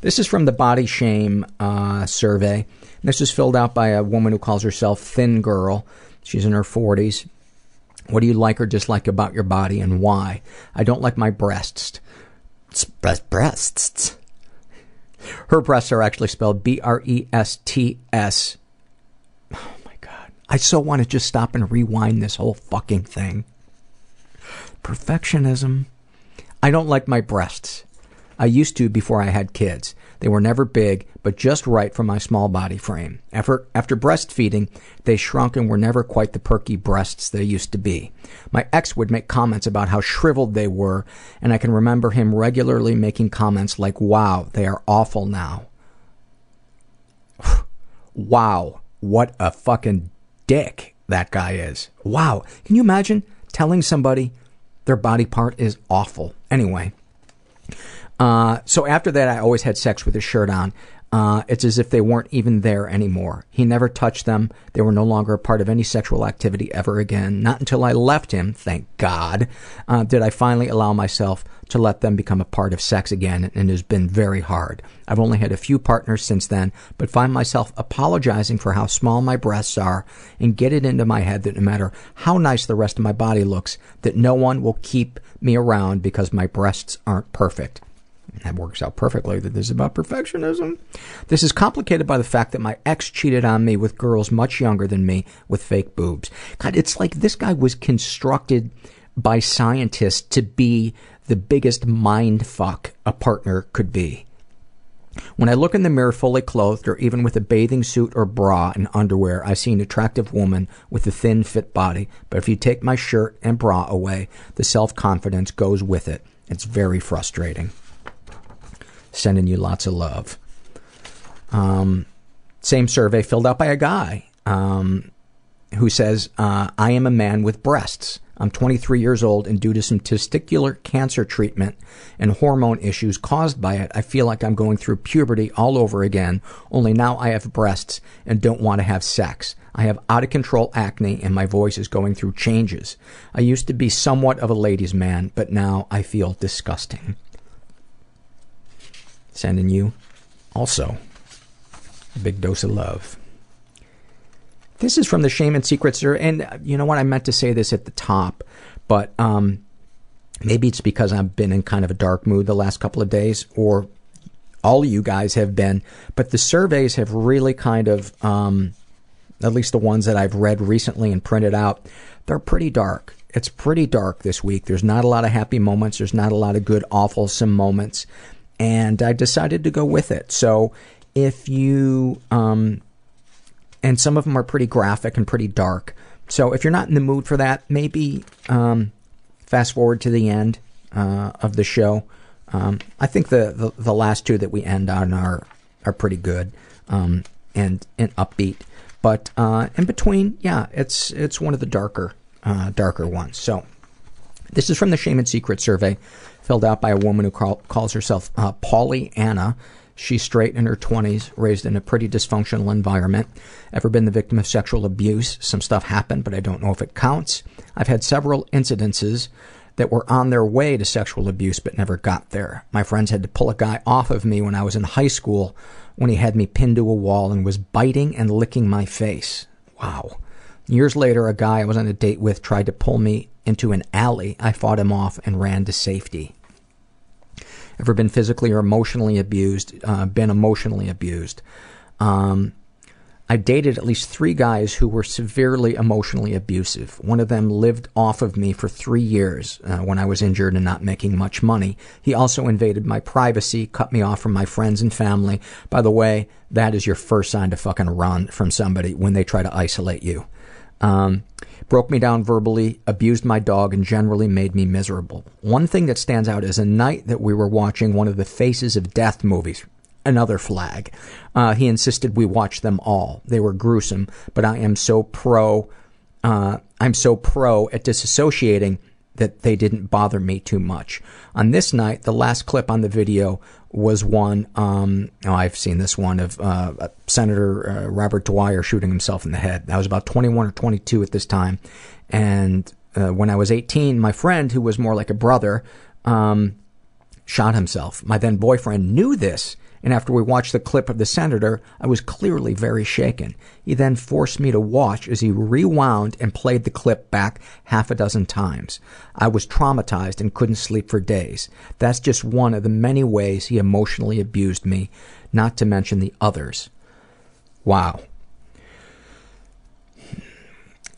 Speaker 2: This is from the Body Shame uh, survey. This is filled out by a woman who calls herself Thin Girl. She's in her 40s. What do you like or dislike about your body and why? I don't like my breasts. Breast, breasts. Her breasts are actually spelled B R E S T S. Oh my god. I so want to just stop and rewind this whole fucking thing. Perfectionism. I don't like my breasts. I used to before I had kids. They were never big, but just right for my small body frame. After, after breastfeeding, they shrunk and were never quite the perky breasts they used to be. My ex would make comments about how shriveled they were, and I can remember him regularly making comments like, wow, they are awful now. wow, what a fucking dick that guy is. Wow. Can you imagine telling somebody their body part is awful? Anyway. Uh, so after that, I always had sex with a shirt on. Uh, it's as if they weren't even there anymore. He never touched them. They were no longer a part of any sexual activity ever again. Not until I left him, thank God, uh, did I finally allow myself to let them become a part of sex again, and it has been very hard. I've only had a few partners since then, but find myself apologizing for how small my breasts are and get it into my head that no matter how nice the rest of my body looks, that no one will keep me around because my breasts aren't perfect. That works out perfectly that this is about perfectionism. This is complicated by the fact that my ex cheated on me with girls much younger than me with fake boobs. God, it's like this guy was constructed by scientists to be the biggest mind fuck a partner could be. When I look in the mirror fully clothed or even with a bathing suit or bra and underwear, I see an attractive woman with a thin, fit body. But if you take my shirt and bra away, the self confidence goes with it. It's very frustrating. Sending you lots of love. Um, same survey filled out by a guy um, who says, uh, I am a man with breasts. I'm 23 years old, and due to some testicular cancer treatment and hormone issues caused by it, I feel like I'm going through puberty all over again, only now I have breasts and don't want to have sex. I have out of control acne, and my voice is going through changes. I used to be somewhat of a ladies' man, but now I feel disgusting. Sending you also a big dose of love. This is from the Shame and Secrets, and uh, you know what? I meant to say this at the top, but um, maybe it's because I've been in kind of a dark mood the last couple of days, or all of you guys have been. But the surveys have really kind of, um, at least the ones that I've read recently and printed out, they're pretty dark. It's pretty dark this week. There's not a lot of happy moments. There's not a lot of good, awfulsome moments, and I decided to go with it. So if you um, and some of them are pretty graphic and pretty dark. So if you're not in the mood for that, maybe um, fast forward to the end uh, of the show. Um, I think the, the the last two that we end on are are pretty good um, and and upbeat. But uh, in between, yeah, it's it's one of the darker uh, darker ones. So this is from the Shame and Secret survey, filled out by a woman who call, calls herself uh, Polly Anna. She's straight in her 20s, raised in a pretty dysfunctional environment. Ever been the victim of sexual abuse? Some stuff happened, but I don't know if it counts. I've had several incidences that were on their way to sexual abuse but never got there. My friends had to pull a guy off of me when I was in high school when he had me pinned to a wall and was biting and licking my face. Wow. Years later, a guy I was on a date with tried to pull me into an alley. I fought him off and ran to safety. Ever been physically or emotionally abused? Uh, been emotionally abused. Um, I dated at least three guys who were severely emotionally abusive. One of them lived off of me for three years uh, when I was injured and not making much money. He also invaded my privacy, cut me off from my friends and family. By the way, that is your first sign to fucking run from somebody when they try to isolate you. Um, broke me down verbally, abused my dog, and generally made me miserable. One thing that stands out is a night that we were watching one of the Faces of Death movies. Another flag. Uh, he insisted we watch them all. They were gruesome, but I am so pro. Uh, I'm so pro at disassociating that they didn't bother me too much. On this night, the last clip on the video was one, um, oh, I've seen this one of uh, Senator uh, Robert Dwyer shooting himself in the head. I was about 21 or 22 at this time. And uh, when I was 18, my friend, who was more like a brother, um, shot himself. My then boyfriend knew this and after we watched the clip of the senator, I was clearly very shaken. He then forced me to watch as he rewound and played the clip back half a dozen times. I was traumatized and couldn't sleep for days. That's just one of the many ways he emotionally abused me, not to mention the others. Wow.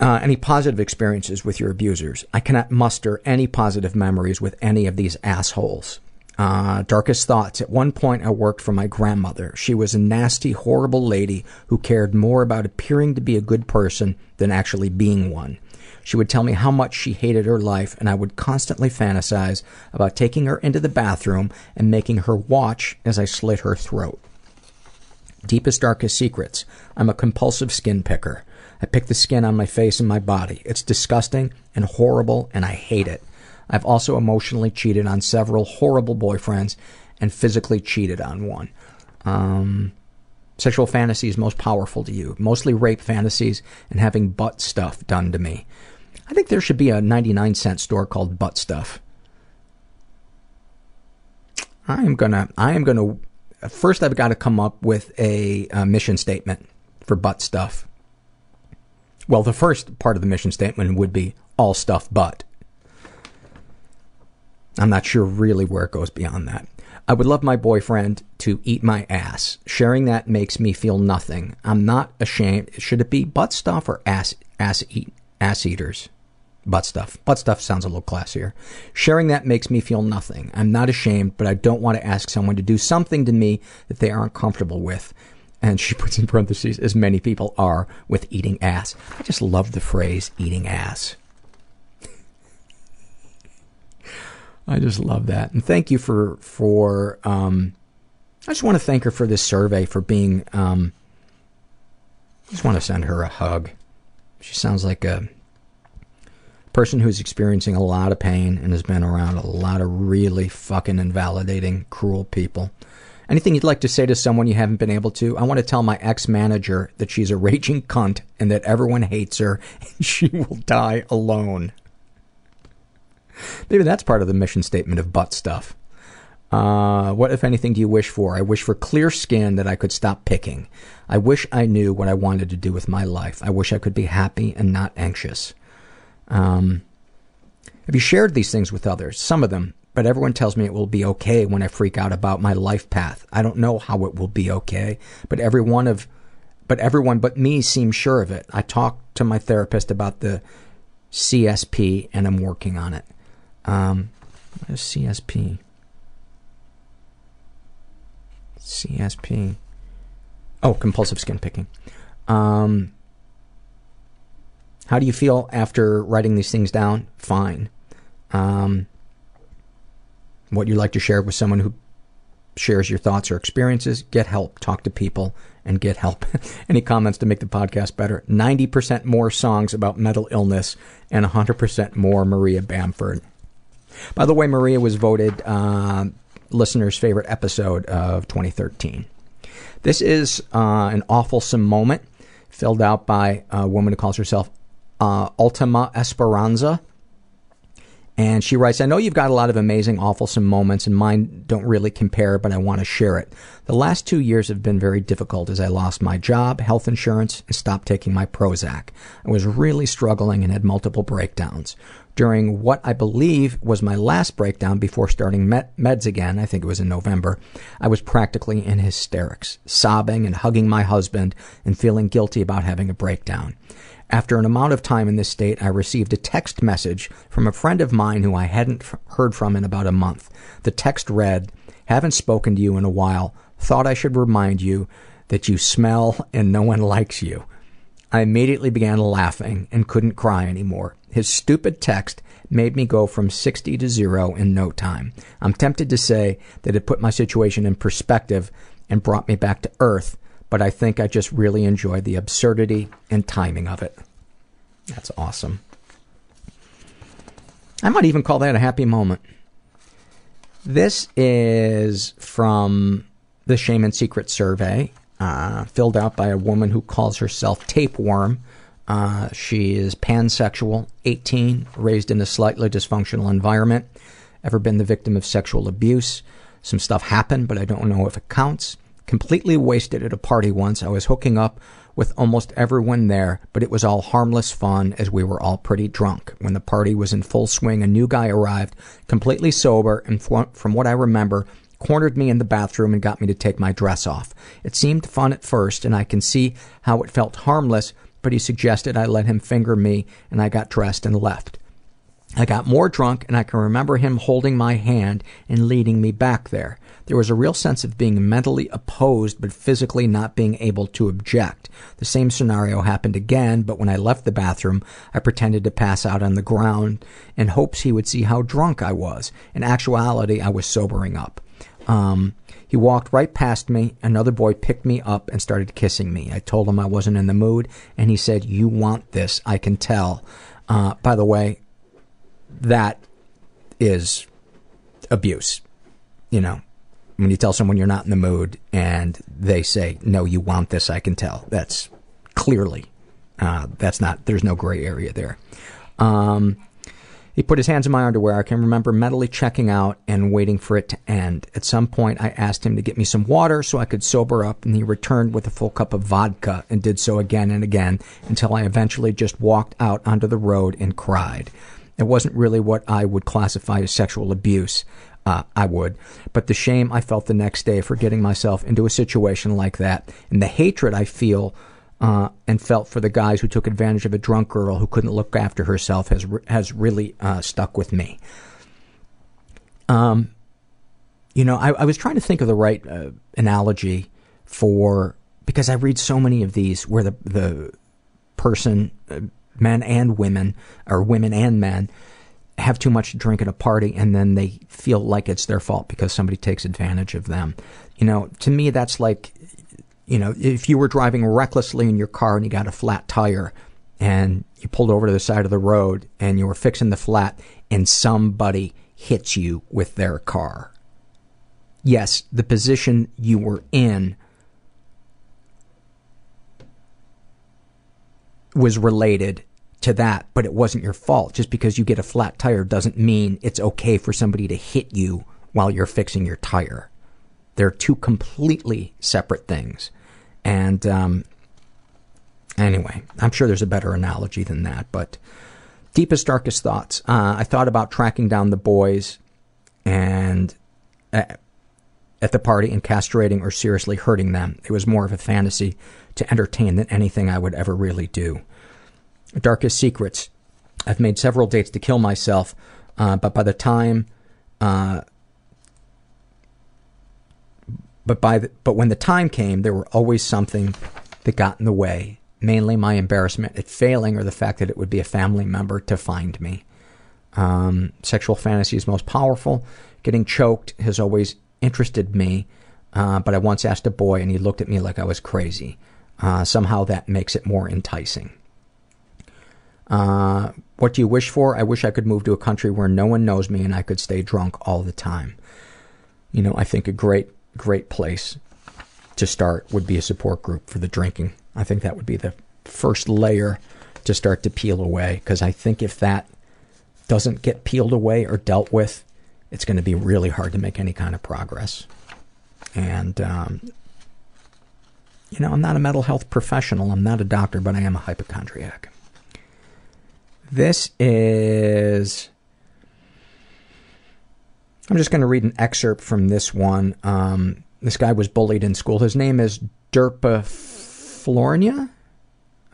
Speaker 2: Uh, any positive experiences with your abusers? I cannot muster any positive memories with any of these assholes. Uh, darkest thoughts. At one point, I worked for my grandmother. She was a nasty, horrible lady who cared more about appearing to be a good person than actually being one. She would tell me how much she hated her life, and I would constantly fantasize about taking her into the bathroom and making her watch as I slit her throat. Deepest, darkest secrets. I'm a compulsive skin picker. I pick the skin on my face and my body. It's disgusting and horrible, and I hate it. I've also emotionally cheated on several horrible boyfriends and physically cheated on one. Um, sexual fantasies most powerful to you. Mostly rape fantasies and having butt stuff done to me. I think there should be a 99 cent store called Butt Stuff. I am gonna, I am gonna, first I've got to come up with a, a mission statement for butt stuff. Well, the first part of the mission statement would be all stuff but. I'm not sure really where it goes beyond that. I would love my boyfriend to eat my ass. Sharing that makes me feel nothing. I'm not ashamed. Should it be butt stuff or ass ass eat ass eaters? Butt stuff. Butt stuff sounds a little classier. Sharing that makes me feel nothing. I'm not ashamed, but I don't want to ask someone to do something to me that they aren't comfortable with. And she puts in parentheses, as many people are with eating ass. I just love the phrase eating ass. I just love that. And thank you for, for, um, I just want to thank her for this survey, for being, um, I just want to send her a hug. She sounds like a person who's experiencing a lot of pain and has been around a lot of really fucking invalidating, cruel people. Anything you'd like to say to someone you haven't been able to? I want to tell my ex manager that she's a raging cunt and that everyone hates her and she will die alone. Maybe that's part of the mission statement of butt stuff. Uh, what, if anything, do you wish for? I wish for clear skin that I could stop picking. I wish I knew what I wanted to do with my life. I wish I could be happy and not anxious. Um, have you shared these things with others? Some of them, but everyone tells me it will be okay when I freak out about my life path. I don't know how it will be okay, but every one of, but everyone but me seems sure of it. I talked to my therapist about the CSP and I'm working on it. Um, CSP? CSP. Oh, compulsive skin picking. Um, how do you feel after writing these things down? Fine. Um, what you'd like to share with someone who shares your thoughts or experiences, get help, talk to people, and get help. Any comments to make the podcast better? 90% more songs about mental illness and 100% more Maria Bamford. By the way, Maria was voted uh, listener's favorite episode of 2013. This is uh, an awfulsome moment filled out by a woman who calls herself uh, Ultima Esperanza. And she writes, I know you've got a lot of amazing, awfulsome moments, and mine don't really compare, but I want to share it. The last two years have been very difficult as I lost my job, health insurance, and stopped taking my Prozac. I was really struggling and had multiple breakdowns. During what I believe was my last breakdown before starting med- meds again, I think it was in November, I was practically in hysterics, sobbing and hugging my husband and feeling guilty about having a breakdown. After an amount of time in this state, I received a text message from a friend of mine who I hadn't f- heard from in about a month. The text read, Haven't spoken to you in a while. Thought I should remind you that you smell and no one likes you. I immediately began laughing and couldn't cry anymore. His stupid text made me go from 60 to zero in no time. I'm tempted to say that it put my situation in perspective and brought me back to earth, but I think I just really enjoyed the absurdity and timing of it. That's awesome. I might even call that a happy moment. This is from the Shame and Secret survey, uh, filled out by a woman who calls herself Tapeworm. Uh, she is pansexual, 18, raised in a slightly dysfunctional environment. Ever been the victim of sexual abuse? Some stuff happened, but I don't know if it counts. Completely wasted at a party once. I was hooking up with almost everyone there, but it was all harmless fun as we were all pretty drunk. When the party was in full swing, a new guy arrived, completely sober, and from what I remember, cornered me in the bathroom and got me to take my dress off. It seemed fun at first, and I can see how it felt harmless, but he suggested I let him finger me, and I got dressed and left. I got more drunk, and I can remember him holding my hand and leading me back there. There was a real sense of being mentally opposed, but physically not being able to object. The same scenario happened again, but when I left the bathroom, I pretended to pass out on the ground in hopes he would see how drunk I was. In actuality, I was sobering up. Um, he walked right past me. Another boy picked me up and started kissing me. I told him I wasn't in the mood, and he said, You want this, I can tell. Uh, by the way, that is abuse. You know, when you tell someone you're not in the mood and they say, No, you want this, I can tell. That's clearly, uh, that's not, there's no gray area there. Um, he put his hands in my underwear. I can remember mentally checking out and waiting for it to end. At some point, I asked him to get me some water so I could sober up, and he returned with a full cup of vodka and did so again and again until I eventually just walked out onto the road and cried. It wasn't really what I would classify as sexual abuse. Uh, I would. But the shame I felt the next day for getting myself into a situation like that, and the hatred I feel uh, and felt for the guys who took advantage of a drunk girl who couldn't look after herself has re- has really uh, stuck with me. Um, you know, I, I was trying to think of the right uh, analogy for because I read so many of these where the the person, uh, men and women, or women and men, have too much to drink at a party and then they feel like it's their fault because somebody takes advantage of them. You know, to me, that's like you know, if you were driving recklessly in your car and you got a flat tire and you pulled over to the side of the road and you were fixing the flat and somebody hits you with their car. Yes, the position you were in was related to that, but it wasn't your fault. Just because you get a flat tire doesn't mean it's okay for somebody to hit you while you're fixing your tire. They're two completely separate things. And um, anyway, I'm sure there's a better analogy than that. But deepest, darkest thoughts. Uh, I thought about tracking down the boys and uh, at the party and castrating or seriously hurting them. It was more of a fantasy to entertain than anything I would ever really do. Darkest secrets. I've made several dates to kill myself, uh, but by the time uh, but by the, but when the time came, there were always something that got in the way. Mainly my embarrassment at failing, or the fact that it would be a family member to find me. Um, sexual fantasies most powerful. Getting choked has always interested me, uh, but I once asked a boy and he looked at me like I was crazy. Uh, somehow that makes it more enticing. Uh, what do you wish for? I wish I could move to a country where no one knows me and I could stay drunk all the time. You know, I think a great, great place to start would be a support group for the drinking. I think that would be the first layer to start to peel away because I think if that doesn't get peeled away or dealt with, it's going to be really hard to make any kind of progress. And, um, you know, I'm not a mental health professional, I'm not a doctor, but I am a hypochondriac. This is. I'm just going to read an excerpt from this one. Um, this guy was bullied in school. His name is Derpa Flornia?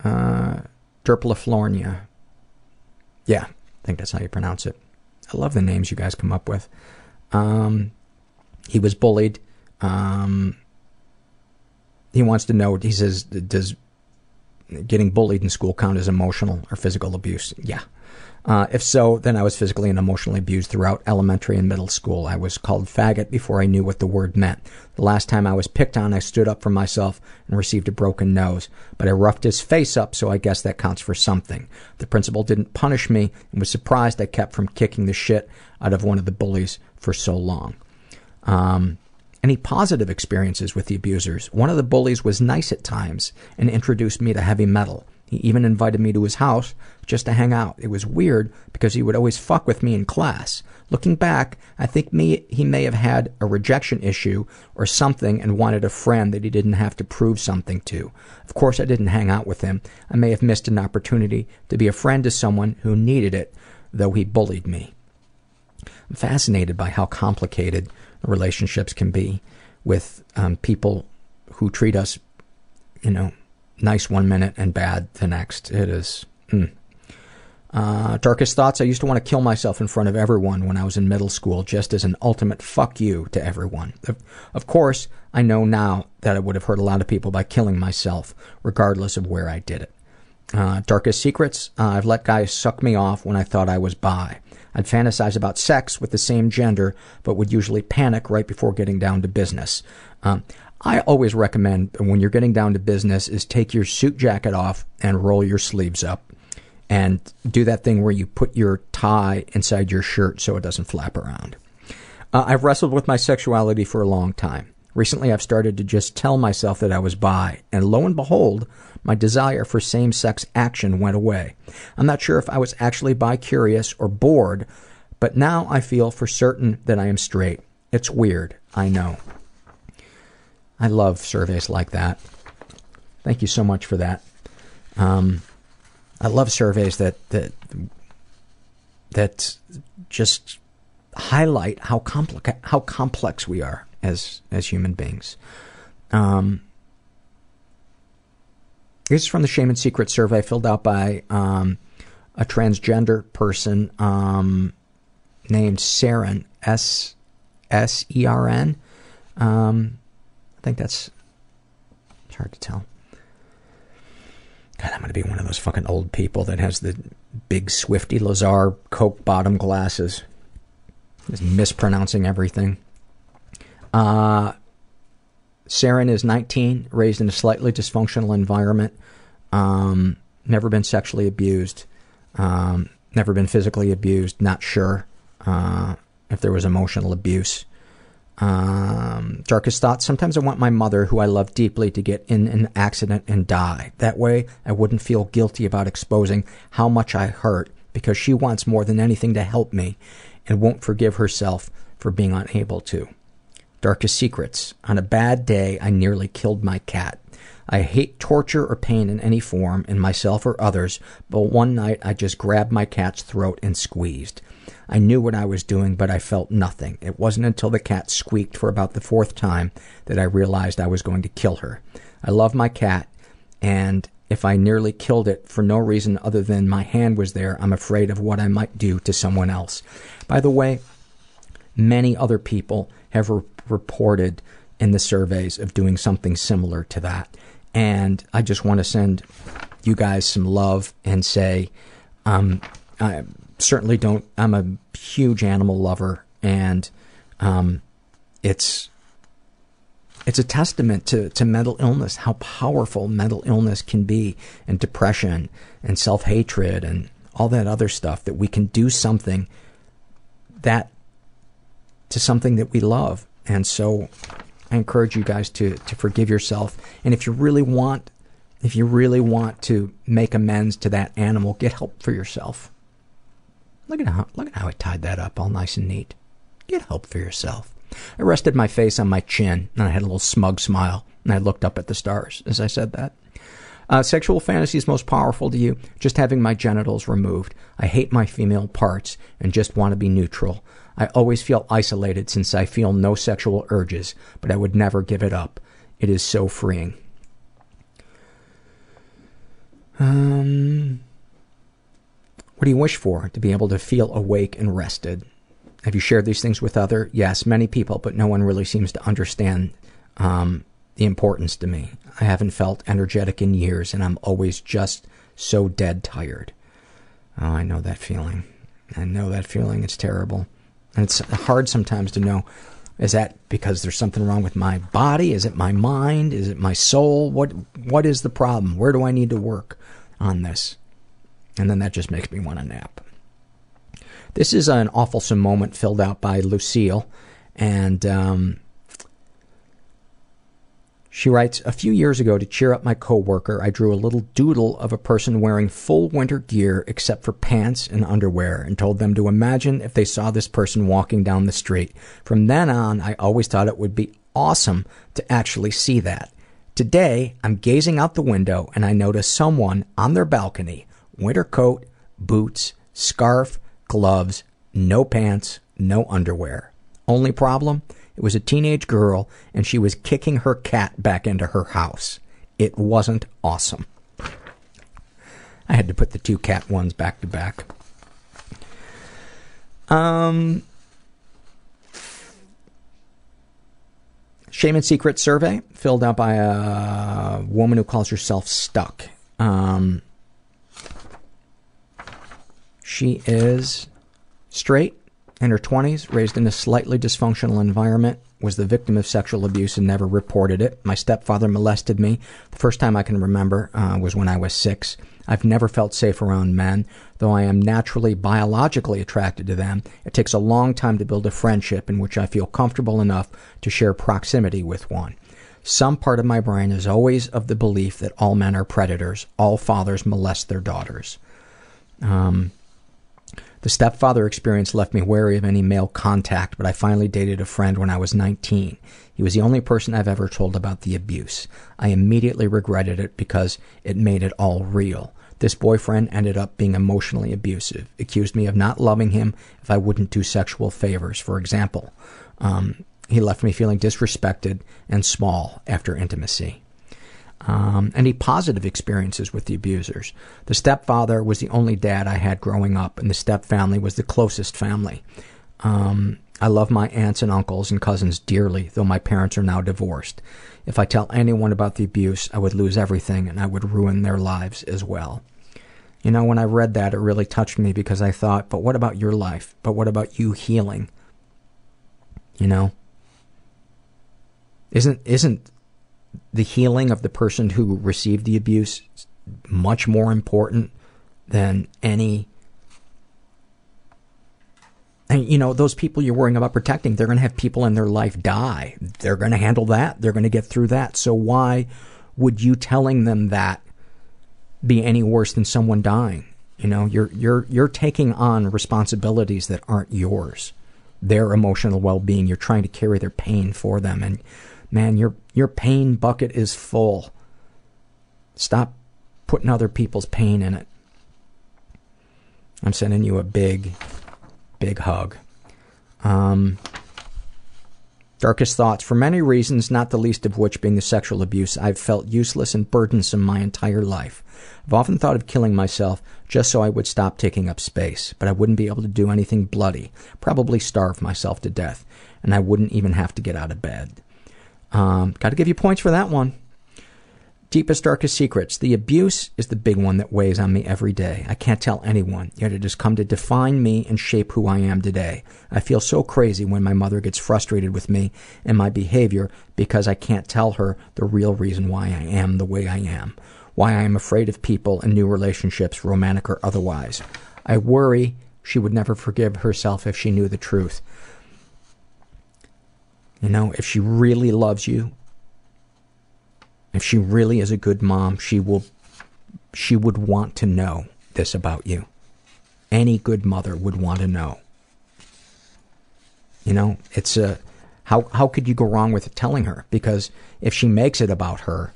Speaker 2: Uh, Flornia. Yeah, I think that's how you pronounce it. I love the names you guys come up with. Um, he was bullied. Um, he wants to know, he says, does getting bullied in school count as emotional or physical abuse? Yeah. Uh, if so, then I was physically and emotionally abused throughout elementary and middle school. I was called faggot before I knew what the word meant. The last time I was picked on, I stood up for myself and received a broken nose. But I roughed his face up, so I guess that counts for something. The principal didn't punish me and was surprised I kept from kicking the shit out of one of the bullies for so long. Um, any positive experiences with the abusers? One of the bullies was nice at times and introduced me to heavy metal. He even invited me to his house just to hang out. It was weird because he would always fuck with me in class. Looking back, I think me, he may have had a rejection issue or something and wanted a friend that he didn't have to prove something to. Of course, I didn't hang out with him. I may have missed an opportunity to be a friend to someone who needed it, though he bullied me. I'm fascinated by how complicated relationships can be with um, people who treat us, you know, nice one minute and bad the next. It is. Mm. Uh, darkest thoughts. I used to want to kill myself in front of everyone when I was in middle school, just as an ultimate fuck you to everyone. Of, of course, I know now that I would have hurt a lot of people by killing myself, regardless of where I did it. Uh, darkest secrets. Uh, I've let guys suck me off when I thought I was bi. I'd fantasize about sex with the same gender, but would usually panic right before getting down to business. Um, I always recommend when you're getting down to business is take your suit jacket off and roll your sleeves up and do that thing where you put your tie inside your shirt so it doesn't flap around. Uh, I've wrestled with my sexuality for a long time. Recently, I've started to just tell myself that I was bi, and lo and behold, my desire for same sex action went away. I'm not sure if I was actually bi curious or bored, but now I feel for certain that I am straight. It's weird, I know. I love surveys like that. Thank you so much for that. Um, I love surveys that that that just highlight how complex how complex we are as as human beings. Um, this is from the Shame and Secret survey filled out by um, a transgender person um, named Seren S S E R N. Um, think that's it's hard to tell. God, I'm going to be one of those fucking old people that has the big Swifty Lazar Coke bottom glasses. Just mispronouncing everything. Uh, Saren is 19, raised in a slightly dysfunctional environment, um, never been sexually abused, um, never been physically abused, not sure uh, if there was emotional abuse. Um, darkest thoughts. Sometimes I want my mother, who I love deeply, to get in an accident and die. That way, I wouldn't feel guilty about exposing how much I hurt, because she wants more than anything to help me and won't forgive herself for being unable to. Darkest secrets. On a bad day, I nearly killed my cat. I hate torture or pain in any form, in myself or others, but one night I just grabbed my cat's throat and squeezed. I knew what I was doing, but I felt nothing. It wasn't until the cat squeaked for about the fourth time that I realized I was going to kill her. I love my cat, and if I nearly killed it for no reason other than my hand was there, I'm afraid of what I might do to someone else. By the way, many other people have re- reported in the surveys of doing something similar to that. And I just want to send you guys some love and say, um, I, certainly don't. I'm a huge animal lover, and um, it's it's a testament to, to mental illness, how powerful mental illness can be, and depression, and self hatred, and all that other stuff. That we can do something that to something that we love, and so I encourage you guys to to forgive yourself, and if you really want, if you really want to make amends to that animal, get help for yourself. Look at how look at how I tied that up, all nice and neat. Get help for yourself. I rested my face on my chin, and I had a little smug smile, and I looked up at the stars as I said that. Uh, sexual fantasies most powerful to you? Just having my genitals removed. I hate my female parts and just want to be neutral. I always feel isolated since I feel no sexual urges, but I would never give it up. It is so freeing. Um, what do you wish for? To be able to feel awake and rested. Have you shared these things with other? Yes, many people, but no one really seems to understand um, the importance to me. I haven't felt energetic in years, and I'm always just so dead tired. Oh, I know that feeling. I know that feeling. It's terrible. And it's hard sometimes to know is that because there's something wrong with my body? Is it my mind? Is it my soul? What what is the problem? Where do I need to work on this? And then that just makes me want to nap. This is an awfulsome moment filled out by Lucille, and um, she writes, A few years ago, to cheer up my coworker, I drew a little doodle of a person wearing full winter gear except for pants and underwear and told them to imagine if they saw this person walking down the street. From then on, I always thought it would be awesome to actually see that. Today, I'm gazing out the window and I notice someone on their balcony, winter coat, boots, scarf, gloves, no pants, no underwear. Only problem? It was a teenage girl and she was kicking her cat back into her house. It wasn't awesome. I had to put the two cat ones back to back. Um, Shame and Secret survey filled out by a woman who calls herself Stuck. Um, she is straight, in her 20s, raised in a slightly dysfunctional environment, was the victim of sexual abuse and never reported it. My stepfather molested me. The first time I can remember uh, was when I was six. I've never felt safe around men, though I am naturally biologically attracted to them. It takes a long time to build a friendship in which I feel comfortable enough to share proximity with one. Some part of my brain is always of the belief that all men are predators, all fathers molest their daughters. Um, the stepfather experience left me wary of any male contact, but I finally dated a friend when I was 19. He was the only person I've ever told about the abuse. I immediately regretted it because it made it all real. This boyfriend ended up being emotionally abusive, accused me of not loving him if I wouldn't do sexual favors, for example. Um, he left me feeling disrespected and small after intimacy. Um, any positive experiences with the abusers? The stepfather was the only dad I had growing up, and the stepfamily was the closest family. Um, I love my aunts and uncles and cousins dearly, though my parents are now divorced. If I tell anyone about the abuse, I would lose everything and I would ruin their lives as well. You know, when I read that, it really touched me because I thought, but what about your life? But what about you healing? You know? Isn't isn't the healing of the person who received the abuse much more important than any and you know those people you're worrying about protecting they're going to have people in their life die. They're going to handle that. They're going to get through that. So why would you telling them that be any worse than someone dying? You know you're you're you're taking on responsibilities that aren't yours. Their emotional well-being you're trying to carry their pain for them. And man your your pain bucket is full. Stop putting other people's pain in it. I'm sending you a big big hug. Um, darkest thoughts. For many reasons not the least of which being the sexual abuse i've felt useless and burdensome my entire life. I've often thought of killing myself just so i would stop taking up space but i wouldn't be able to do anything bloody probably starve myself to death and i wouldn't even have to get out of bed um, got to give you points for that one. Deepest, darkest secrets. The abuse is the big one that weighs on me every day. I can't tell anyone, yet it has come to define me and shape who I am today. I feel so crazy when my mother gets frustrated with me and my behavior because I can't tell her the real reason why I am the way I am. Why I am afraid of people and new relationships, romantic or otherwise. I worry she would never forgive herself if she knew the truth. You know, if she really loves you, if she really is a good mom, she will she would want to know this about you. Any good mother would want to know. You know, it's a how how could you go wrong with telling her? Because if she makes it about her,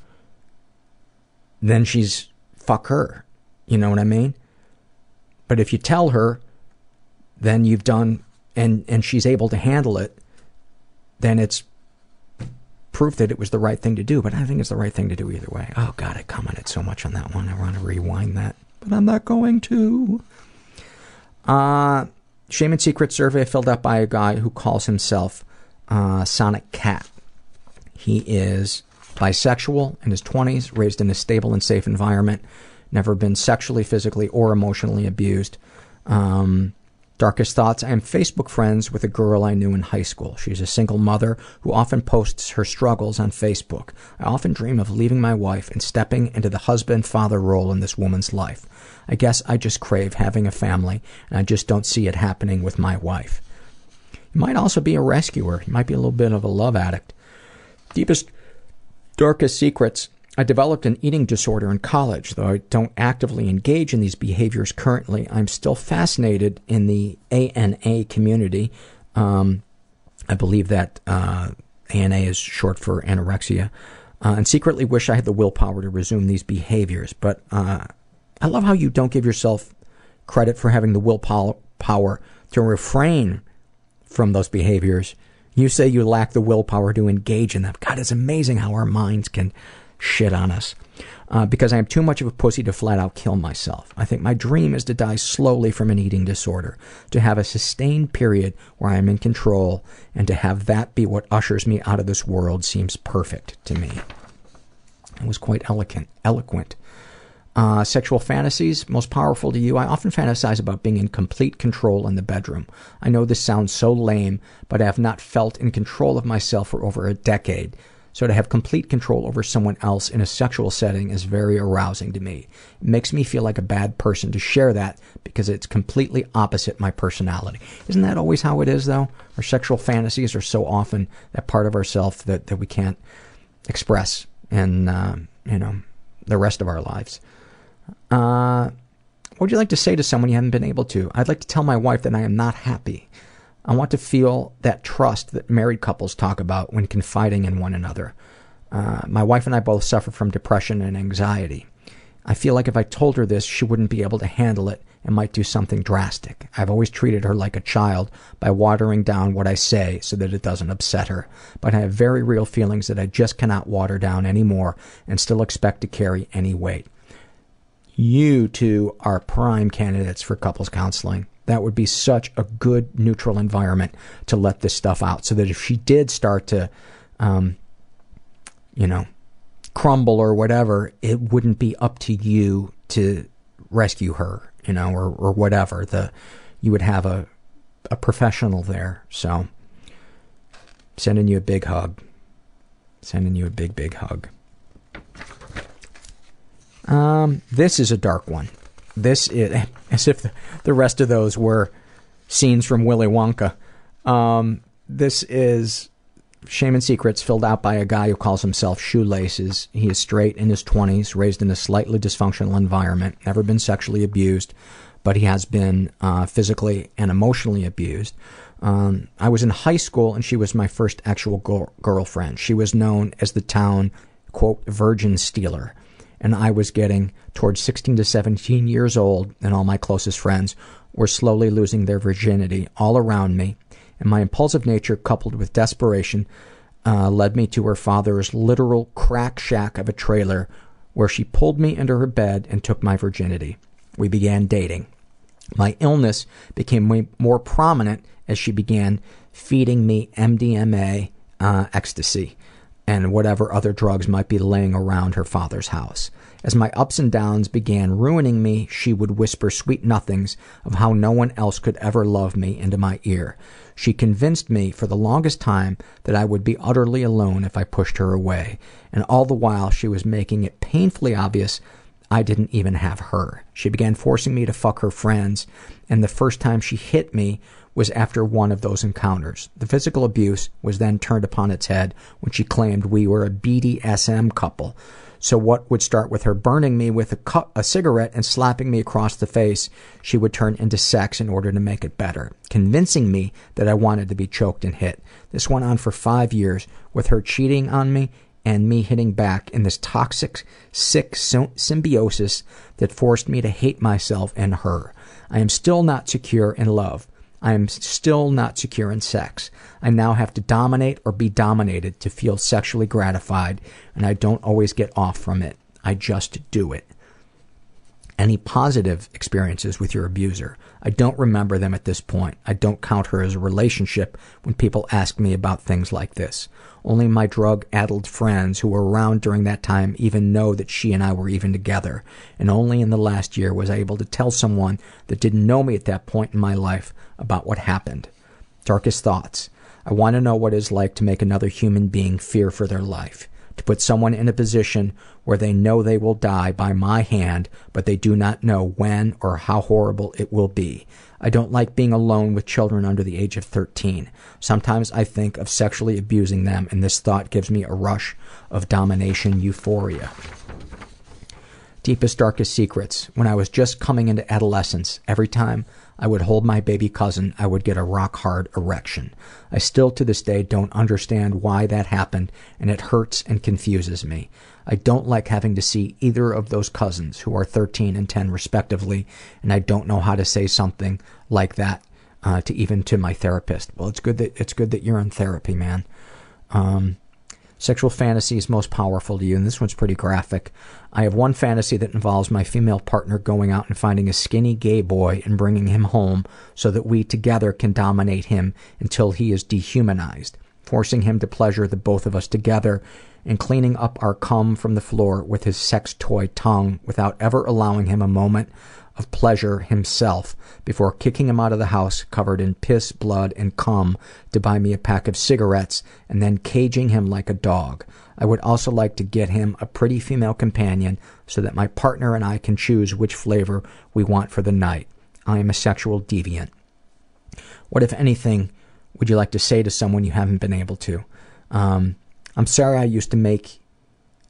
Speaker 2: then she's fuck her. You know what I mean? But if you tell her, then you've done and and she's able to handle it, then it's proof that it was the right thing to do. But I think it's the right thing to do either way. Oh god, I commented so much on that one. I want to rewind that, but I'm not going to. Uh Shame and Secret survey filled out by a guy who calls himself uh, Sonic Cat. He is bisexual in his 20s, raised in a stable and safe environment, never been sexually, physically, or emotionally abused. Um, darkest thoughts I am Facebook friends with a girl I knew in high school. She's a single mother who often posts her struggles on Facebook. I often dream of leaving my wife and stepping into the husband father role in this woman's life. I guess I just crave having a family, and I just don't see it happening with my wife. You might also be a rescuer. You might be a little bit of a love addict. Deepest, darkest secrets. I developed an eating disorder in college. Though I don't actively engage in these behaviors currently, I'm still fascinated in the ANA community. Um, I believe that uh, ANA is short for anorexia. Uh, and secretly wish I had the willpower to resume these behaviors. But uh, I love how you don't give yourself credit for having the willpower to refrain from those behaviors. You say you lack the willpower to engage in them. God, it's amazing how our minds can shit on us. Uh, because I am too much of a pussy to flat out kill myself. I think my dream is to die slowly from an eating disorder, to have a sustained period where I am in control, and to have that be what ushers me out of this world seems perfect to me. It was quite eloquent. Eloquent. Uh, sexual fantasies most powerful to you. I often fantasize about being in complete control in the bedroom. I know this sounds so lame, but I have not felt in control of myself for over a decade. So to have complete control over someone else in a sexual setting is very arousing to me. It makes me feel like a bad person to share that because it's completely opposite my personality. Isn't that always how it is though? Our sexual fantasies are so often that part of ourself that, that we can't express in, uh, you know, the rest of our lives. Uh, what would you like to say to someone you haven't been able to? I'd like to tell my wife that I am not happy. I want to feel that trust that married couples talk about when confiding in one another. Uh, my wife and I both suffer from depression and anxiety. I feel like if I told her this, she wouldn't be able to handle it and might do something drastic. I've always treated her like a child by watering down what I say so that it doesn't upset her. But I have very real feelings that I just cannot water down anymore and still expect to carry any weight you two are prime candidates for couples counseling. That would be such a good neutral environment to let this stuff out so that if she did start to, um, you know, crumble or whatever, it wouldn't be up to you to rescue her, you know, or, or whatever. The, you would have a, a professional there. So, sending you a big hug. Sending you a big, big hug. Um, this is a dark one. This is as if the, rest of those were scenes from Willy Wonka. Um, this is Shame and Secrets filled out by a guy who calls himself Shoelaces. He is straight in his 20s, raised in a slightly dysfunctional environment, never been sexually abused, but he has been uh, physically and emotionally abused. Um, I was in high school and she was my first actual girl- girlfriend. She was known as the town, quote, virgin stealer and I was getting towards 16 to 17 years old, and all my closest friends were slowly losing their virginity all around me. And my impulsive nature, coupled with desperation, uh, led me to her father's literal crack shack of a trailer where she pulled me into her bed and took my virginity. We began dating. My illness became more prominent as she began feeding me MDMA uh, ecstasy. And whatever other drugs might be laying around her father's house. As my ups and downs began ruining me, she would whisper sweet nothings of how no one else could ever love me into my ear. She convinced me for the longest time that I would be utterly alone if I pushed her away, and all the while she was making it painfully obvious I didn't even have her. She began forcing me to fuck her friends, and the first time she hit me was after one of those encounters. The physical abuse was then turned upon its head when she claimed we were a BDSM couple. So what would start with her burning me with a, cu- a cigarette and slapping me across the face, she would turn into sex in order to make it better, convincing me that I wanted to be choked and hit. This went on for five years, with her cheating on me and me hitting back in this toxic, sick sy- symbiosis that forced me to hate myself and her. I am still not secure in love. I am still not secure in sex. I now have to dominate or be dominated to feel sexually gratified, and I don't always get off from it. I just do it. Any positive experiences with your abuser? I don't remember them at this point. I don't count her as a relationship when people ask me about things like this. Only my drug addled friends who were around during that time even know that she and I were even together. And only in the last year was I able to tell someone that didn't know me at that point in my life about what happened. Darkest thoughts. I want to know what it's like to make another human being fear for their life. To put someone in a position where they know they will die by my hand, but they do not know when or how horrible it will be. I don't like being alone with children under the age of 13. Sometimes I think of sexually abusing them, and this thought gives me a rush of domination euphoria. Deepest, darkest secrets. When I was just coming into adolescence, every time I would hold my baby cousin, I would get a rock hard erection. I still to this day don't understand why that happened, and it hurts and confuses me. I don't like having to see either of those cousins, who are 13 and 10 respectively, and I don't know how to say something like that uh, to even to my therapist. Well, it's good that it's good that you're in therapy, man. Um, sexual fantasies most powerful to you, and this one's pretty graphic. I have one fantasy that involves my female partner going out and finding a skinny gay boy and bringing him home so that we together can dominate him until he is dehumanized, forcing him to pleasure the both of us together and cleaning up our cum from the floor with his sex toy tongue without ever allowing him a moment of pleasure himself before kicking him out of the house covered in piss, blood, and cum to buy me a pack of cigarettes and then caging him like a dog. I would also like to get him a pretty female companion so that my partner and I can choose which flavor we want for the night. I am a sexual deviant. What, if anything, would you like to say to someone you haven't been able to? Um, I'm sorry I used to make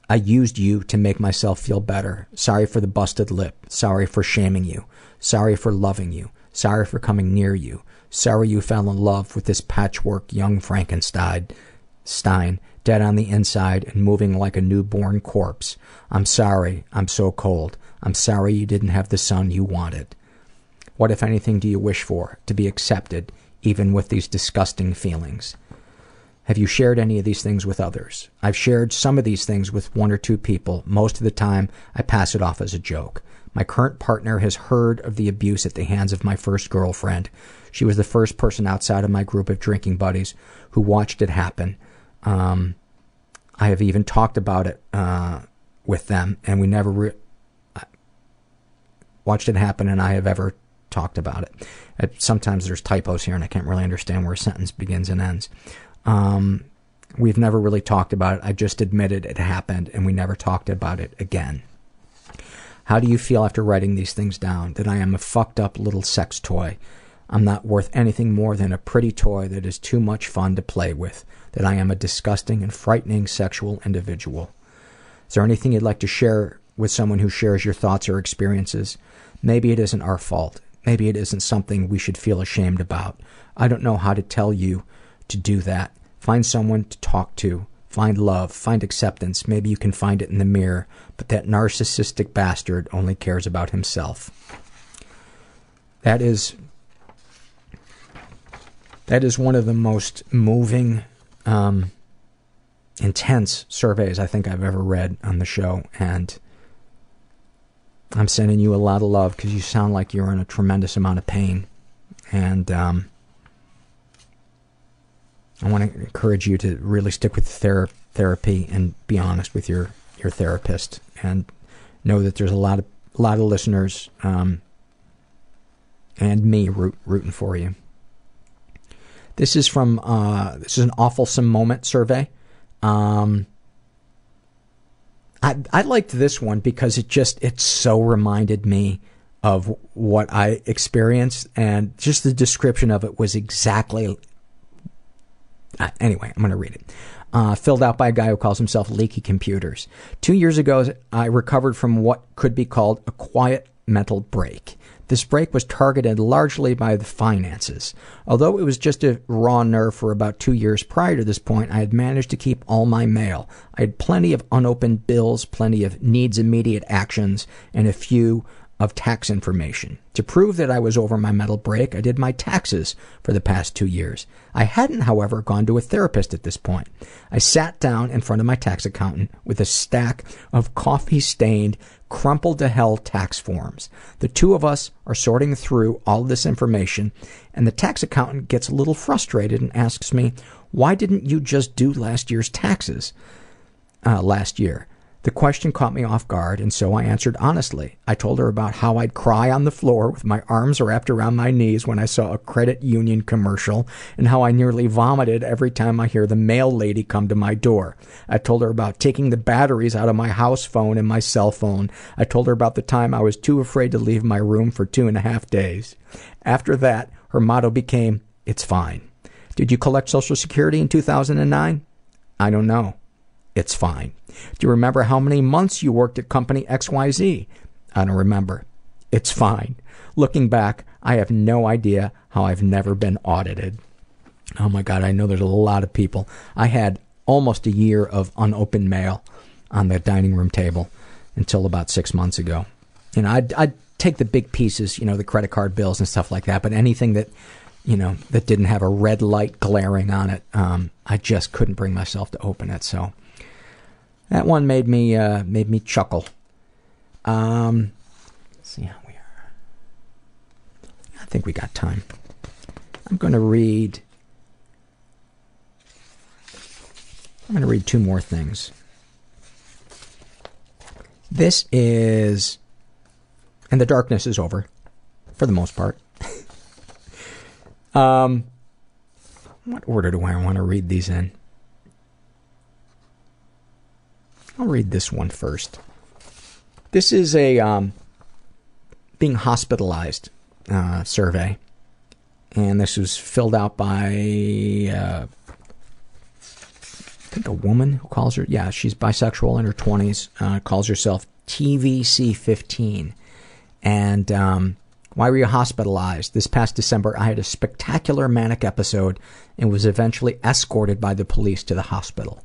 Speaker 2: I used you to make myself feel better. Sorry for the busted lip. Sorry for shaming you. Sorry for loving you. Sorry for coming near you. Sorry you fell in love with this patchwork young Frankenstein, Stein, dead on the inside and moving like a newborn corpse. I'm sorry. I'm so cold. I'm sorry you didn't have the son you wanted. What, if anything, do you wish for? To be accepted, even with these disgusting feelings. Have you shared any of these things with others? I've shared some of these things with one or two people. Most of the time, I pass it off as a joke. My current partner has heard of the abuse at the hands of my first girlfriend. She was the first person outside of my group of drinking buddies who watched it happen. Um, I have even talked about it uh, with them, and we never re- watched it happen, and I have ever talked about it. Sometimes there's typos here, and I can't really understand where a sentence begins and ends. Um, we've never really talked about it. I just admitted it happened, and we never talked about it again. How do you feel after writing these things down? That I am a fucked up little sex toy. I'm not worth anything more than a pretty toy that is too much fun to play with. That I am a disgusting and frightening sexual individual. Is there anything you'd like to share with someone who shares your thoughts or experiences? Maybe it isn't our fault. Maybe it isn't something we should feel ashamed about. I don't know how to tell you to do that. Find someone to talk to. Find love. Find acceptance. Maybe you can find it in the mirror, but that narcissistic bastard only cares about himself. That is that is one of the most moving, um, intense surveys I think I've ever read on the show, and I'm sending you a lot of love because you sound like you're in a tremendous amount of pain, and um, I want to encourage you to really stick with thera- therapy and be honest with your, your therapist and know that there's a lot of a lot of listeners um, and me root, rooting for you. This is from uh, this is an awfulsome moment survey. Um, I I liked this one because it just it so reminded me of what I experienced, and just the description of it was exactly. Uh, anyway, I'm going to read it. Uh, filled out by a guy who calls himself Leaky Computers. Two years ago, I recovered from what could be called a quiet mental break. This break was targeted largely by the finances. Although it was just a raw nerve for about two years prior to this point, I had managed to keep all my mail. I had plenty of unopened bills, plenty of needs immediate actions, and a few of tax information. To prove that I was over my mental break, I did my taxes for the past two years. I hadn't, however, gone to a therapist at this point. I sat down in front of my tax accountant with a stack of coffee stained, crumpled to hell tax forms. The two of us are sorting through all this information, and the tax accountant gets a little frustrated and asks me, Why didn't you just do last year's taxes? Uh, last year. The question caught me off guard, and so I answered honestly. I told her about how I'd cry on the floor with my arms wrapped around my knees when I saw a credit union commercial, and how I nearly vomited every time I hear the mail lady come to my door. I told her about taking the batteries out of my house phone and my cell phone. I told her about the time I was too afraid to leave my room for two and a half days. After that, her motto became, It's fine. Did you collect Social Security in 2009? I don't know. It's fine. Do you remember how many months you worked at company XYZ? I don't remember. It's fine. Looking back, I have no idea how I've never been audited. Oh my God, I know there's a lot of people. I had almost a year of unopened mail on the dining room table until about six months ago. You know, I'd, I'd take the big pieces, you know, the credit card bills and stuff like that, but anything that, you know, that didn't have a red light glaring on it, um, I just couldn't bring myself to open it. So that one made me uh, made me chuckle. Um, see how we are. I think we got time. I'm going to read. I'm going to read two more things. This is, and the darkness is over, for the most part. um, what order do I want to read these in? I'll read this one first. This is a um, being hospitalized uh, survey, and this was filled out by uh, I think a woman who calls her yeah she's bisexual in her twenties uh, calls herself TVC15, and um, why were you hospitalized? This past December, I had a spectacular manic episode and was eventually escorted by the police to the hospital.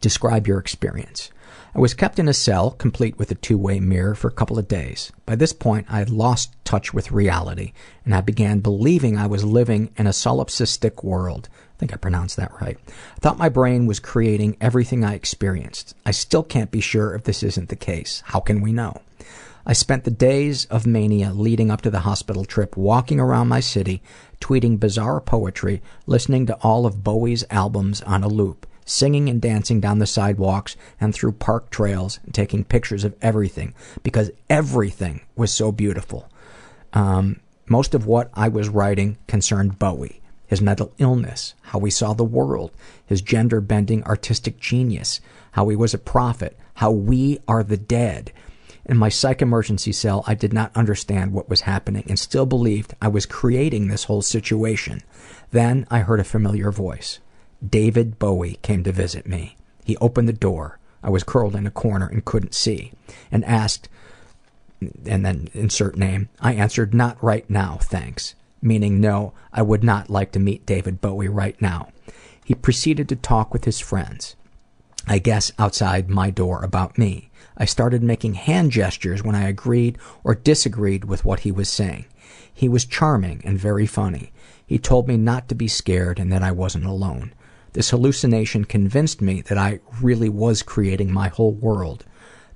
Speaker 2: Describe your experience. I was kept in a cell, complete with a two way mirror, for a couple of days. By this point, I had lost touch with reality, and I began believing I was living in a solipsistic world. I think I pronounced that right. I thought my brain was creating everything I experienced. I still can't be sure if this isn't the case. How can we know? I spent the days of mania leading up to the hospital trip walking around my city, tweeting bizarre poetry, listening to all of Bowie's albums on a loop singing and dancing down the sidewalks and through park trails and taking pictures of everything because everything was so beautiful. Um, most of what I was writing concerned Bowie, his mental illness, how he saw the world, his gender bending artistic genius, how he was a prophet, how we are the dead. In my psych emergency cell, I did not understand what was happening and still believed I was creating this whole situation. Then I heard a familiar voice. David Bowie came to visit me. He opened the door. I was curled in a corner and couldn't see, and asked, and then insert name. I answered, Not right now, thanks. Meaning, no, I would not like to meet David Bowie right now. He proceeded to talk with his friends, I guess outside my door, about me. I started making hand gestures when I agreed or disagreed with what he was saying. He was charming and very funny. He told me not to be scared and that I wasn't alone. This hallucination convinced me that I really was creating my whole world.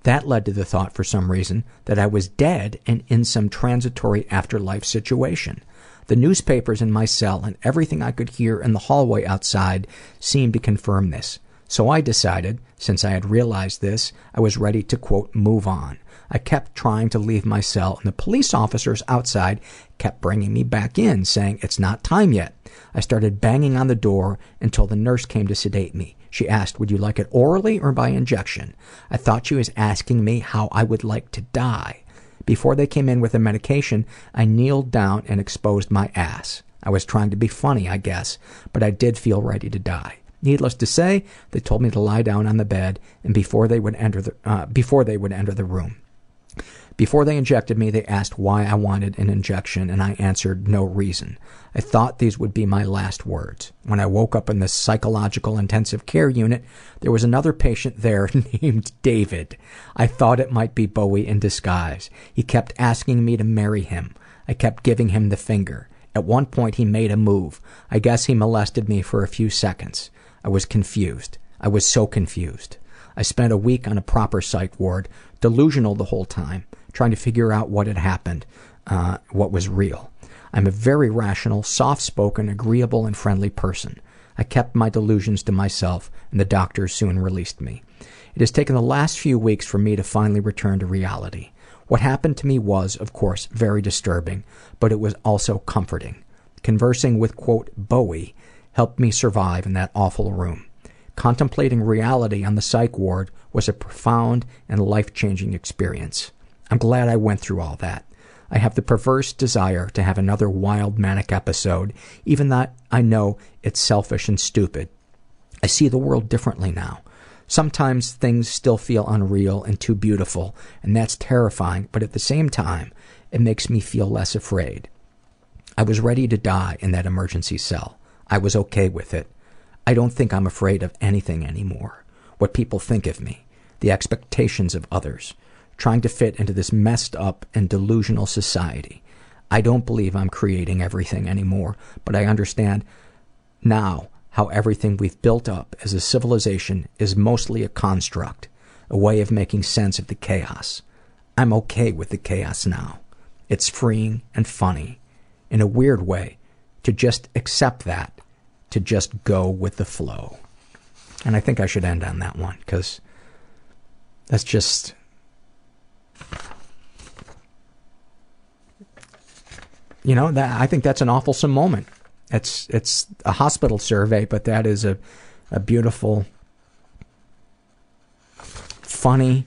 Speaker 2: That led to the thought, for some reason, that I was dead and in some transitory afterlife situation. The newspapers in my cell and everything I could hear in the hallway outside seemed to confirm this. So I decided, since I had realized this, I was ready to quote, move on. I kept trying to leave my cell, and the police officers outside kept bringing me back in, saying it's not time yet. I started banging on the door until the nurse came to sedate me. She asked, Would you like it orally or by injection? I thought she was asking me how I would like to die. Before they came in with the medication, I kneeled down and exposed my ass. I was trying to be funny, I guess, but I did feel ready to die. Needless to say, they told me to lie down on the bed, and before they would enter the uh, before they would enter the room. Before they injected me, they asked why I wanted an injection, and I answered no reason. I thought these would be my last words. When I woke up in the psychological intensive care unit, there was another patient there named David. I thought it might be Bowie in disguise. He kept asking me to marry him. I kept giving him the finger. At one point, he made a move. I guess he molested me for a few seconds. I was confused. I was so confused. I spent a week on a proper psych ward, delusional the whole time trying to figure out what had happened, uh, what was real. I'm a very rational, soft spoken, agreeable, and friendly person. I kept my delusions to myself, and the doctors soon released me. It has taken the last few weeks for me to finally return to reality. What happened to me was, of course, very disturbing, but it was also comforting. Conversing with, quote, Bowie helped me survive in that awful room. Contemplating reality on the psych ward was a profound and life changing experience. I'm glad I went through all that. I have the perverse desire to have another wild manic episode, even though I know it's selfish and stupid. I see the world differently now. Sometimes things still feel unreal and too beautiful, and that's terrifying, but at the same time, it makes me feel less afraid. I was ready to die in that emergency cell. I was okay with it. I don't think I'm afraid of anything anymore. What people think of me, the expectations of others, trying to fit into this messed up and delusional society. I don't believe I'm creating everything anymore, but I understand now how everything we've built up as a civilization is mostly a construct, a way of making sense of the chaos. I'm okay with the chaos now. It's freeing and funny, in a weird way, to just accept that, to just go with the flow. And I think I should end on that one, because that's just you know that I think that's an awfulsome moment. It's it's a hospital survey, but that is a a beautiful, funny,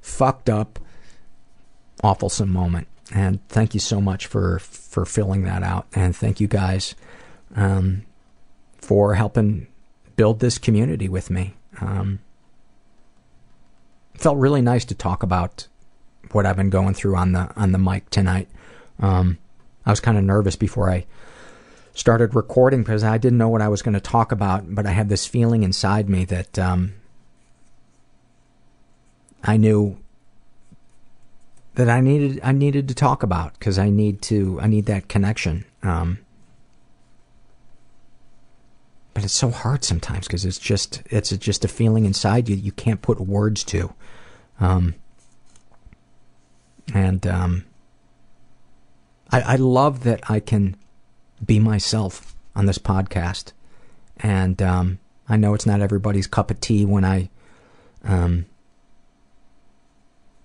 Speaker 2: fucked up, awfulsome moment. And thank you so much for for filling that out, and thank you guys um, for helping build this community with me. Um, felt really nice to talk about what I've been going through on the on the mic tonight. Um, I was kind of nervous before I started recording because I didn't know what I was going to talk about, but I had this feeling inside me that um, I knew that I needed I needed to talk about because I need to I need that connection. Um, but it's so hard sometimes because it's just it's just a feeling inside you you can't put words to. Um, and um, I, I love that I can be myself on this podcast. And um, I know it's not everybody's cup of tea when I um,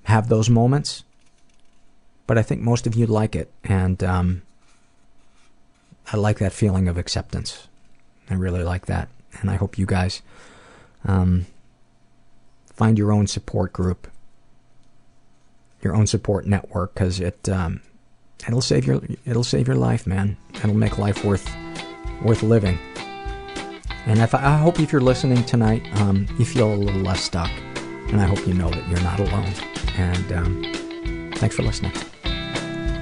Speaker 2: have those moments, but I think most of you like it. And um, I like that feeling of acceptance. I really like that. And I hope you guys um, find your own support group your own support network because it um, it'll save your it'll save your life, man. It'll make life worth worth living. And if I hope if you're listening tonight, um, you feel a little less stuck, and I hope you know that you're not alone. And um, thanks for listening.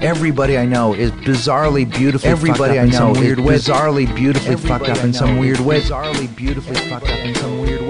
Speaker 4: Everybody I know is bizarrely beautifully Everybody I know is bizarrely beautifully fucked up in some weird way. Bizarrely beautifully fucked up in some weird way.